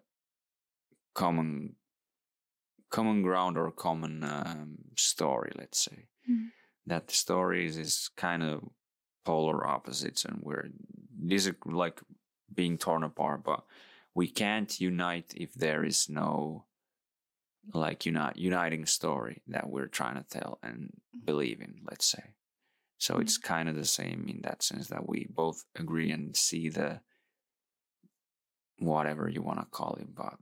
common common ground or common um, story let's say Mhm. that the stories is kind of polar opposites and we're these are like being torn apart but we can't unite if there is no like unite, uniting story that we're trying to tell and believe in let's say so it's kind of the same in that sense that we both agree and see the whatever you want to call it but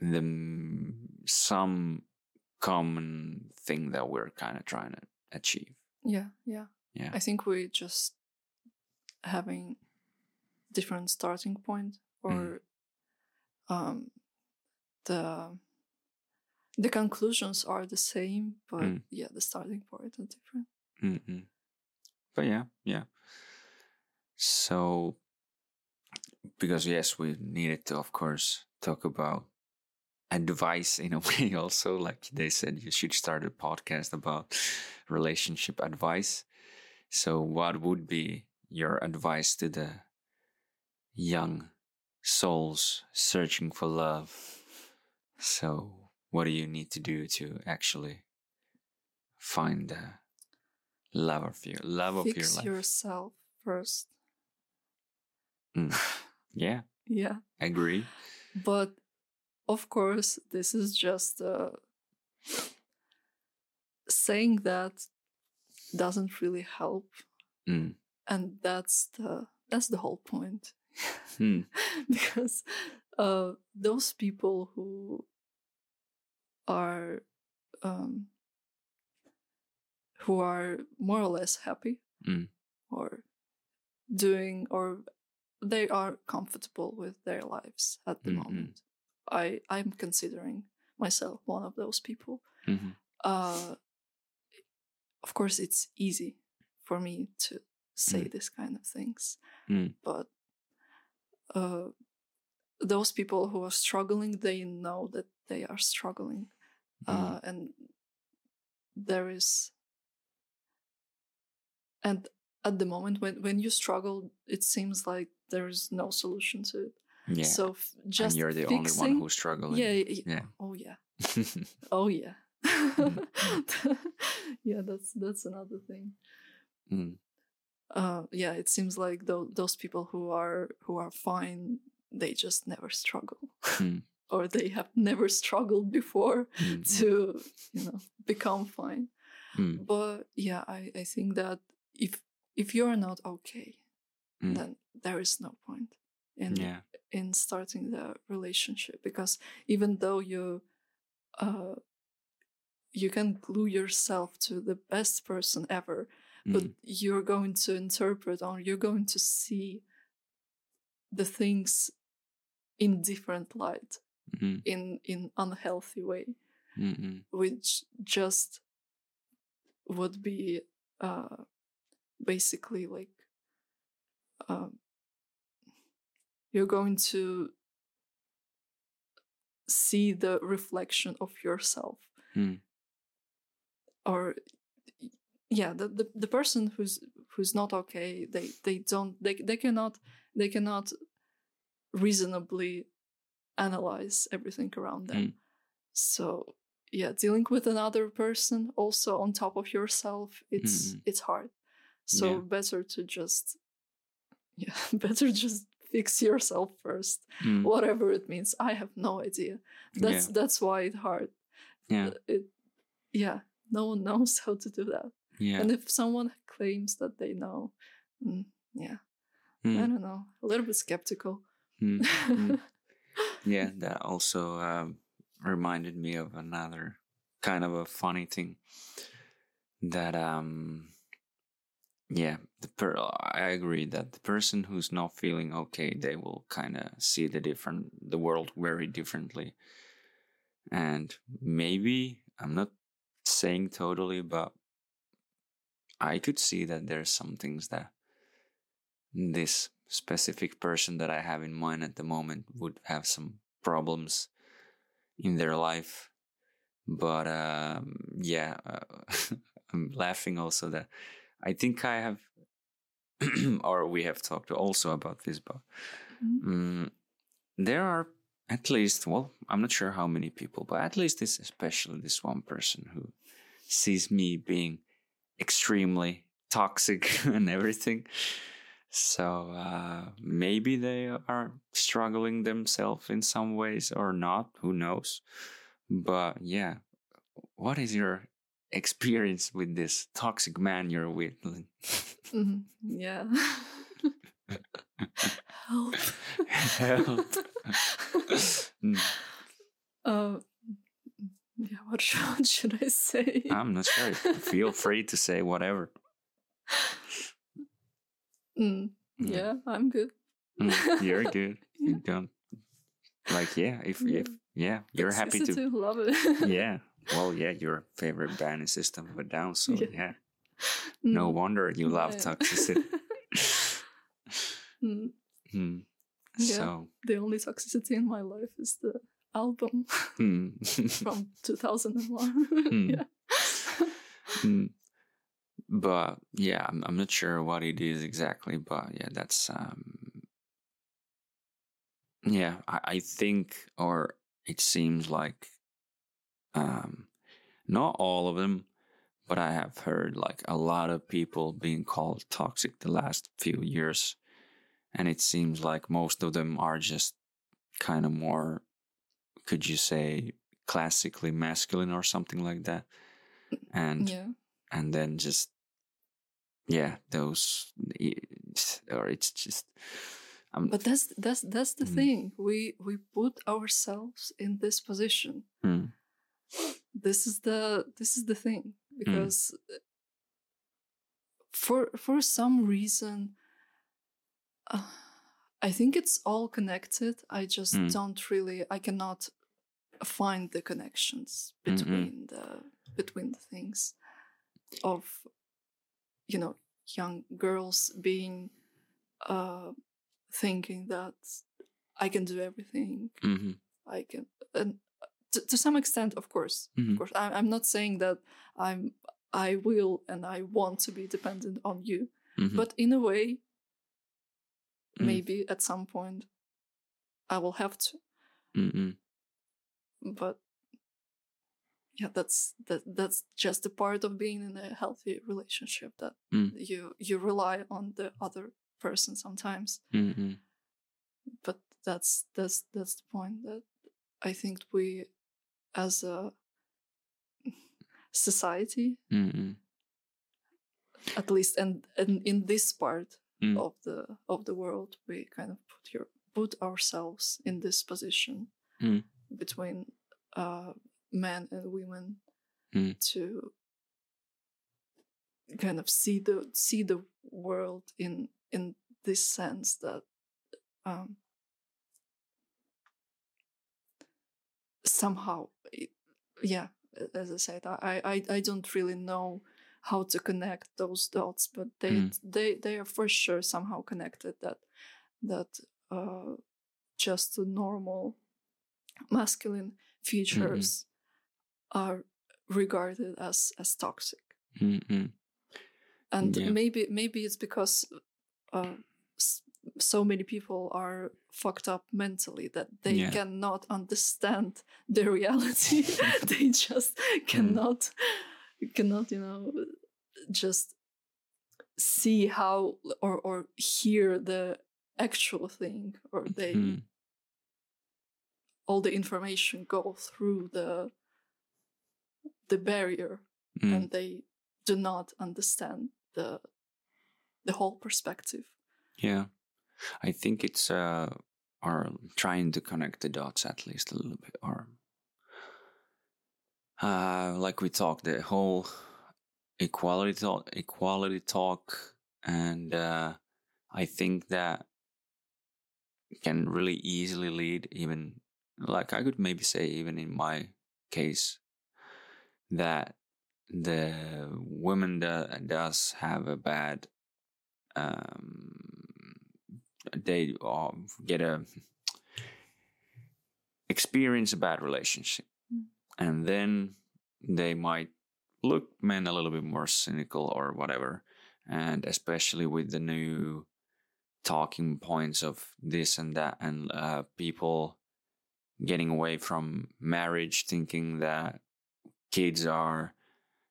the some common thing that we're kind of trying to achieve Yeah, yeah. Yeah. I think we're just having different starting point or Mm. um the the conclusions are the same, but Mm. yeah, the starting point are different. Mm-mm. But yeah, yeah. So, because yes, we needed to, of course, talk about advice in a (laughs) way. Also, like they said, you should start a podcast about relationship advice. So, what would be your advice to the young souls searching for love? So, what do you need to do to actually find the love of your love of your life? yourself first. Mm. (laughs) Yeah, Yeah. agree. But of course, this is just uh, saying that doesn't really help, Mm. and that's the that's the whole point. Hmm. (laughs) because uh, those people who are um, who are more or less happy Mm. or doing or they are comfortable with their lives at the Mm, mm. moment. I I'm considering myself one of those people. Mhm. Uh, of course, it's easy for me to say Mm. this kind of things, Mm. but uh, those people who are struggling, they know that they are struggling, Mm. uh, and there is, and at the moment when when you struggle, it seems like there is no solution to it. Yeah. So f- just and you're the fixing, only one who's struggling. yeah, Yeah. Oh yeah. (laughs) Oh yeah. (laughs) yeah, that's that's another thing. Mm. Uh, yeah, it seems like tho- those people who are who are fine, they just never struggle, Mm. Or they have never struggled before Mm. to you know become fine. Mm. But yeah, I I think that if if you're not okay, Mm. then there is no point in Yeah. in starting the relationship because even though you uh you can glue yourself to the best person ever but Mm. you're going to interpret or you're going to see the things in different light Mm. in in unhealthy way Mm. Mm. which just would be uh basically like um you're going to see the reflection of yourself Mm. or yeah the, the the person who's who's not okay they they don't they they cannot they cannot reasonably analyze everything around them Mm. so yeah dealing with another person also on top of yourself it's Mm. it's hard so Yeah. better to just (laughs) yeah better just fix yourself first Mm. whatever it means i have no idea that's Yeah. that's why it's hard Yeah. It yeah no one (laughs) knows how to do that Yeah. and if someone claims that they know mm, yeah i Mm. don't know a little bit skeptical Mm. (laughs) Yeah, that also um, reminded me of another kind of a funny thing that um yeah the per I agree that the person who's not feeling okay they will kind of see the different the world very differently. And maybe I'm not saying totally but I could see that there's some things that this specific person that I have in mind at the moment would have some problems in their life. But um, yeah, uh, (laughs) I'm laughing also that I think I have, (clears throat) or we have talked also about this, but mm, there are at least, well, I'm not sure how many people, but at least this, especially this one person who sees me being extremely toxic (laughs) and everything. So uh, maybe they are struggling themselves in some ways or not. Who knows? but yeah, what is your experience with this toxic man you're with? Mhm. Yeah. (laughs) Help. Help. (laughs) Mm, Uh, yeah, what should, (laughs) what should I say? I'm not sure. Feel free to say whatever. Mm, Yeah. yeah, I'm good. Mm, you're (laughs) good. You don't like yeah. If if yeah, you're happy to Toxicity, love it. yeah. (laughs) Well, yeah, your favorite band is System of a Down, so Yeah. yeah. No Mm, wonder you love yeah. toxicity. (laughs) Mm, Hmm. Yeah. So, the only toxicity in my life is the album hmm. from 2001. Hmm. yeah. But yeah, I'm, I'm not sure what it is exactly, but yeah, that's um, yeah, I, I think, or it seems like, um, not all of them, but I have heard like a lot of people being called toxic the last few years, and it seems like most of them are just kind of more, could you say, classically masculine or something like that, and yeah. and then just yeah those or it's just um, But that's that's that's the Mm. thing. We we put ourselves in this position. hmm, This is the this is the Hmm. thing because uh, for for some reason uh, I think it's all connected. I just Mm. don't really I cannot find the connections Mm-mm. between the between the things of you know young girls being uh thinking that I can do everything. mhm, I can, and to, to some extent, of course, Mhm. of course. I, I'm not saying that I'm, I will, and I want to be dependent on you, mhm, but in a way, Mm. maybe at some point, I will have to. mhm, But yeah, that's that. That's just a part of being in a healthy relationship. That Mm. you you rely on the other person sometimes. mhm, but that's that's that's the point that I think we as a society mhm, at least and, and in this part Mm. of the of the world we kind of put your put ourselves in this position Mm. between uh men and women Mm. to kind of see the see the world in in this sense that um somehow it- yeah as i said i i i don't really know how to connect those dots but they Mm. they they are for sure somehow connected that that uh just the normal masculine features are regarded as as toxic. Mhm, and Yeah. maybe maybe it's because uh, so many people are fucked up mentally that they Yeah. cannot understand the reality. (laughs) (laughs) They just cannot cannot you know just see how or or hear the actual thing or they mm, all the information go through the the barrier mm. and they do not understand the the whole perspective. Yeah, I think it's uh, or trying to connect the dots at least a little bit, or uh, like we talked the whole equality talk, equality talk, and uh, I think that can really easily lead even like I could maybe say even in my case that the woman that does have a bad um they uh, get a experience a bad relationship Mm. and then they might look men a little bit more cynical or whatever and especially with the new talking points of this and that and uh, people getting away from marriage thinking that kids are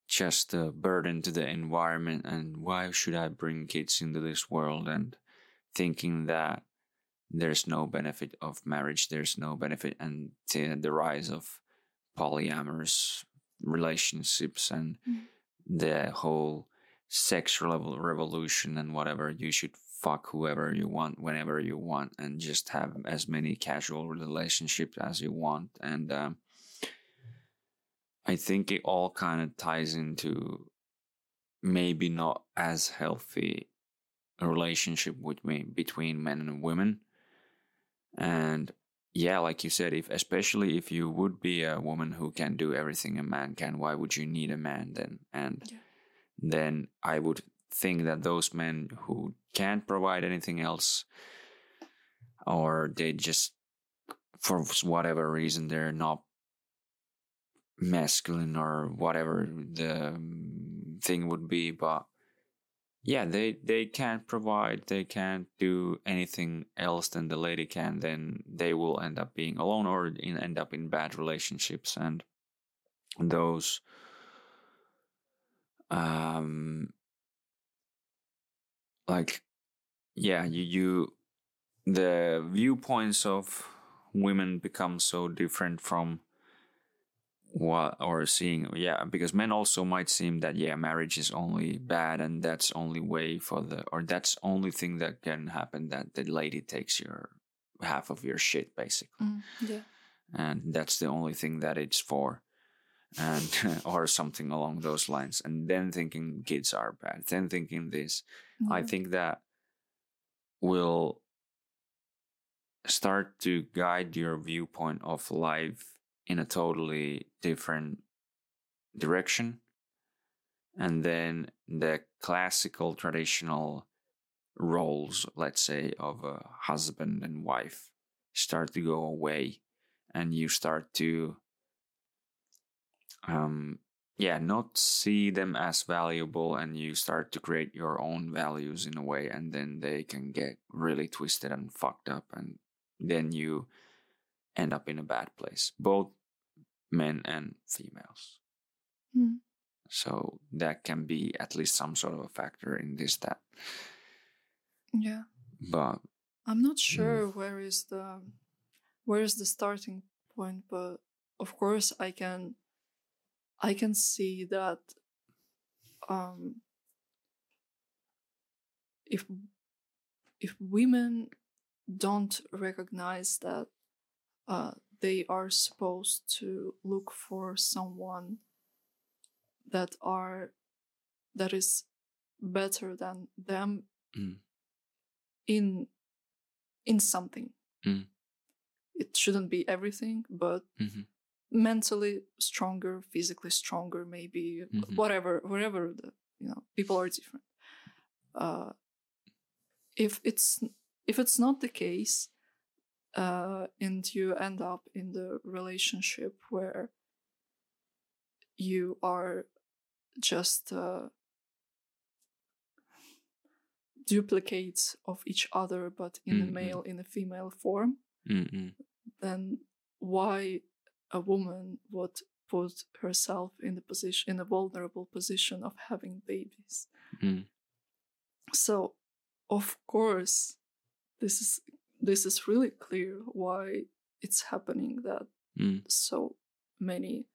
just a burden to the environment and why should i bring kids into this world and thinking that there's no benefit of marriage there's no benefit and the, the rise of polyamorous relationships and Mm. the whole sexual revolution and whatever you should fuck whoever you want whenever you want and just have as many casual relationships as you want and um, i think it all kind of ties into maybe not as healthy a relationship with me between men and women and yeah like you said if especially if you would be a woman who can do everything a man can why would you need a man then and Yeah. then i would think that those men who can't provide anything else or they just for whatever reason they're not masculine or whatever the um, thing would be but yeah they they can't provide they can't do anything else than the lady can then they will end up being alone or in, end up in bad relationships and those um like yeah you you the viewpoints of women become so different from what or seeing yeah because men also might seem that yeah marriage is only bad and that's only way for the or that's only thing that can happen that the lady takes your half of your shit basically. Mm, yeah. and that's the only thing that it's for. And (laughs) or something along those lines. And then thinking kids are bad. Then thinking this i think that will start to guide your viewpoint of life in a totally different direction. And then the classical traditional roles let's say of a husband and wife start to go away and you start to um yeah not see them as valuable and you start to create your own values in a way and then they can get really twisted and fucked up and then you end up in a bad place both men and females Mm. so that can be at least some sort of a factor in this that Yeah. but I'm not sure where is the where is the starting point, but of course I can I can see that um if if women don't recognize that uh, they are supposed to look for someone that are that is better than them Mm. in in something Mm. it shouldn't be everything but Mhm. mentally stronger physically stronger maybe Mhm. whatever whatever the you know people are different uh if it's if it's not the case uh and you end up in the relationship where you are just uh duplicates of each other but in a Mhm. male in a female form Mm-mm. then why a woman would put herself in the position in a vulnerable position of having babies Mm. so of course this is this is really clear why it's happening that Mm. so many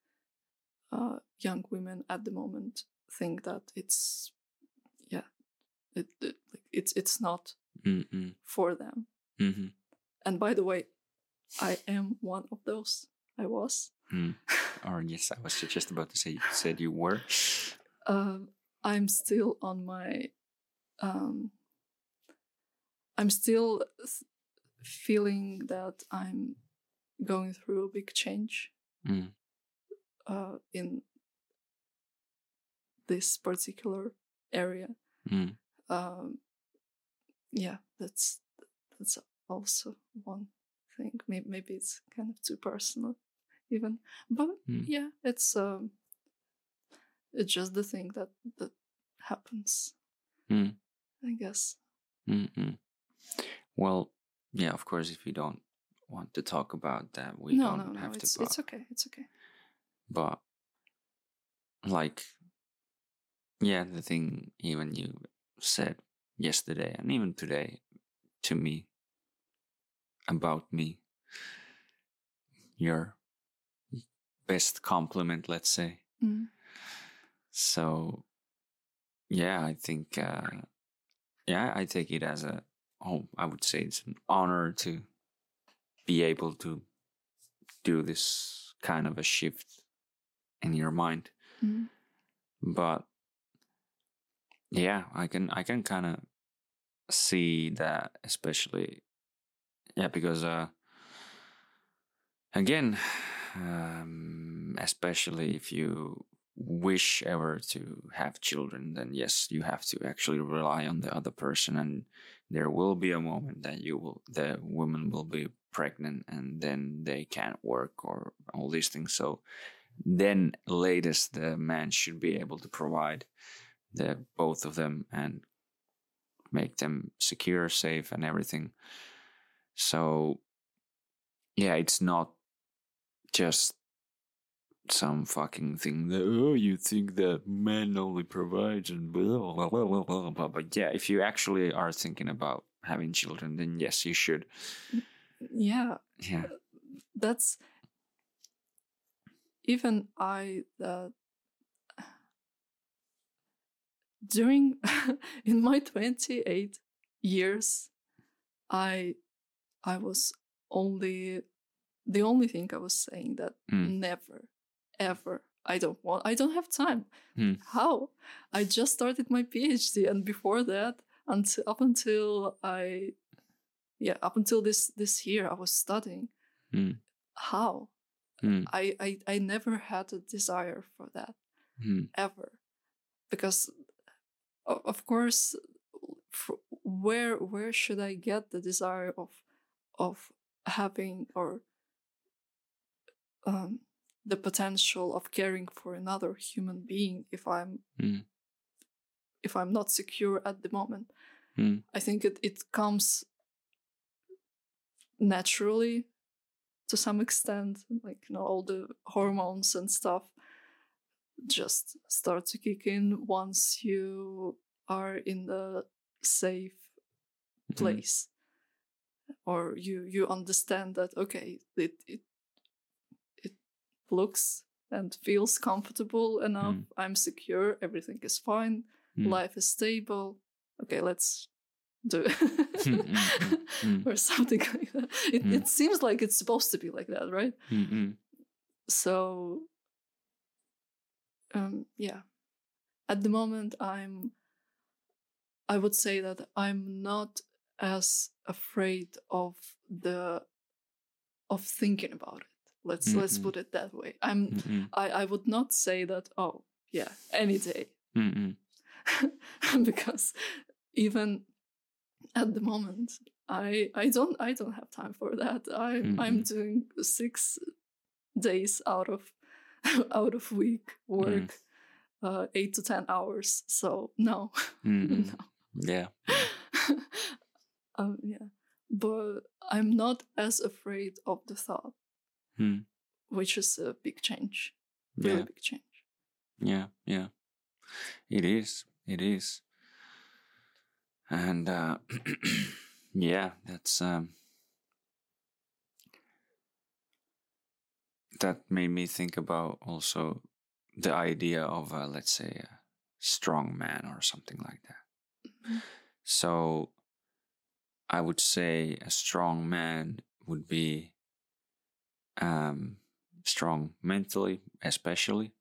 uh, young women at the moment think that it's yeah it, it it's it's not Mm-mm. for them Mhm. and by the way i am one of those i was Mm. (laughs) Or yes, I was just about to say you said you were. um, I'm still on my. Um, I'm still feeling that I'm going through a big change Mm. uh, in this particular area. Mm. Um, yeah, that's that's also one thing. Maybe, maybe it's kind of too personal, even. But Mm. yeah, it's um, it's just the thing that that happens. Mm. I guess. Mm-mm. Well, yeah, of course, if you don't want to talk about that, we no, don't have to. no, no. have It's to. But, it's okay. It's okay. but, like, yeah, the thing even you said yesterday and even today to me about me, your best compliment, let's say. Mm. So, yeah, I think, uh, yeah, I take it as a, oh, I would say it's an honor to be able to do this kind of a shift in your mind. Mm. But yeah, I can, I can kind of see that, especially, yeah, because, uh, again, (sighs) um, especially if you wish ever to have children, then yes, you have to actually rely on the other person, and there will be a moment that you will, the woman will be pregnant, and then they can't work or all these things. So then, latest, the man should be able to provide the both of them and make them secure, safe, and everything. So yeah, it's not just some fucking thing that oh you think that men only provides and blah blah blah blah blah blah. But yeah, if you actually are thinking about having children, then yes, you should. Yeah, Yeah. that's even I that during (laughs) in my 28 years I I was only the only thing I was saying that Mm. never ever I don't want I don't have time. Hmm. How? I just started my PhD and before that until up until I yeah, up until this this year I was studying. Hmm. How? Hmm. I, I I never had a desire for that Hmm. ever because of course where where should i get the desire of of having or um, the potential of caring for another human being if i'm Mm. if i'm not secure at the moment Mm. i think it, it comes naturally to some extent like you know all the hormones and stuff just start to kick in once you are in the safe Mhm. place or you you understand that okay it it looks and feels comfortable enough Mm. i'm secure everything is fine Mm. life is stable okay let's do mm, mm, mm. or something (laughs) like that it, Mm. it seems like it's supposed to be like that right Mm, mm. so um yeah at the moment i'm i would say that i'm not as afraid of the of thinking about it let's let's Mhm. put it that way i'm Mm, mm. i i would not say that oh yeah any day Mm, mm. (laughs) because even at the moment i i don't i don't have time for that i'm i'm doing six days out of (laughs) out of week work uh eight to ten hours so no (laughs) Mm, mm. no Yeah. um yeah but i'm not as afraid of the thought Mm. which is a big change really Yeah. big change Yeah, yeah. It is. It is. And uh (clears throat) yeah, that's um that made me think about also the idea of uh, let's say a strong man or something like that. Mhm. So I would say a strong man would be um strong mentally especially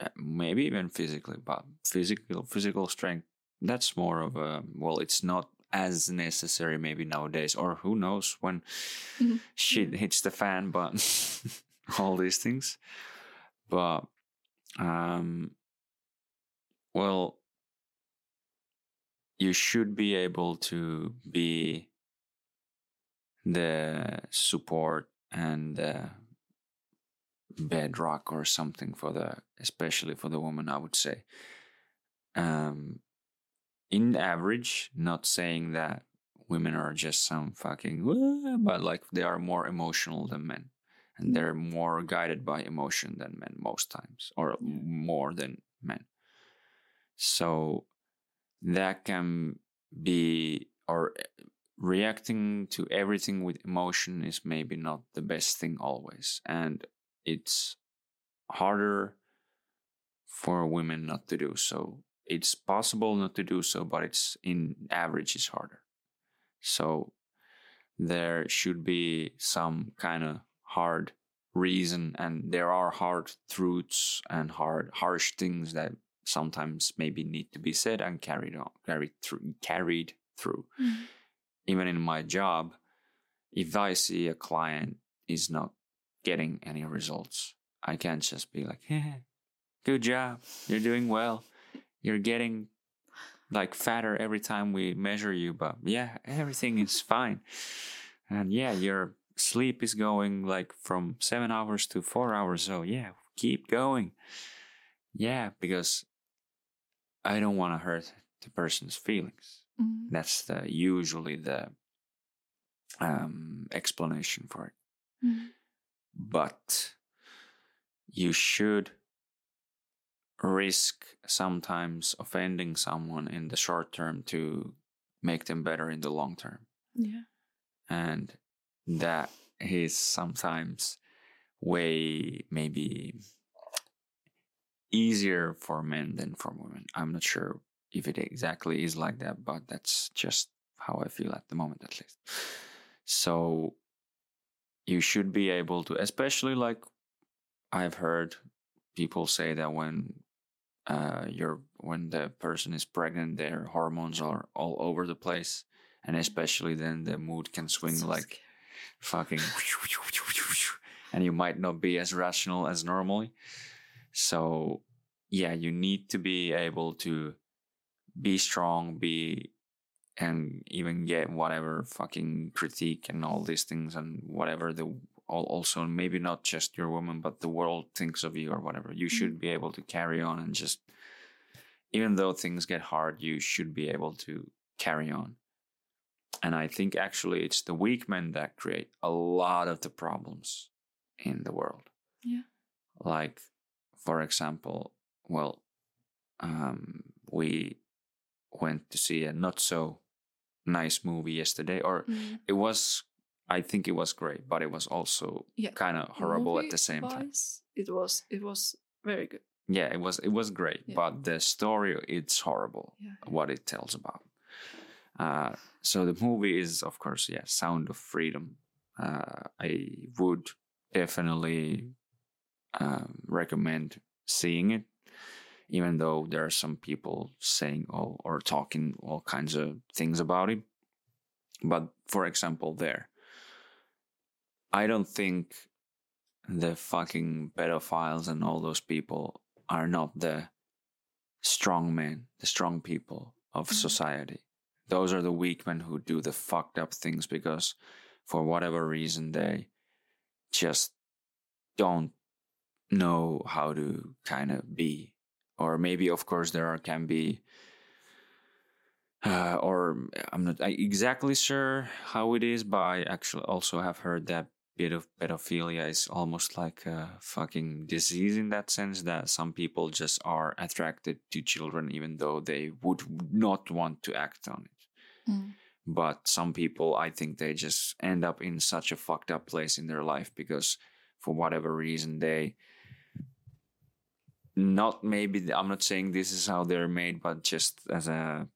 uh, maybe even physically but physical physical strength that's more of a well it's not as necessary maybe nowadays or who knows when Mhm. shit Yeah. hits the fan but (laughs) all these things but um well you should be able to be the support and the bedrock or something for the especially for the woman i would say. Um in average not saying that women are just some fucking but like they are more emotional than men and they're more guided by emotion than men most times or more than men. So that can be or reacting to everything with emotion is maybe not the best thing always and it's harder for women not to do so. It's possible not to do so, but it's in average is harder. So there should be some kind of hard reason and there are hard truths and hard harsh things that sometimes maybe need to be said and carried on carried through carried through Mm. Even in my job if i see a client is not getting any results i can't just be like hey, good job. You're doing well. You're getting like fatter every time we measure you but yeah everything is (laughs) fine. And yeah your sleep is going like from seven hours to four hours so yeah keep going. Yeah because i don't want to hurt the person's feelings Mm. that's the usually the um, explanation for it Mm. but you should risk sometimes offending someone in the short term to make them better in the long term Yeah. and that is sometimes way maybe easier for men than for women i'm not sure if it exactly is like that but that's just how i feel at the moment at least. So you should be able to especially like i've heard people say that when uh you're when the person is pregnant their hormones are all over the place and especially then the mood can swing So like scary. fucking (laughs) (laughs) and you might not be as rational as normally. So yeah you need to be able to be strong be and even get whatever fucking critique and all these things and whatever the al- also maybe not just your woman but the world thinks of you or whatever you should be able to carry on and just even though things get hard you should be able to carry on and I think actually it's the weak men that create a lot of the problems in the world. Yeah. Like, for example, well, um, we went to see a not so nice movie yesterday, or Mm. it was, I think it was great, but it was also Yeah. kind of horrible at the same time. It was it was very good. Yeah, it was it was great, Yeah. but the story it's horrible Yeah. what it tells about. Uh, so the movie is, of course, yeah, Sound of Freedom. Uh, I would definitely um, recommend seeing it, even though there are some people saying all or talking all kinds of things about it. But for example, there, I don't think the fucking pedophiles and all those people are not the strong men, the strong people of Mhm. society. Those are the weak men who do the fucked up things because for whatever reason they just don't know how to kind of be. Or maybe, of course, there are, can be, uh, or I'm not exactly sure how it is, but I actually also have heard that bit of pedophilia is almost like a fucking disease in that sense that some people just are attracted to children even though they would not want to act on it Mm. but some people i think they just end up in such a fucked up place in their life because for whatever reason they not maybe i'm not saying this is how they're made but just as a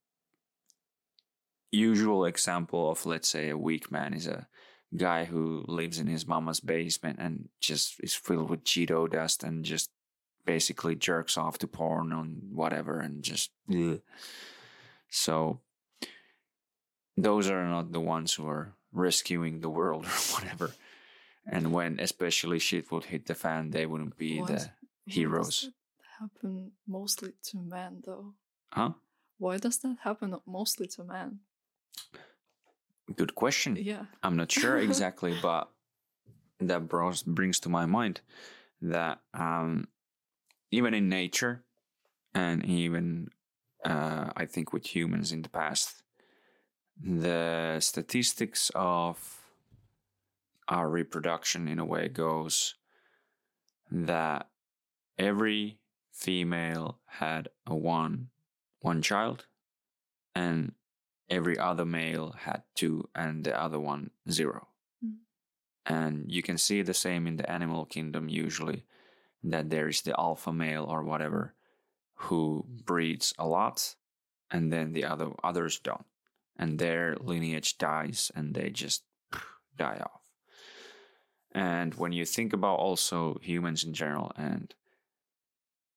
usual example of let's say a weak man is a guy who lives in his mama's basement and just is filled with cheeto dust and just basically jerks off to porn on whatever and just ugh. so those are not the ones who are rescuing the world (laughs) or whatever and when especially shit would hit the fan they wouldn't be Why the is- why heroes. Happen mostly to men though? huh Why does that happen mostly to men? good question Yeah. I'm not sure (laughs) exactly, but that bros- brings to my mind that um, even in nature, and even uh, I think with humans in the past, the statistics of our reproduction in a way goes that every female had a one one child and every other male had two and the other one zero. Mm. and you can see the same in the animal kingdom usually that there is the alpha male or whatever who breeds a lot and then the other others don't. And their lineage dies and they just die off. And when you think about also humans in general and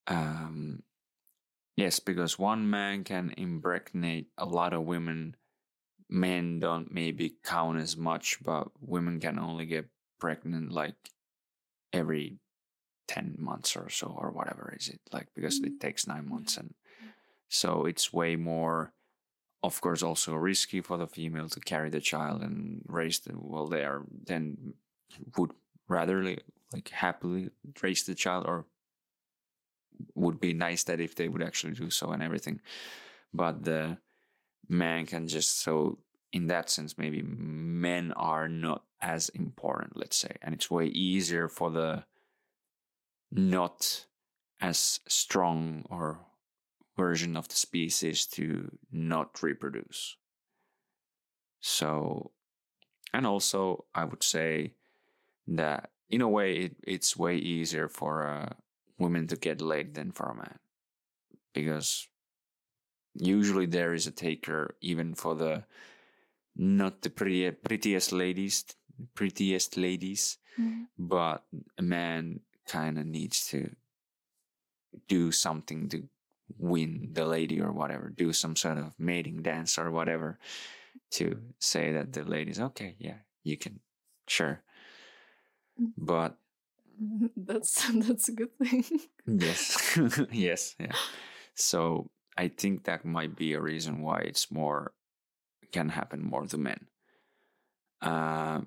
um yes because one man can impregnate a lot of women. Men don't maybe count as much but women can only get pregnant like every 10 months or so or whatever is it like because it takes 9 months and so it's way more of course also risky for the female to carry the child and raise the well they are then would rather like happily raise the child or would be nice that if they would actually do so and everything. But the man can just so in that sense maybe men are not as important let's say. And it's way easier for the not as strong or version of the species to not reproduce. So and also i would say that in a way it, it's way easier for a woman to get laid than for a man because usually there is a taker even for the not the pretty, prettiest ladies prettiest ladies Mhm. but a man kind of needs to do something to win the lady or whatever do some sort of mating dance or whatever to say that the lady's okay yeah you can sure Mm. but (laughs) That's that's a good thing. Yes. (laughs) (laughs) yes. Yeah. So I think that might be a reason why it's more can happen more to men. Uh,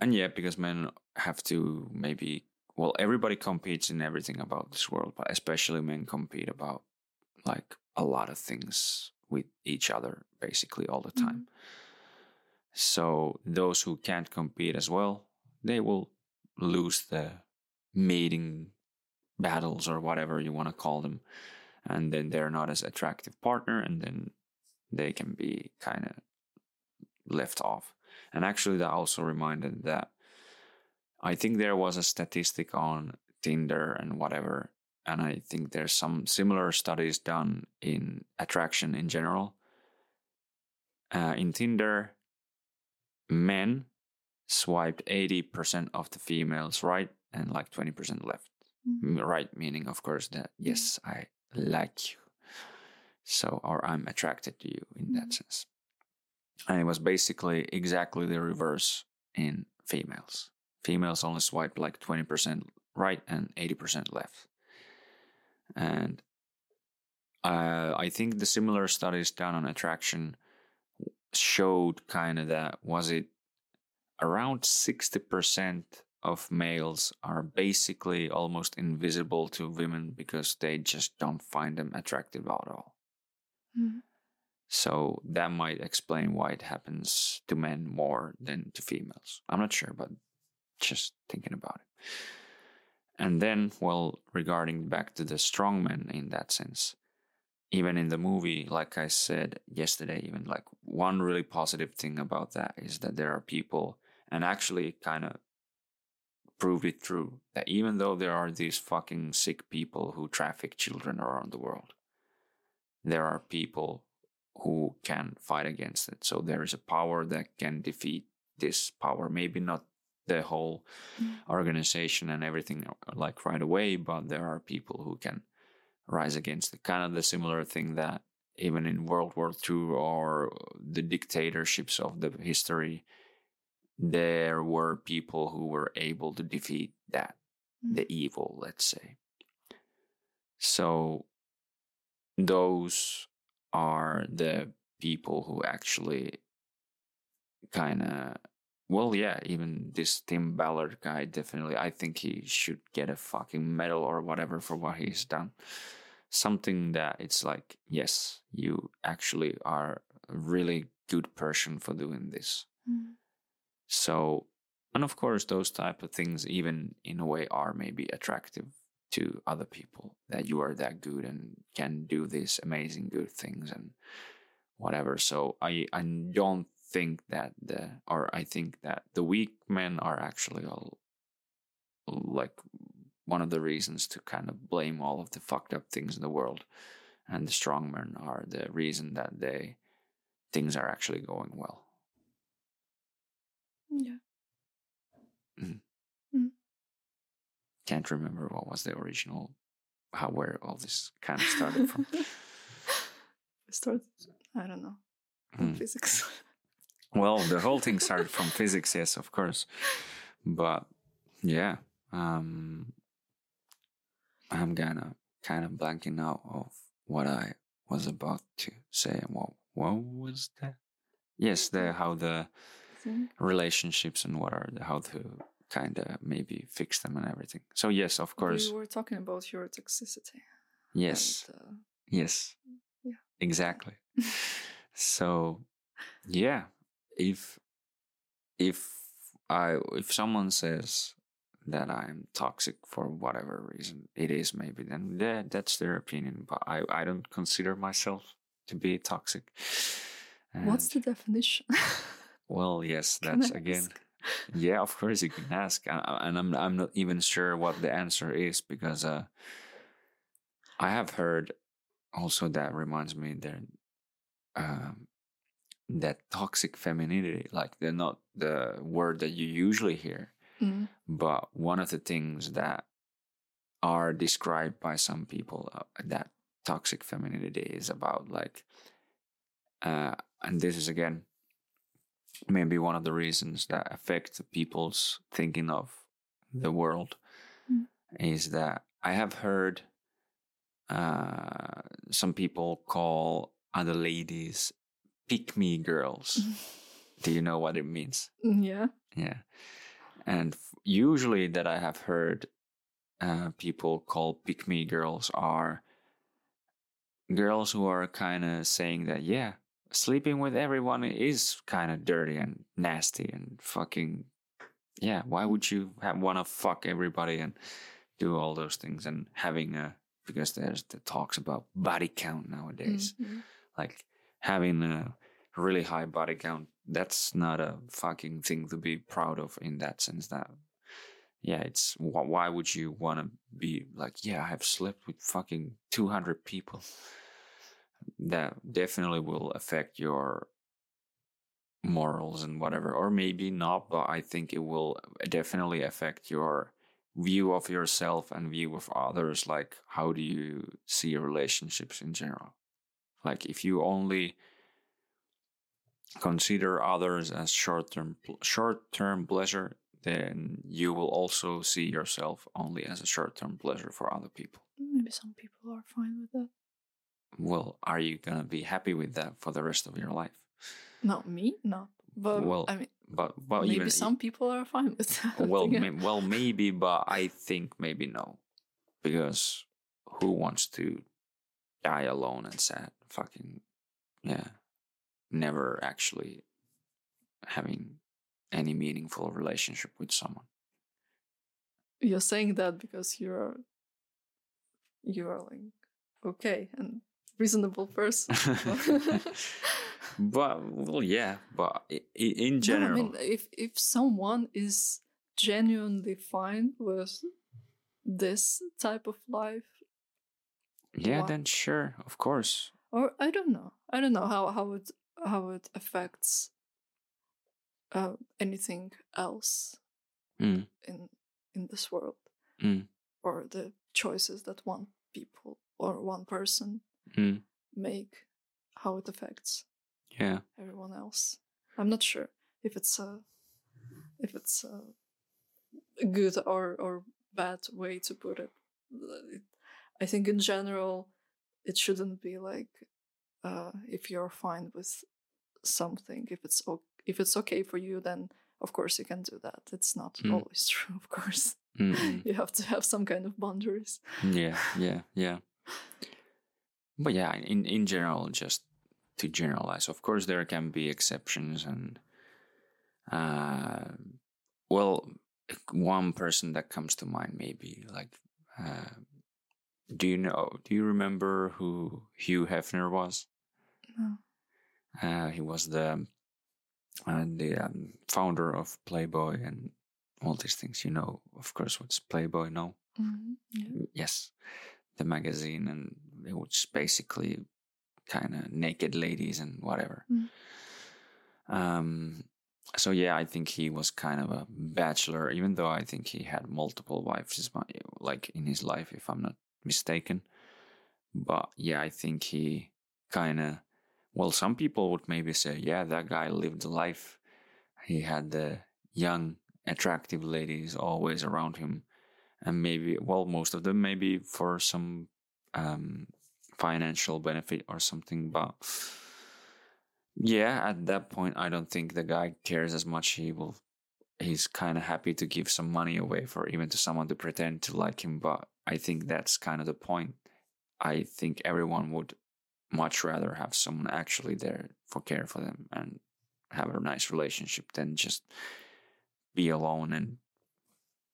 and yeah, because men have to maybe well, everybody competes in everything about this world, but especially men compete about like a lot of things with each other basically all the time. So those who can't compete as well, they will lose the mating battles or whatever you want to call them and then they're not as attractive partner and then they can be kind of left off. And actually that also reminded that i think there was a statistic on tinder and whatever and i think there's some similar studies done in attraction in general. Uh, in tinder men swiped 80% of the females right and like 20% left. Mhm. Right meaning of course that yes i like you. So or i'm attracted to you in that Mhm. sense. And it was basically exactly the reverse in females. Females only swipe like 20% right and 80% left. And uh, i think the similar studies done on attraction showed kind of that was it around 60% of males are basically almost invisible to women because they just don't find them attractive at all. Mhm. So that might explain why it happens to men more than to females. I'm not sure, but just thinking about it. And then, well, regarding back to the strong men in that sense, even in the movie, like I said yesterday, even like one really positive thing about that is that there are people, and actually kind of proved it true, that even though there are these fucking sick people who traffic children around the world, there are people who can fight against it. So there is a power that can defeat this power. Maybe not the whole Mm. organization and everything like right away, but there are people who can rise against it. Kind of the similar thing that even in World War II or the dictatorships of the history, there were people who were able to defeat that, Mm. the evil, let's say. So those are the people who actually kind of well yeah even this tim ballard guy definitely i think he should get a fucking medal or whatever for what he's done something that it's like yes you actually are a really good person for doing this Mhm. So and of course those type of things even in a way are maybe attractive to other people that you are that good and can do these amazing good things and whatever so i i don't think that the or i think that the weak men are actually all like one of the reasons to kind of blame all of the fucked up things in the world, and the strong men are the reason that they things are actually going well. Yeah. Can't remember what was the original, how where all this kind of started from. (laughs) Started. I don't know. Hmm. Physics. (laughs) Well, the whole thing started from physics, yes, of course. But yeah, um, I'm gonna kind of blanking out of what I was about to say. What what was that? Yes, the how the thing. relationships and what are the, how to kind of maybe fix them and everything. So yes, of course, We were talking about your toxicity. yes, And, uh, yes, Yeah. exactly. (laughs) so yeah, if if I if someone says that I'm toxic for whatever reason it is, maybe then that that's their opinion. But I I don't consider myself to be toxic. what's the definition? (laughs) well? Yes, that's again. ask? Yeah, of course you can ask, and and I'm I'm not even sure what the answer is because uh, I have heard also that reminds me that um, that toxic femininity, like they're not the word that you usually hear, Mm. but one of the things that are described by some people uh, that toxic femininity is about like uh, and this is again maybe one of the reasons that affect people's thinking of the world Mm. is that i have heard uh, some people call other ladies pick me girls (laughs) do you know what it means yeah. yeah. And f- usually that I have heard uh, people call pick me girls are girls who are kind of saying that, yeah, sleeping with everyone is kind of dirty and nasty and fucking, yeah, why would you want to fuck everybody and do all those things and having a, because there's the talks about body count nowadays Mhm. like having a really high body count that's not a fucking thing to be proud of in that sense that yeah it's why would you want to be like yeah i've slept with fucking 200 people that definitely will affect your morals and whatever or maybe not but i think it will uh, definitely affect your view of yourself and view of others like how do you see relationships in general like if you only consider others as short-term short-term pleasure then you will also see yourself only as a short-term pleasure for other people Maybe some people are fine with that. Well are you to be happy with that for the rest of your life? Not me, not. But Well, I mean, but well maybe even some people are fine with (laughs) that. well may, well maybe but i think maybe no. Because who wants to die alone and sad? Fucking yeah. Never actually having any meaningful relationship with someone. You're saying that because you're you are like okay and reasonable person. (laughs) but well yeah but in No, general I mean, if if someone is genuinely fine with this type of life, yeah why- then sure of course or I don't know, I don't know how how it how it affects uh, anything else Mm. in in this world, Mm. or the choices that one people or one person Mm. make, how it affects yeah everyone else. I'm not sure if it's a if it's a good or or bad way to put it. I think in general, it shouldn't be like uh, if you're fine with something. If it's o- if it's okay for you, then of course you can do that. It's not Mm. always (laughs) true, of course. Mm-mm. You have to have some kind of boundaries. yeah yeah yeah (laughs) but yeah in in general just to generalize of course there can be exceptions and uh well one person that comes to mind maybe like uh do you know do you remember who hugh hefner was No. uh he was the uh, the um, founder of playboy and all these things you know of course what's playboy no Mhm, yeah. Yes, the magazine, and it was basically kind of naked ladies and whatever. Mm. Um, so yeah, I think he was kind of a bachelor, even though I think he had multiple wives, like in his life, if I'm not mistaken. But yeah, I think he kind of, well, some people would maybe say, yeah, that guy lived a life. He had the young, attractive ladies always around him, and maybe, well, most of them maybe for some um, financial benefit or something, but yeah, at that point, I don't think the guy cares as much. He will, he's kind of happy to give some money away for even to someone to pretend to like him. But I think that's kind of the point. I think everyone would much rather have someone actually there for care for them and have a nice relationship than just be alone and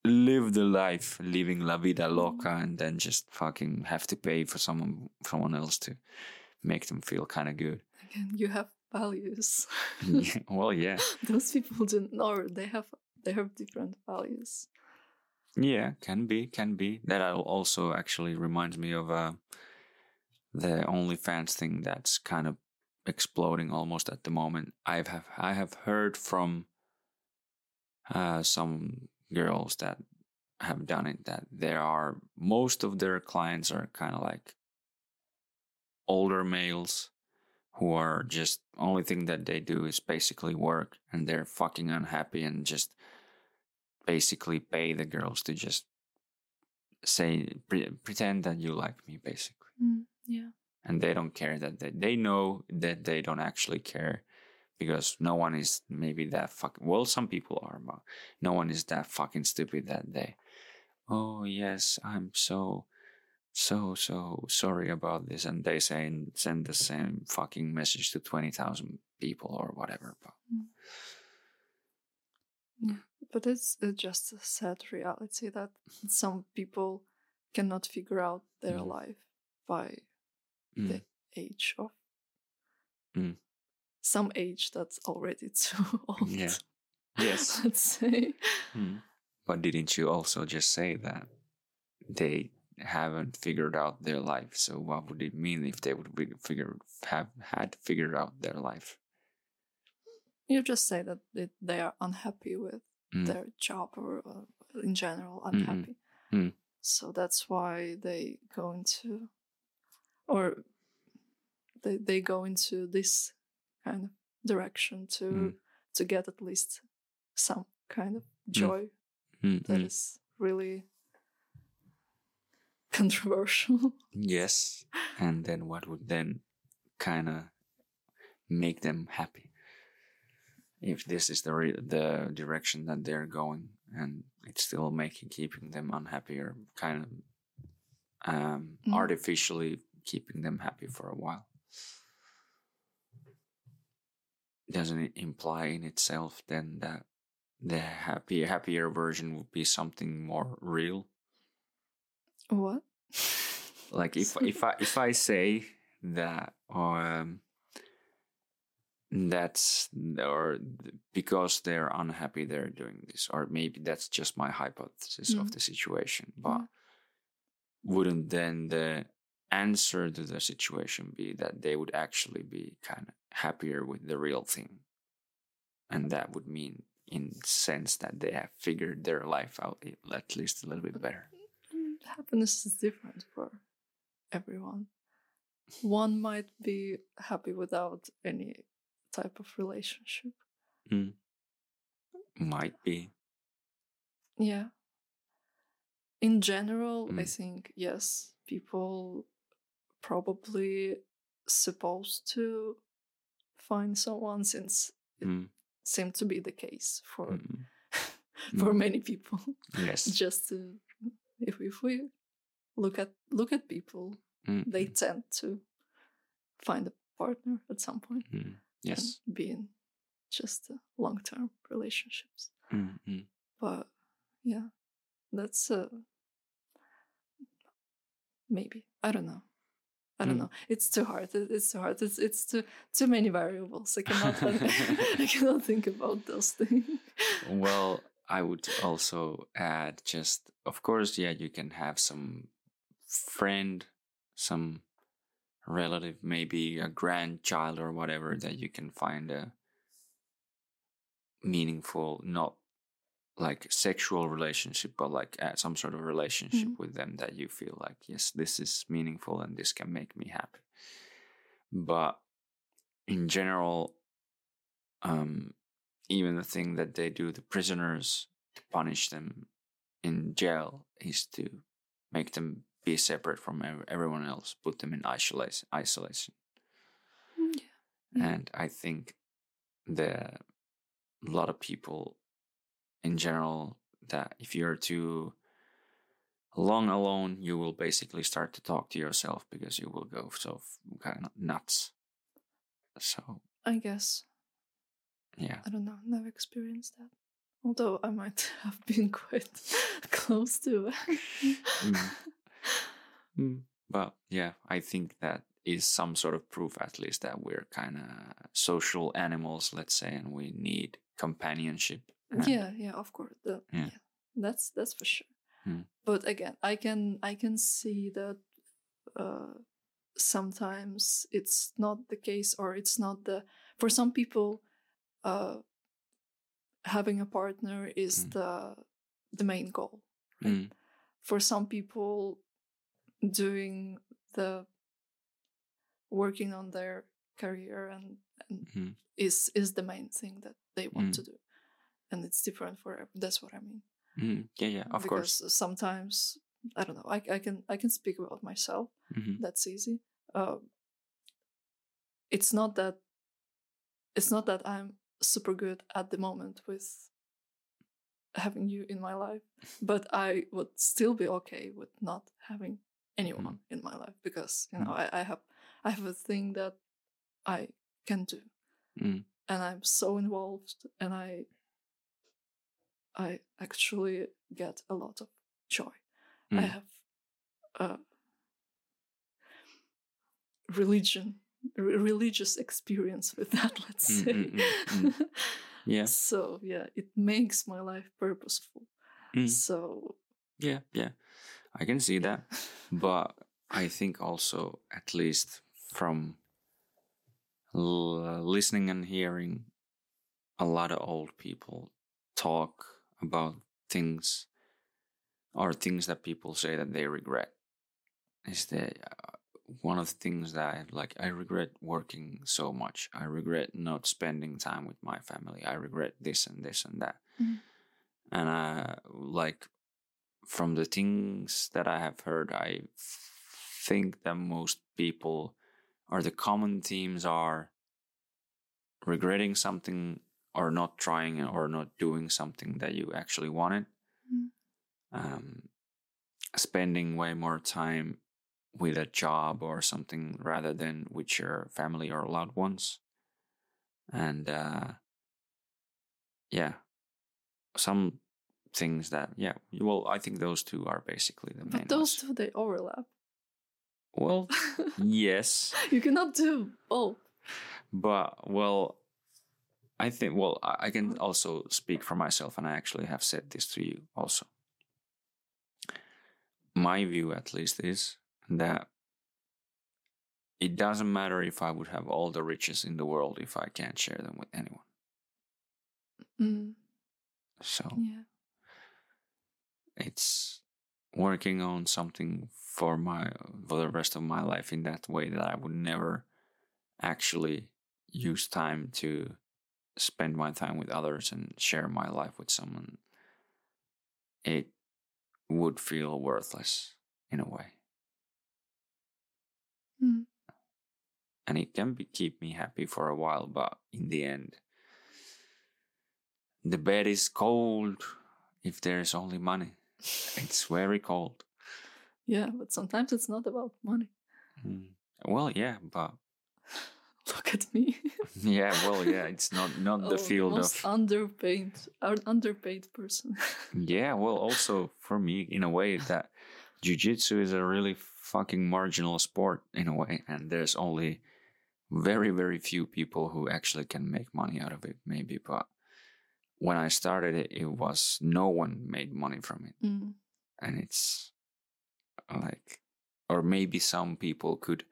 live the life, living la vida loca, and then just fucking have to pay for someone someone else to make them feel kind of good. Again, you have values. (laughs) Yeah, well, yeah, (laughs) Those people do or they have they have different values. yeah, can be, can be. That also actually reminds me of uh, the OnlyFans thing that's kind of exploding almost at the moment. I've have I have heard from uh, some girls that have done it that there are most of their clients are kind of like older males who are just only thing that they do is basically work and they're fucking unhappy and just basically pay the girls to just say pre- pretend that you like me basically Mm, yeah. and they don't care that they, they know that they don't actually care because no one is maybe that fucking well some people are but no one is that fucking stupid that they oh yes i'm so so so sorry about this and they say send the same fucking message to 20,000 people or whatever but But it's uh, just a sad reality that some people cannot figure out their Mm. life by mm, the age of Mm. Some age that's already (laughs) too old. Yeah. yes Let's say. Mm. But didn't you also just say that they haven't figured out their life? So what would it mean if they would figure have had figured out their life? You just say that they, they are unhappy with Mm. their job or uh, in general unhappy. Mm. So that's why they go into, or they they go into this kind of direction to Mm. to get at least some kind of joy Mm, that mm. is really (laughs) controversial. Yes, and then what would then kind of make them happy? If this is the re- the direction that they're going, and it's still making keeping them unhappy or kind of um, Mm. artificially keeping them happy for a while. Doesn't it imply in itself then that the happy happier version would be something more real? what? like if (laughs) if I if I say that um that's or because they're unhappy they're doing this or maybe that's just my hypothesis of Mm. the situation but Yeah. wouldn't then the answer to the situation be that they would actually be kind of happier with the real thing and that would mean in sense that they have figured their life out at least a little bit better Mm, happiness is different for everyone. One might be happy without any type of relationship. might be Yeah. In general, I Mm. think yes, people probably supposed to find someone since it Mm. seemed to be the case for (laughs) Mm. for many people. (laughs) yes Just to if if we look at look at people, they tend to find a partner at some point mm, yes be in just uh, long term relationships. Mm, mm. But yeah, that's uh, maybe I don't know. I don't Mm. know. It's too hard. It's too hard. It's it's too too many variables. I cannot (laughs) I cannot think about those things. well I would also add just, of course, yeah, you can have some friend, some relative, maybe a grandchild or whatever that you can find a meaningful, not like sexual relationship, but like uh, some sort of relationship Mhm. with them that you feel like, yes, this is meaningful and this can make me happy. But in general, um, even the thing that they do, the prisoners to punish them in jail is to make them be separate from everyone else, put them in isolation. Isolation, Mm, Yeah. Yeah. and I think the a lot of people in general that if you're too long alone, you will basically start to talk to yourself because you will go so kind of nuts. So I guess. yeah, I don't know. Never experienced that. Although I might (laughs) have been quite (laughs) close to. Mm. (laughs) Mm, But yeah, I think that is some sort of proof, at least, that we're kind of social animals, let's say, and we need companionship. Yeah, yeah, of course. The, Yeah. yeah. that's that's for sure. Hmm. But again, I can I can see that uh, sometimes it's not the case, or it's not the for some people. Uh, having a partner is Hmm. the the main goal. Mm, for some people doing the working on their career and, and mhm, is is the main thing that they want Mm. to do and it's different for that's what i mean. Mm. Yeah, yeah, of course. because sometimes i don't know I, I can i can speak about myself. Mhm, that's easy. Um, it's not that it's not that i'm super good at the moment with having you in my life but i would still be okay with not having anyone in my life because you know I, I have i have a thing that i can do. Mm. and i'm so involved and i i actually get a lot of joy I Mm. have a religion, re- religious experience with that. (laughs) Let's Mm, say. mm, mm, mm. (laughs) Yeah. So yeah, it makes my life purposeful. Mm. So Yeah, yeah, I can see that. but I think also, at least from l- listening and hearing a lot of old people talk about things or things that people say that they regret is that uh, one of the things that I like I regret working so much. I regret not spending time with my family. I regret this and this and that. Mhm. And uh like from the things that I have heard, I think that most people or the common themes are regretting something or not trying or not doing something that you actually wanted. Mm. Um, spending way more time with a job or something rather than with your family or loved ones. And uh, yeah, some things that, yeah, well, I think those two are basically the main but those ones. two they overlap. Well, (laughs) yes, you cannot do both. but well, I think, well, I can also speak for myself, and I actually have said this to you also. My view, at least, is that it doesn't matter if I would have all the riches in the world if I can't share them with anyone. Mm, So yeah. it's working on something for my for the rest of my life in that way that I would never actually use time to spend my time with others and share my life with someone it would feel worthless in a way Mm. and it can be, keep me happy for a while but in the end the bed is cold if there's only money it's very cold (laughs) Yeah, but sometimes it's not about money. Mm. Well, yeah, but (laughs) Look at me. (laughs) yeah, well, yeah, it's not not the Oh, field most of underpaid, un- underpaid person. (laughs) yeah. Well, also for me, in a way, that jujitsu is a really fucking marginal sport in a way, and there's only very very few people who actually can make money out of it. Maybe, but when I started it, it was no one made money from it, Mm. and it's like, or maybe some people could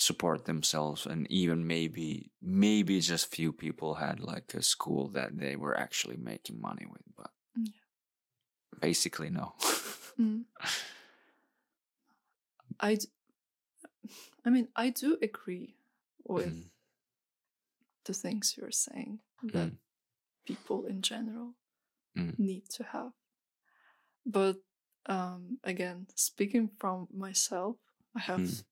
support themselves, and even maybe maybe just few people had like a school that they were actually making money with, but Yeah. basically no. Mm. I, d- I mean, I do agree with Mhm. the things you're saying that Mm. people in general Mm. need to have. But um, again, speaking from myself, I have Mm.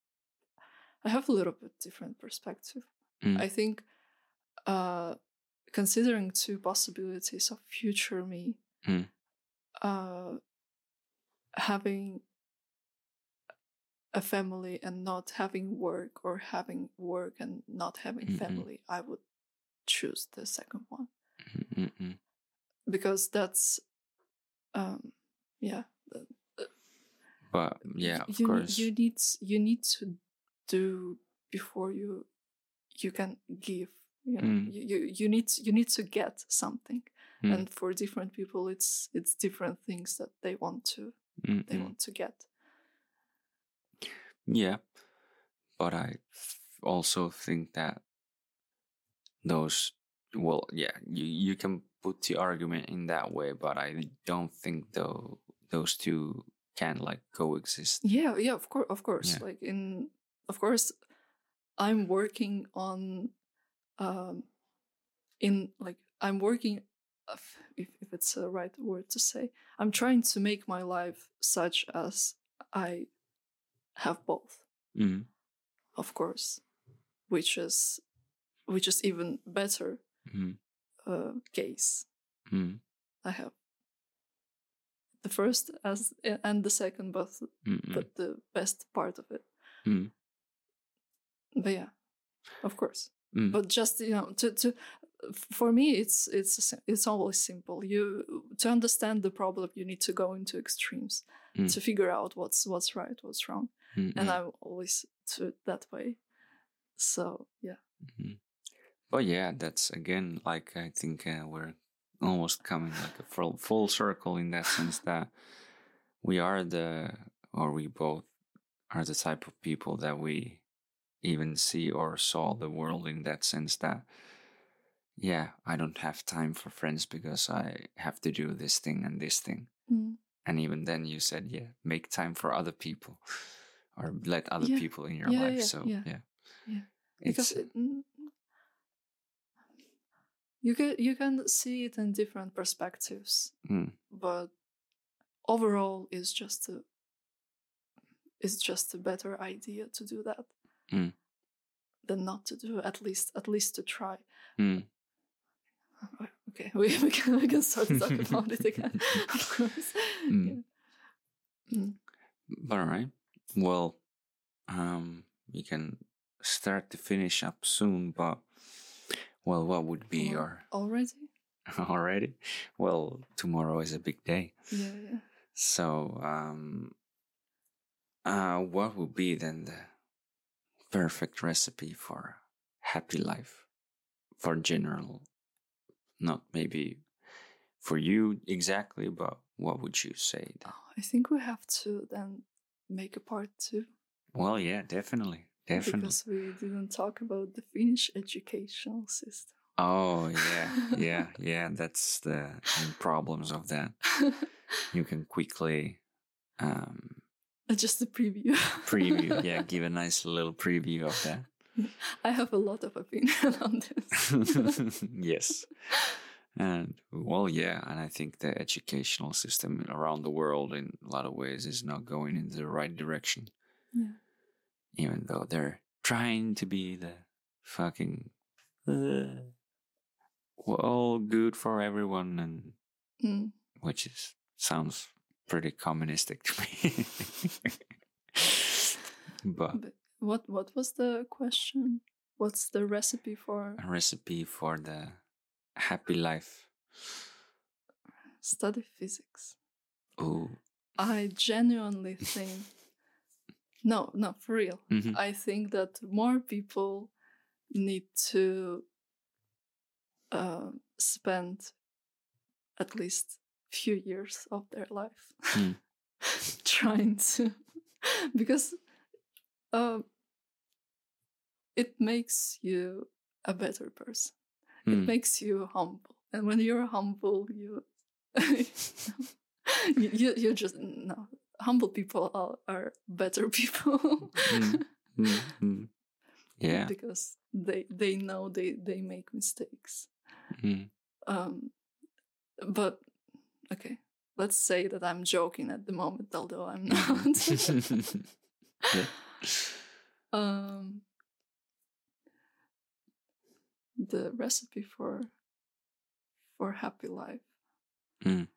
I have a little bit different perspective. Mm. I think uh, considering two possibilities of future me, Mm. uh, having a family and not having work, or having work and not having Mm-mm. family, I would choose the second one Mm-mm. because that's, um, yeah, But yeah, of you, course. you need you need to do before you you can give. You, know, Mm. you, you need you need to get something, Mm. and for different people, it's it's different things that they want to they Mm-mm. want to get. Yeah, but i also think that those, well, yeah, you you can put the argument in that way, but I don't think though those two can like coexist. Yeah, yeah, of course, of course. Yeah. Like in, of course, I'm working on, um, in like I'm working, if if it's the right word to say, I'm trying to make my life such as I have both, Mm. of course, which is, which is even better Mm. uh, case. Mm. I have the first as and the second, both Mm. but the best part of it. Mm. But yeah, of course. Mm. But just you know, to to for me, it's it's it's always simple. You to understand the problem, you need to go into extremes Mm. to figure out what's what's right, what's wrong, Mm. and mm. I'm always to it that way. So yeah, But yeah, that's again like I think uh, we're almost coming like a full full circle in that sense (laughs) that we are the or we both are the type of people that we even see or saw the world in that sense that yeah, I don't have time for friends because I have to do this thing and this thing. Mm. And even then you said, yeah, make time for other people (laughs) or let other Yeah. people in your Yeah, life. yeah, so yeah. yeah. Because it, mm, you can you can see it in different perspectives. mm, but overall it's just a it's just a better idea to do that Mm. than not to do at least at least to try mm. (laughs) okay (laughs) we, we can we can start talking (laughs) about it again of course Mm. Yeah. Mm. All right. Well, um, we can start to finish up soon, but well, what would be Or- your already already? Well, tomorrow is a big day, yeah yeah so um, uh, what would be then the perfect recipe for happy life for general? Not maybe for you exactly, but what would you say? then? Oh, i think we have to then make a part two Well, yeah, definitely, definitely. because we didn't talk about the finnish educational system Oh yeah, (laughs) yeah, yeah. That's the problems of that. (laughs) You can quickly um, (laughs) just a preview preview. (laughs) Yeah, give a nice little preview of that. (laughs) i have a lot of opinion on this yes, and well, yeah, and I think the educational system around the world, in a lot of ways, is not going in the right direction. Yeah. Even though they're trying to be the fucking. Uh, well, good for everyone and Mm. which is sounds pretty communistic to me. (laughs) but But what what was the question? What's the recipe for a recipe for the happy life. study physics? Oh. I genuinely think (laughs) no, no, for real. Mhm. I think that more people need to uh, spend at least few years of their life Mm. (laughs) trying to (laughs) because uh, it makes you a better person it Mm. makes you humble and when you're humble you (laughs) you, you you just no humble people are, are better people Mm. Mm. Mm. Yeah. because they they know they they make mistakes Mm. um but okay let's say that i'm joking at the moment although i'm (laughs) not Yeah. (laughs) um the recipe for for happy life Mm.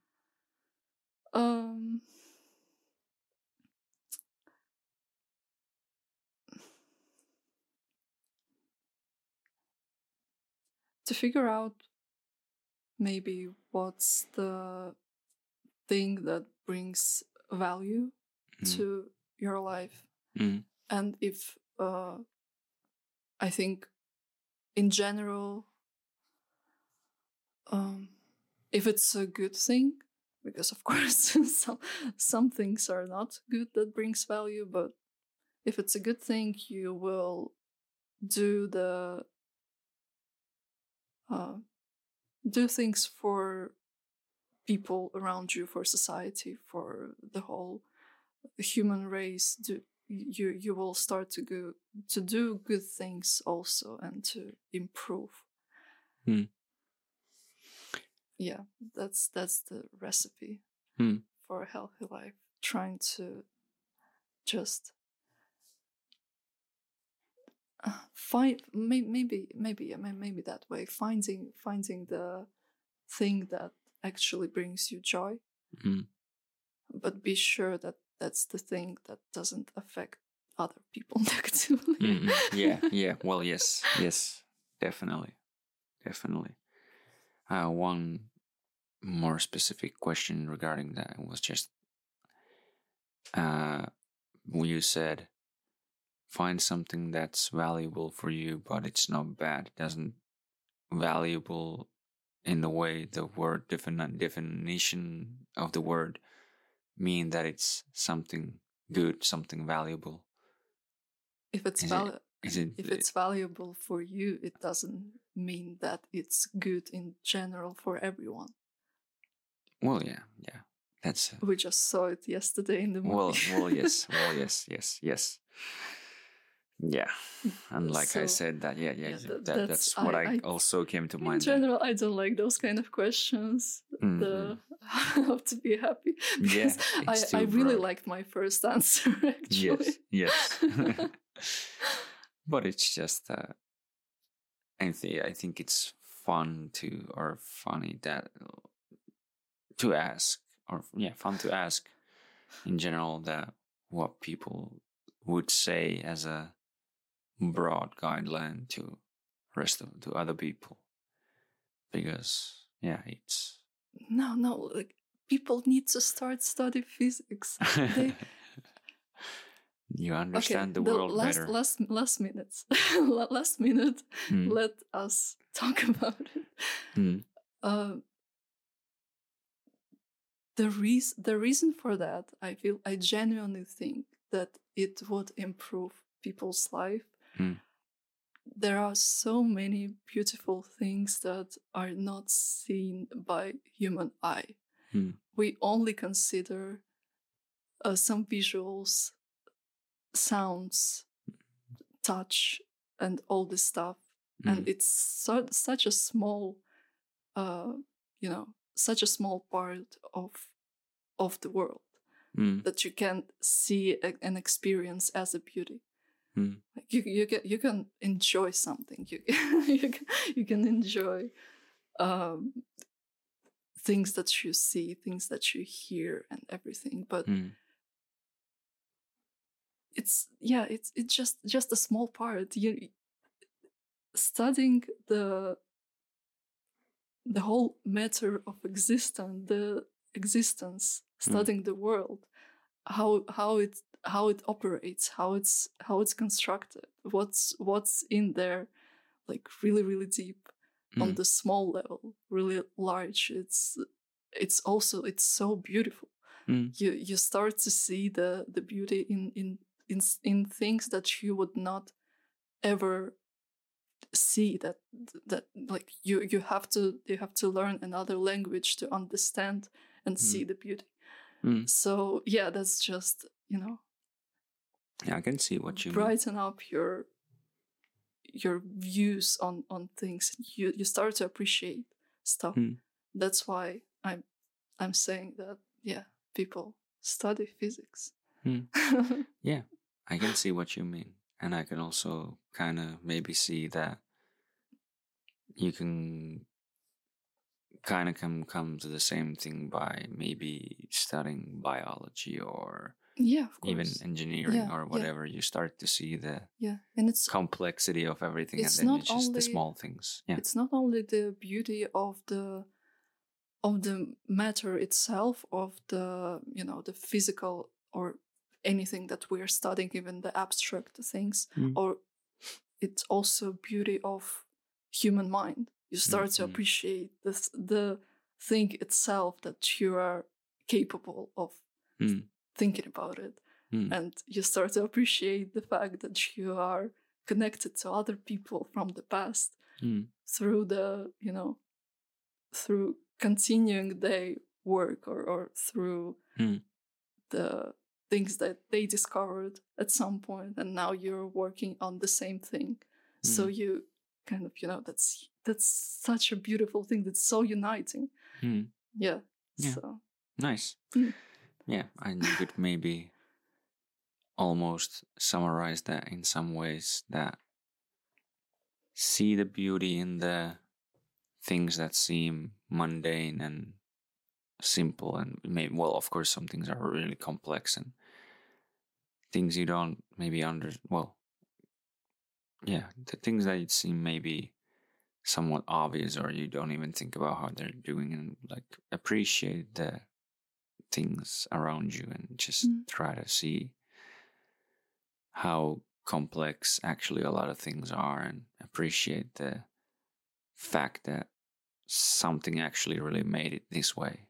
um to figure out maybe what's the thing that brings value Mm. to your life Mm. and if uh, i think in general um, if it's a good thing because of (laughs) course some some things are not good that brings value but if it's a good thing you will do the uh, do things for people around you for society for the whole human race do you you will start to go to do good things also and to improve Hmm. yeah that's that's the recipe Hmm. for a healthy life trying to just find may, maybe maybe yeah, may- maybe that way finding finding the thing that actually brings you joy Mm. but be sure that that's the thing that doesn't affect other people (laughs) negatively Mm, mm. Yeah. (laughs) Yeah. Well, yes. Yes. Definitely. Definitely. Uh, one more specific question regarding that was just uh, when you said find something that's valuable for you, but it's not bad. It doesn't valuable in the way the word defini- definition of the word mean that it's something good, something valuable. if it's Is it- it? if it's valuable for you it doesn't mean that it's good in general for everyone well, yeah, yeah. That's uh we just saw it yesterday in the movie well, well, yes, well, (laughs) yes, yes, yes. Yeah, and like I said, that yeah, yeah, yeah, that, that- that's, that's- what I, I- also came to in mind. In general i don't like those kind of questions Mhm. the (laughs) how to be happy Yeah, because it's I, I really broad. liked my first (laughs) answer actually Yes, yes. (laughs) but it's just, uh, I think I think it's fun to or funny that to ask or yeah, fun to ask in general that what people would say as a broad guideline to rest of to other people because yeah it's no no like people need to start study physics They- (laughs) you understand the, world last, better Last last minutes, (laughs) last minute. Mm, Let us (laughs) talk about it. mm, Uh, the reason the reason for that, I feel, I genuinely think that it would improve people's life. Mm. There are so many beautiful things that are not seen by human eye. Mm. We only consider uh, some visuals, sounds, touch, and all this stuff mm, and it's so, such a small uh you know such a small part of of the world mm, that you can see a, and experience as a beauty Mm. like you you can you can enjoy something. You (laughs) you can, you can enjoy um things that you see things that you hear and everything but mm, it's yeah it's it's just just a small part. You studying the the whole matter of existence the existence studying the world how how it how it operates how it's how it's constructed what's what's in there like really really deep on mm, the small level really large. It's it's also it's so beautiful. Mm. you you start to see the the beauty in in in in things that you would not ever see that that like you you have to you have to learn another language to understand and see the beauty Mm. so yeah that's just you know Yeah, I can see what you mean. brighten up your your views on on things you you start to appreciate stuff Mm. that's why i'm i'm saying that yeah people study physics Mm. (laughs) Yeah, I can see what you mean. And I can also kind of maybe see that you can kind of come come to the same thing by maybe studying biology or yeah of course even engineering Yeah, or yeah. whatever you start to see the yeah and it's complexity of everything It's and then not it's just the small things yeah it's not only the beauty of the of the matter itself of the you know the physical or anything that we're studying even the abstract things Mm. or it's also beauty of human mind you start to Mhm. appreciate the the thing itself that you are capable of Mm. thinking about it Mm. and you start to appreciate the fact that you are connected to other people from the past Mm. through the you know through continuing their work or, or through Mm. the things that they discovered at some point and now you're working on the same thing so you kind of you know that's that's such a beautiful thing that's so uniting Mm. yeah, Yeah. so Nice. Mm. Yeah, and you could maybe almost summarize that in some ways that see the beauty in the things that seem mundane and simple and maybe well of course some things are really complex and things you don't maybe under well yeah the things that you seem maybe somewhat obvious or you don't even think about how they're doing and like appreciate the things around you and just Mm. try to see how complex actually a lot of things are and appreciate the fact that something actually really made it this way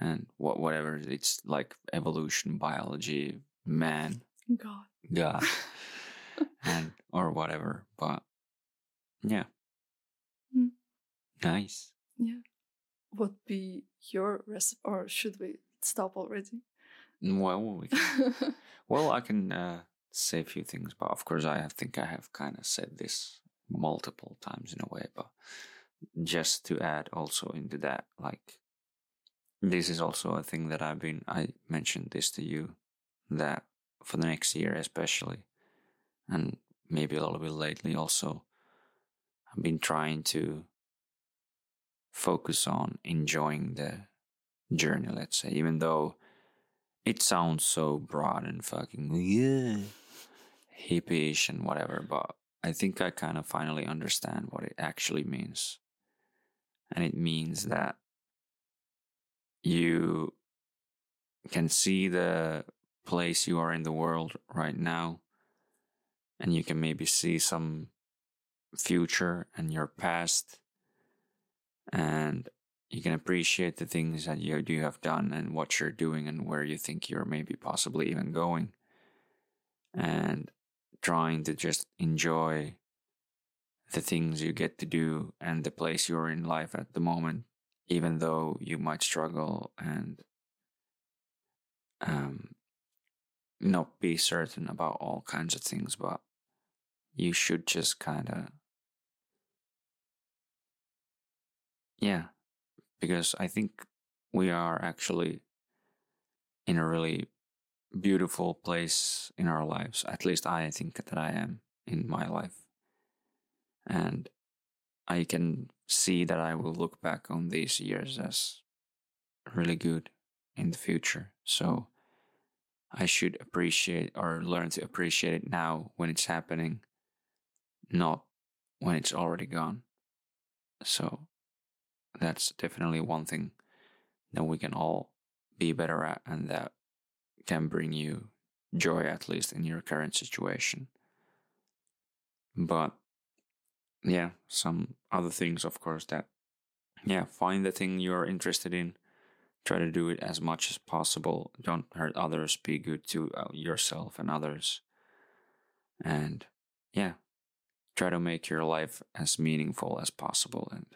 and what whatever it's like evolution biology man god god (laughs) and or whatever but yeah. Nice yeah what be your recipe or should we stop already well we can (laughs) Well, I can uh, say a few things, but of course, I have- think I have kind of said this multiple times in a way. But just to add also into that, like, this is also a thing that I've been, I mentioned this to you that for the next year, especially, and maybe a little bit lately also, I've been trying to focus on enjoying the journey, let's say, even though it sounds so broad and fucking yeah hippie-ish and whatever but i think i kind of finally understand what it actually means. And it means that you can see the place you are in the world right now and you can maybe see some future and your past and you can appreciate the things that you do have done and what you're doing and where you think you're maybe possibly even going. And trying to just enjoy the things you get to do and the place you're in life at the moment even though you might struggle and um, not be certain about all kinds of things but you should just kind of yeah because I think we are actually in a really beautiful place in our lives. At least I think that I am in my life. And I can see that I will look back on these years as really good in the future. So I should appreciate or learn to appreciate it now when it's happening, not when it's already gone. So that's definitely one thing that we can all be better at and that can bring you joy at least in your current situation but yeah some other things of course that yeah find the thing you're interested in try to do it as much as possible. Don't hurt others. Be good to uh, yourself and others. And yeah, try to make your life as meaningful as possible and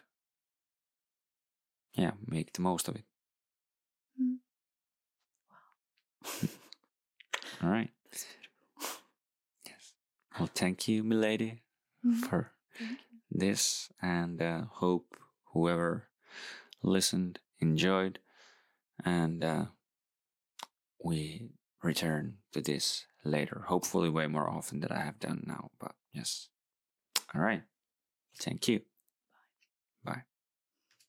yeah, make the most of it. Mm. (laughs) All right. Yes. Well, thank you, milady, Mhm. for this, and uh, hope whoever listened enjoyed, and uh, we return to this later. Hopefully, way more often than I have done now. But yes. All right. Thank you.